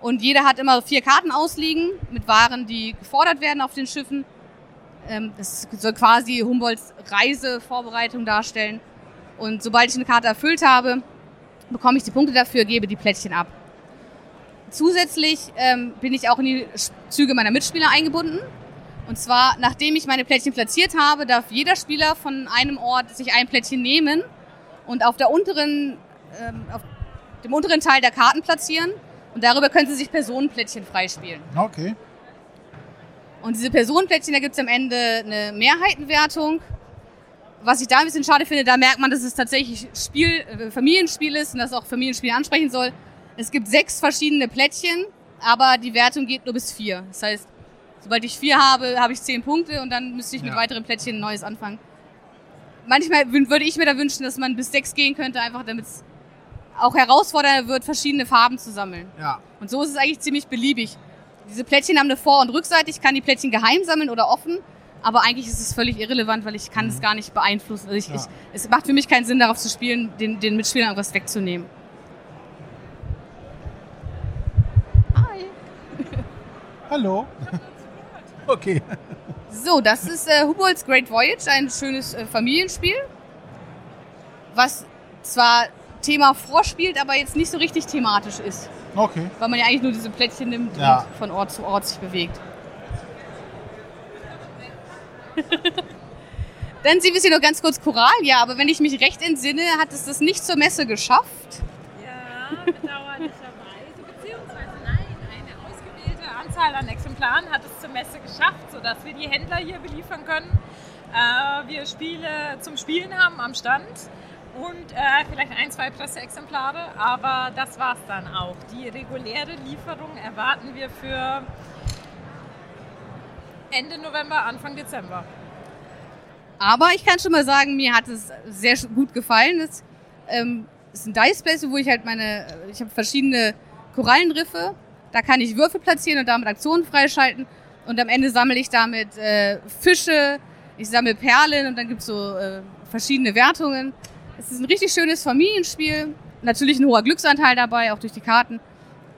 Und jeder hat immer vier Karten ausliegen mit Waren, die gefordert werden auf den Schiffen. Ähm, das soll quasi Humboldts Reisevorbereitung darstellen. Und sobald ich eine Karte erfüllt habe, bekomme ich die Punkte dafür, gebe die Plättchen ab. Zusätzlich ähm, bin ich auch in die Züge meiner Mitspieler eingebunden. Und zwar, nachdem ich meine Plättchen platziert habe, darf jeder Spieler von einem Ort sich ein Plättchen nehmen und auf der unteren, ähm, auf dem unteren Teil der Karten platzieren. Und darüber können sie sich Personenplättchen freispielen. Okay. Und diese Personenplättchen, da gibt's am Ende eine Mehrheitenwertung. Was ich da ein bisschen schade finde, da merkt man, dass es tatsächlich Spiel, äh, Familienspiel ist und das auch Familienspiel ansprechen soll. Es gibt sechs verschiedene Plättchen, aber die Wertung geht nur bis vier. Das heißt, sobald ich vier habe, habe ich zehn Punkte und dann müsste ich mit Ja. weiteren Plättchen ein neues anfangen. Manchmal würde ich mir da wünschen, dass man bis sechs gehen könnte, einfach damit es auch herausfordernder wird, verschiedene Farben zu sammeln. Ja. Und so ist es eigentlich ziemlich beliebig. Diese Plättchen haben eine Vor- und Rückseite. Ich kann die Plättchen geheim sammeln oder offen. Aber eigentlich ist es völlig irrelevant, weil ich kann es gar nicht beeinflussen. Also ich, Ja. ich, es macht für mich keinen Sinn, darauf zu spielen, den, den Mitspielern irgendwas wegzunehmen. Hi. Hallo. Okay. So, das ist äh, Hubolt's Great Voyage, ein schönes äh, Familienspiel, was zwar Thema vorspielt, aber jetzt nicht so richtig thematisch ist, Okay. weil man ja eigentlich nur diese Plättchen nimmt Ja. und von Ort zu Ort sich bewegt. Dann sehen wir hier noch ganz kurz Coralia, aber wenn ich mich recht entsinne, hat es das nicht zur Messe geschafft. Ja, bedauerlicherweise, beziehungsweise nein, eine ausgewählte Anzahl an Exemplaren hat es zur Messe geschafft, sodass wir die Händler hier beliefern können. Äh, wir Spiele zum Spielen haben am Stand und äh, vielleicht ein, zwei Presseexemplare, aber das war's dann auch. Die reguläre Lieferung erwarten wir für Ende November, Anfang Dezember. Aber ich kann schon mal sagen, mir hat es sehr gut gefallen. Es ähm, ist ein Dice Space, wo ich halt meine, äh, ich habe verschiedene Korallenriffe. Da kann ich Würfel platzieren und damit Aktionen freischalten. Und am Ende sammle ich damit äh, Fische, ich sammle Perlen und dann gibt's so äh, verschiedene Wertungen. Es ist ein richtig schönes Familienspiel. Natürlich ein hoher Glücksanteil dabei, auch durch die Karten.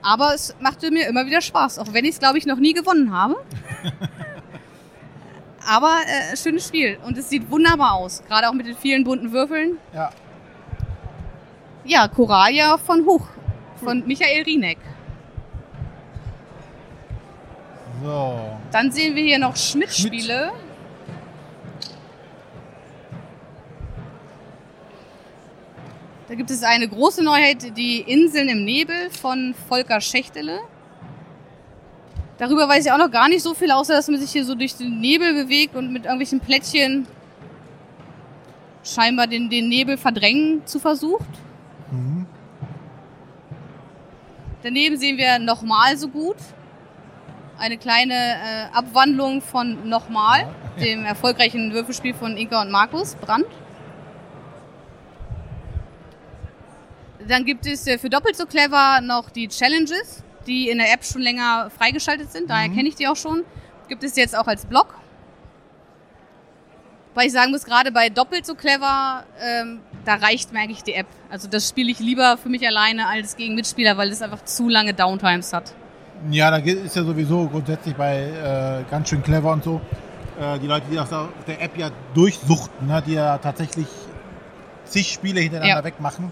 Aber es machte mir immer wieder Spaß, auch wenn ich es, glaube ich, noch nie gewonnen habe. Aber äh, schönes Spiel und es sieht wunderbar aus, gerade auch mit den vielen bunten Würfeln. Ja. Ja, Coralia von Huch, von Michael Rieneck. So. Dann sehen wir hier noch Schmidt-Spiele. Da gibt es eine große Neuheit, die Inseln im Nebel von Volker Schächtele. Darüber weiß ich auch noch gar nicht so viel, außer dass man sich hier so durch den Nebel bewegt und mit irgendwelchen Plättchen scheinbar den, den Nebel verdrängen zu versucht. Mhm. Daneben sehen wir nochmal so gut. Eine kleine äh, Abwandlung von nochmal, dem erfolgreichen Würfelspiel von Inka und Markus Brandt. Dann gibt es äh, für doppelt so clever noch die Challenges, die in der App schon länger freigeschaltet sind. Daher kenne ich die auch schon. Gibt es jetzt auch als Blog. Weil ich sagen muss, gerade bei doppelt so clever, ähm, da reicht mir eigentlich die App. Also das spiele ich lieber für mich alleine als gegen Mitspieler, weil es einfach zu lange Downtimes hat. Ja, da ist ja sowieso grundsätzlich bei äh, ganz schön clever und so. Äh, die Leute, die auf der, auf der App ja durchsuchten, ne, die ja tatsächlich zig Spiele hintereinander Ja. wegmachen,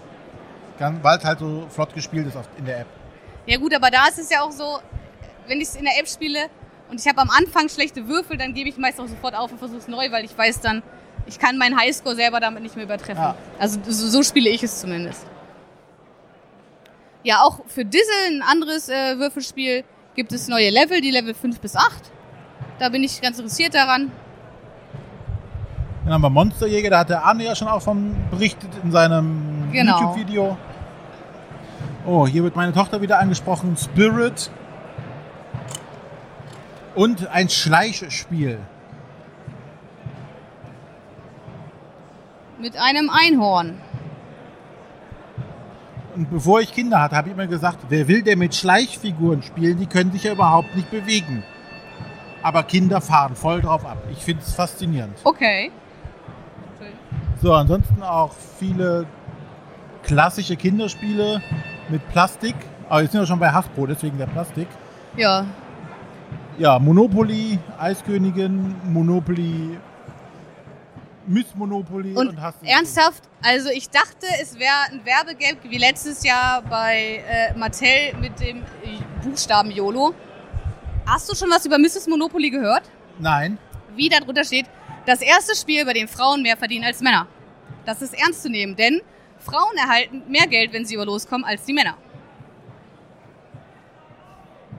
weil es halt so flott gespielt ist in der App. Ja gut, aber da ist es ja auch so, wenn ich es in der App spiele und ich habe am Anfang schlechte Würfel, dann gebe ich meist auch sofort auf und versuche es neu, weil ich weiß dann, ich kann meinen Highscore selber damit nicht mehr übertreffen. Ja. Also so, so spiele ich es zumindest. Ja, auch für Dizzle, ein anderes äh, Würfelspiel, gibt es neue Level, die Level 5 bis 8. Da bin ich ganz interessiert daran. Dann haben wir Monsterjäger, da hat der Arne ja schon auch von berichtet in seinem Genau. YouTube-Video. Oh, hier wird meine Tochter wieder angesprochen. Spirit. Und ein Schleichspiel. Mit einem Einhorn. Und bevor ich Kinder hatte, habe ich immer gesagt, wer will der mit Schleichfiguren spielen, die können sich ja überhaupt nicht bewegen. Aber Kinder fahren voll drauf ab. Ich finde es faszinierend. Okay. So, ansonsten auch viele klassische Kinderspiele mit Plastik. Aber jetzt sind wir schon bei Hasbro, deswegen der Plastik. Ja, Ja, Monopoly, Eiskönigin, Monopoly, Miss Monopoly und, Und hast du- ernsthaft, also ich dachte, es wäre ein Werbegag wie letztes Jahr bei äh, Mattel mit dem Buchstaben YOLO. Hast du schon was über Mrs. Monopoly gehört? Nein. Wie da drunter steht, das erste Spiel, bei dem Frauen mehr verdienen als Männer. Das ist ernst zu nehmen, denn Frauen erhalten mehr Geld, wenn sie über loskommen, als die Männer.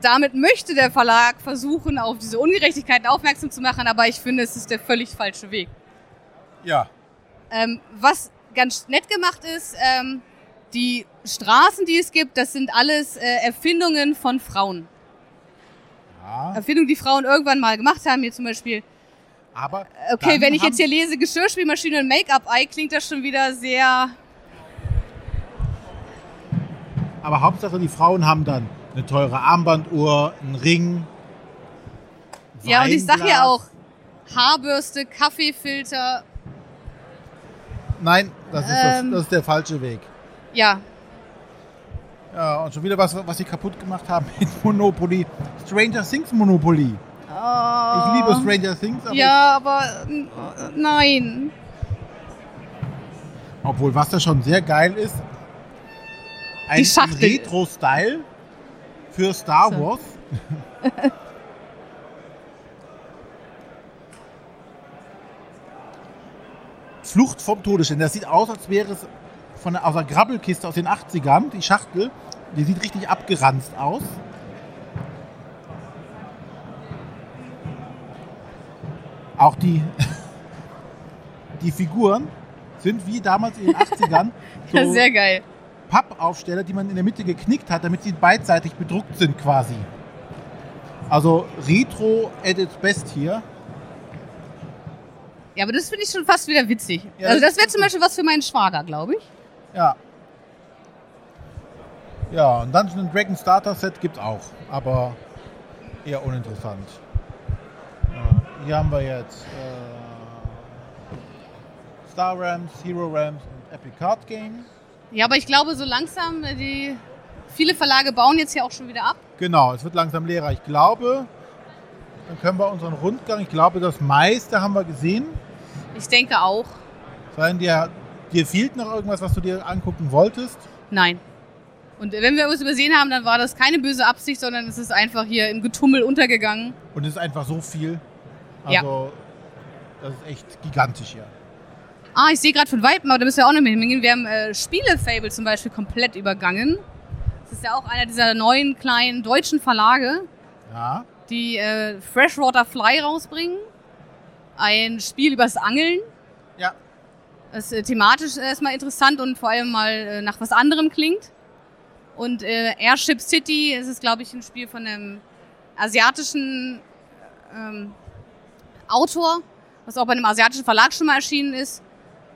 Damit möchte der Verlag versuchen, auf diese Ungerechtigkeiten aufmerksam zu machen, aber ich finde, es ist der völlig falsche Weg. Ja. Ähm, was ganz nett gemacht ist, ähm, die Straßen, die es gibt, das sind alles äh, Erfindungen von Frauen. ja. Erfindungen, die Frauen irgendwann mal gemacht haben. Hier zum Beispiel, Aber okay, wenn ich jetzt hier lese Geschirrspülmaschine und Make-up-Ei, klingt das schon wieder sehr... Aber Hauptsache, die Frauen haben dann eine teure Armbanduhr, einen Ring. Ja, und ich sag ja auch Haarbürste, Kaffeefilter, Nein, das ist, Ähm. das, das ist der falsche Weg. ja, Ja, und schon wieder was, was sie kaputt gemacht haben mit Monopoly. Stranger Things Monopoly. Ich liebe Stranger Things, aber Ja, aber nein. obwohl was da schon sehr geil ist, ein. Retro-Style für Star So. Wars. Flucht vom Todesstern. Das sieht aus, als wäre es von der, aus einer Grabbelkiste aus den 80ern, die Schachtel. Die sieht richtig abgeranzt aus. Auch die, die Figuren sind wie damals in den 80ern so Ja, sehr geil. Pappaufsteller, die man in der Mitte geknickt hat, damit sie beidseitig bedruckt sind quasi. Also Retro at its best hier. Ja, aber das finde ich schon fast wieder witzig. Ja, also das wäre zum Beispiel was für meinen Schwager, glaube ich. Ja. Ja, und Dungeons and Dragon Starter Set gibt's auch, aber eher uninteressant. Ja, hier haben wir jetzt äh, Star Rams, Hero Rams und Epic Card Game. Ja, aber ich glaube, so langsam, äh, die viele Verlage bauen jetzt hier auch schon wieder ab. Genau, es wird langsam leerer. Ich glaube, dann können wir unseren Rundgang, ich glaube, das meiste haben wir gesehen. Ich denke auch. Sein dir, dir fehlt noch irgendwas, was du dir angucken wolltest? Nein. Und wenn wir was übersehen haben, dann war das keine böse Absicht, sondern es ist einfach hier im Getummel untergegangen. Und es ist einfach so viel. Ja. Also, das ist echt gigantisch hier. Ah, ich sehe gerade von Weitem, aber da müssen wir auch noch mit hingehen. Wir haben äh, Spiele-Fable zum Beispiel komplett übergangen. Das ist ja auch einer dieser neuen kleinen deutschen Verlage, Ja. die äh, Freshwater Fly rausbringen. Ein Spiel übers Angeln. Ja. Das äh, thematisch erstmal interessant und vor allem mal äh, nach was anderem klingt. Und äh, Airship City, es ist glaube ich ein Spiel von einem asiatischen ähm, Autor, was auch bei einem asiatischen Verlag schon mal erschienen ist.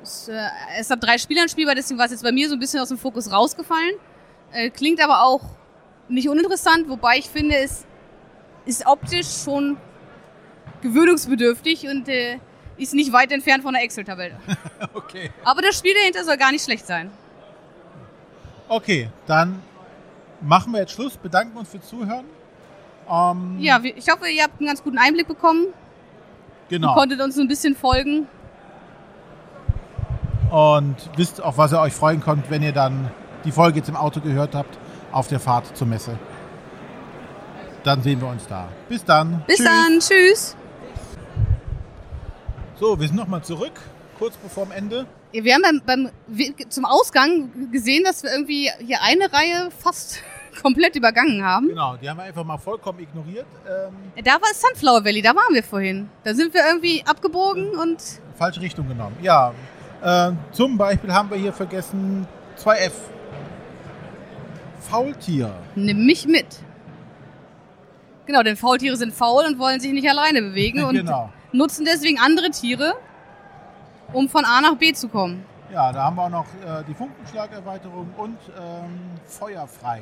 Es, äh, es hat drei Spielern spielbar, deswegen war es jetzt bei mir so ein bisschen aus dem Fokus rausgefallen. Äh, klingt aber auch nicht uninteressant, wobei ich finde, es ist optisch schon gewöhnungsbedürftig und äh, ist nicht weit entfernt von der Excel-Tabelle. Okay. Aber das Spiel dahinter soll gar nicht schlecht sein. Okay, dann machen wir jetzt Schluss, bedanken uns fürs Zuhören. Ähm, Ja, ich hoffe, ihr habt einen ganz guten Einblick bekommen, genau. konntet uns ein bisschen folgen. Und wisst, auf was ihr euch freuen könnt, wenn ihr dann die Folge jetzt im Auto gehört habt, auf der Fahrt zur Messe. Dann sehen wir uns da. Bis dann. Bis Tschüss. dann, tschüss. So, wir sind nochmal zurück, kurz bevor dem Ende. Ja, Wir haben beim, beim zum Ausgang gesehen, dass wir irgendwie hier eine Reihe fast komplett übergangen haben. Genau, die haben wir einfach mal vollkommen ignoriert. Ähm, Da war Sunflower Valley, da waren wir vorhin. Da sind wir irgendwie abgebogen und falsche Richtung genommen. Ja, äh, zum Beispiel haben wir hier vergessen 2F. Faultier. nimm mich mit. Genau, denn Faultiere sind faul und wollen sich nicht alleine bewegen und genau. nutzen deswegen andere Tiere, um von A nach B zu kommen. Ja, da haben wir auch noch äh, die Funkenschlagerweiterung und ähm, Feuerfrei.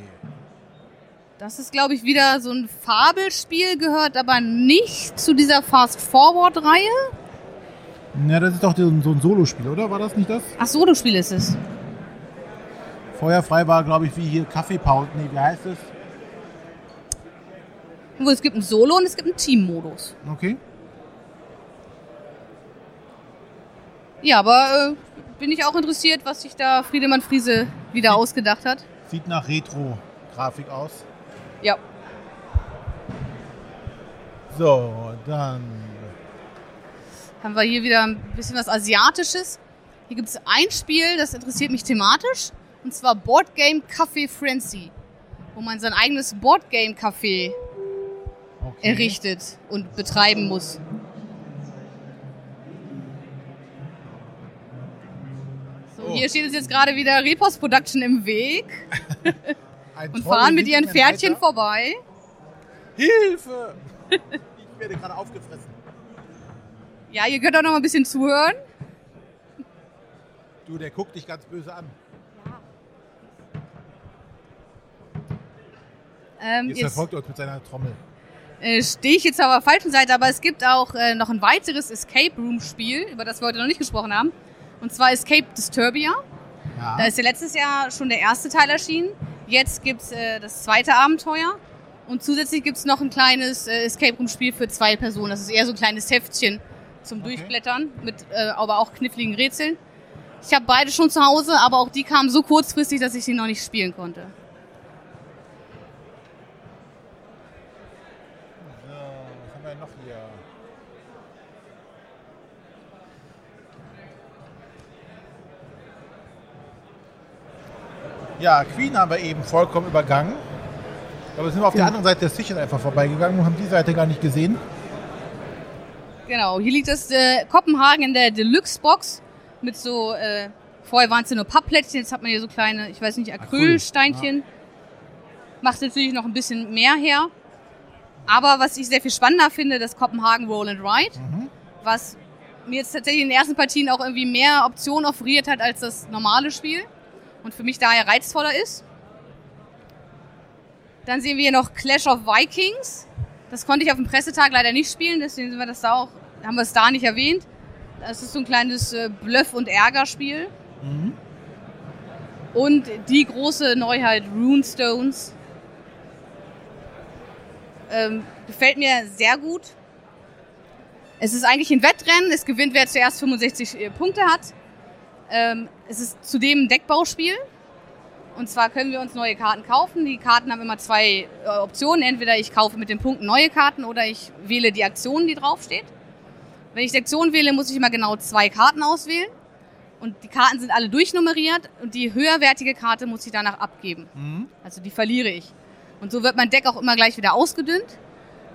Das ist, glaube ich, wieder so ein Fabelspiel, gehört aber nicht zu dieser Fast-Forward-Reihe. Ja, das ist doch so ein so ein Solospiel, oder? War das nicht das? Ach, Solo-Spiel ist es. Feuerfrei war, glaube ich, wie hier Kaffeepause. Nee, wie heißt es? Wo es gibt ein Solo und es gibt einen Team-Modus. Okay. Ja, aber äh, bin ich auch interessiert, was sich da Friedemann Friese wieder ausgedacht hat. Sieht nach Retro-Grafik aus. Ja. So, dann. Haben wir hier wieder ein bisschen was Asiatisches. Hier gibt es ein Spiel, das interessiert mich thematisch. Und zwar Board Game Café Frenzy. Wo man sein eigenes Board Game Café Okay. errichtet und betreiben muss. So, Oh. hier steht uns jetzt gerade wieder Repos Production im Weg und fahren mit ihren Pferdchen Reiter. vorbei. Hilfe! ich werde gerade aufgefressen. Ja, ihr könnt auch noch mal ein bisschen zuhören. Du, der guckt dich ganz böse an. Ähm, Jetzt verfolgt er uns mit seiner Trommel. äh, stehe ich jetzt auf der falschen Seite, aber es gibt auch äh, noch ein weiteres Escape Room Spiel, über das wir heute noch nicht gesprochen haben. Und zwar Escape Disturbia. Ja. Da ist ja letztes Jahr schon der erste Teil erschienen. Jetzt gibt's äh, das zweite Abenteuer. Und zusätzlich gibt es noch ein kleines äh, Escape Room Spiel für zwei Personen. Das ist eher so ein kleines Heftchen zum Okay. Durchblättern, mit äh, aber auch kniffligen Rätseln. Ich habe beide schon zu Hause, aber auch die kamen so kurzfristig, dass ich sie noch nicht spielen konnte. So, was haben wir noch hier? Ja, Queen haben wir eben vollkommen übergangen. Aber sind wir auf der anderen Seite des Tisches einfach vorbeigegangen und haben die Seite gar nicht gesehen. Genau, hier liegt das äh, Kopenhagen in der Deluxe Box mit so, äh, vorher waren es ja nur Pappplättchen, jetzt hat man hier so kleine, ich weiß nicht, Acrylsteinchen. Macht natürlich noch ein bisschen mehr her. Aber was ich sehr viel spannender finde, das Kopenhagen Roll and Ride, was mir jetzt tatsächlich in den ersten Partien auch irgendwie mehr Optionen offeriert hat als das normale Spiel und für mich daher reizvoller ist. Dann sehen wir hier noch Clash of Vikings. Das konnte ich auf dem Pressetag leider nicht spielen, deswegen sind wir das da auch, haben wir es da nicht erwähnt. Das ist so ein kleines äh, Bluff- und Ärgerspiel. Und die große Neuheit Runestones. Ähm, gefällt mir sehr gut. Es ist eigentlich ein Wettrennen. Es gewinnt, wer zuerst 65 äh, Punkte hat. Ähm, es ist zudem ein Deckbauspiel. Und zwar können wir uns neue Karten kaufen. Die Karten haben immer zwei äh, Optionen. Entweder ich kaufe mit den Punkten neue Karten oder ich wähle die Aktion, die draufsteht. Wenn ich die Aktion wähle, muss ich immer genau zwei Karten auswählen. Und die Karten sind alle durchnummeriert und die höherwertige Karte muss ich danach abgeben. Also die verliere ich. Und so wird mein Deck auch immer gleich wieder ausgedünnt.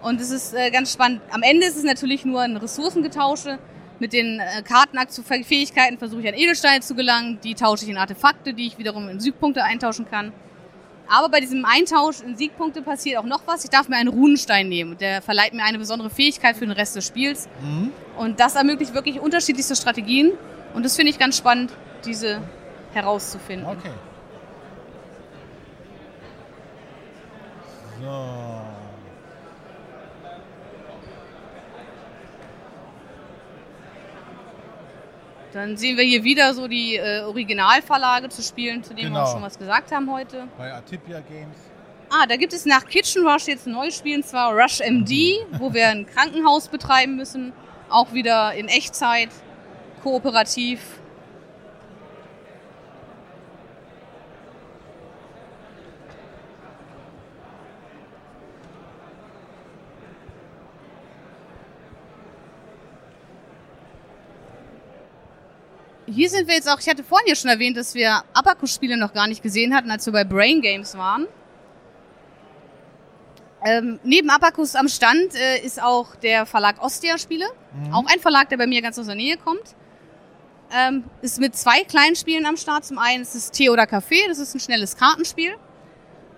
Und es ist äh, ganz spannend. Am Ende ist es natürlich nur ein Ressourcengetausche. Mit den äh, Kartenfähigkeiten versuche ich an Edelsteine zu gelangen. Die tausche ich in Artefakte, die ich wiederum in Siegpunkte eintauschen kann. Aber bei diesem Eintausch in Siegpunkte passiert auch noch was. Ich darf mir einen Runenstein nehmen. Der verleiht mir eine besondere Fähigkeit für den Rest des Spiels. Und das ermöglicht wirklich unterschiedlichste Strategien. Und das finde ich ganz spannend, diese herauszufinden. Okay. So. Dann sehen wir hier wieder so die äh, Originalverlage zu spielen, zu denen wir Genau. auch schon was gesagt haben heute. Bei Atipia Games. Ah, da gibt es nach Kitchen Rush jetzt ein neues Spiel, und zwar Rush MD, wo wir ein Krankenhaus betreiben müssen. Auch wieder in Echtzeit, kooperativ. Hier sind wir jetzt auch, ich hatte vorhin ja schon erwähnt, dass wir Abacus-Spiele noch gar nicht gesehen hatten, als wir bei Brain Games waren. Ähm, neben Abacus am Stand äh, ist auch der Verlag Ostia Spiele. Auch ein Verlag, der bei mir ganz aus der Nähe kommt. Ähm, ist mit zwei kleinen Spielen am Start. Zum einen ist es Tee oder Kaffee, das ist ein schnelles Kartenspiel,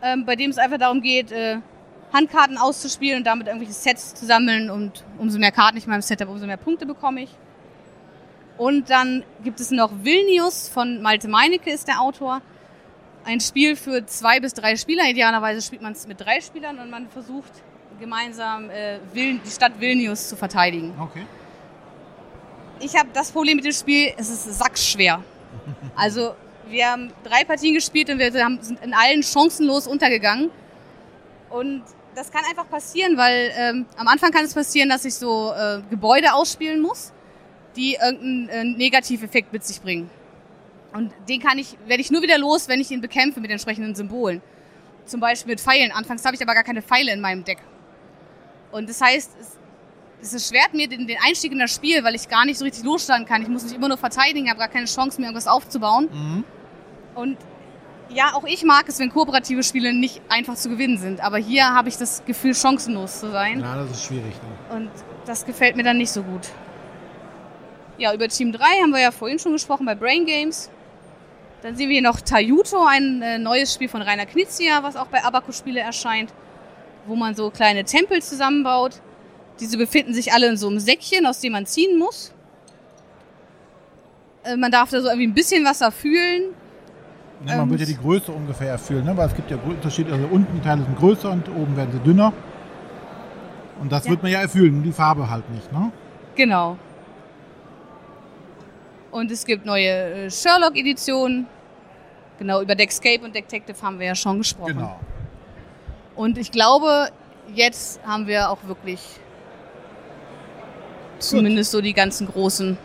ähm, bei dem es einfach darum geht, äh, Handkarten auszuspielen und damit irgendwelche Sets zu sammeln. Und umso mehr Karten ich in meinem Set habe, umso mehr Punkte bekomme ich. Und dann gibt es noch Vilnius von Malte Meinecke ist der Autor. Ein Spiel für zwei bis drei Spieler. Idealerweise spielt man es mit drei Spielern und man versucht gemeinsam äh, die Stadt Vilnius zu verteidigen. Okay. Ich habe das Problem mit dem Spiel, es ist sackschwer. Also wir haben drei Partien gespielt und wir haben, sind in allen chancenlos untergegangen. Und das kann einfach passieren, weil ähm, am Anfang kann es passieren, dass ich so äh, Gebäude ausspielen muss, die irgendeinen äh, Negativeffekt mit sich bringen. Und den kann ich, werde ich nur wieder los, wenn ich ihn bekämpfe mit entsprechenden Symbolen. Zum Beispiel mit Pfeilen. Anfangs habe ich aber gar keine Pfeile in meinem Deck. Und das heißt, es, es erschwert mir den, den Einstieg in das Spiel, weil ich gar nicht so richtig losstarten kann. Ich muss mich immer nur verteidigen, habe gar keine Chance, mir irgendwas aufzubauen. Und ja, auch ich mag es, wenn kooperative Spiele nicht einfach zu gewinnen sind. Aber hier habe ich das Gefühl, chancenlos zu sein. Ja, das ist schwierig. Ne? Und das gefällt mir dann nicht so gut. Ja, über Team 3 haben wir ja vorhin schon gesprochen bei Brain Games. Dann sehen wir hier noch Tayuto, ein äh, neues Spiel von Rainer Knizia, was auch bei Abacus Spiele erscheint, wo man so kleine Tempel zusammenbaut. Diese befinden sich alle in so einem Säckchen, aus dem man ziehen muss. Äh, man darf da so irgendwie ein bisschen Wasser fühlen. Ne, man Ähm, wird ja die Größe ungefähr erfüllen, ne? weil es gibt ja Unterschiede. Also unten die Teile sind größer und oben werden sie dünner. Und das Ja. wird man ja erfüllen, die Farbe halt nicht. Ne? Genau. Und es gibt neue äh, Sherlock-Editionen. Genau, über Deckscape und Detective haben wir ja schon gesprochen. Genau. Und ich glaube, jetzt haben wir auch wirklich zumindest so die ganzen großen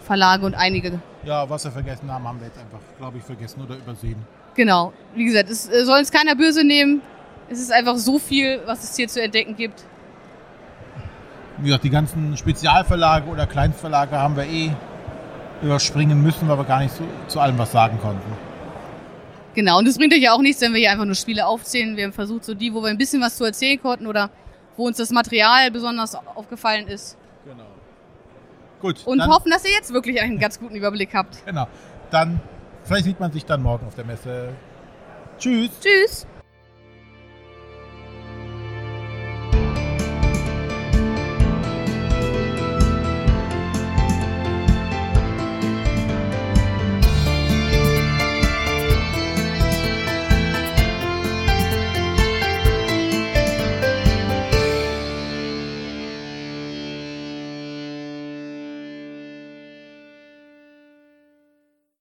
Verlage und einige. Ja, was wir vergessen haben, haben wir jetzt einfach, glaube ich, vergessen oder übersehen. Genau. Wie gesagt, es äh, soll uns keiner böse nehmen. Es ist einfach so viel, was es hier zu entdecken gibt. Wie gesagt, die ganzen Spezialverlage oder Kleinstverlage haben wir eh überspringen müssen, weil wir gar nicht so, zu allem was sagen konnten. Genau. Und es bringt euch ja auch nichts, wenn wir hier einfach nur Spiele aufzählen. Wir haben versucht, so die, wo wir ein bisschen was zu erzählen konnten oder wo uns das Material besonders aufgefallen ist. Genau. Gut. Und hoffen, dass ihr jetzt wirklich einen ganz guten Überblick habt. Genau. Dann, vielleicht sieht man sich dann morgen auf der Messe. Tschüss. Tschüss.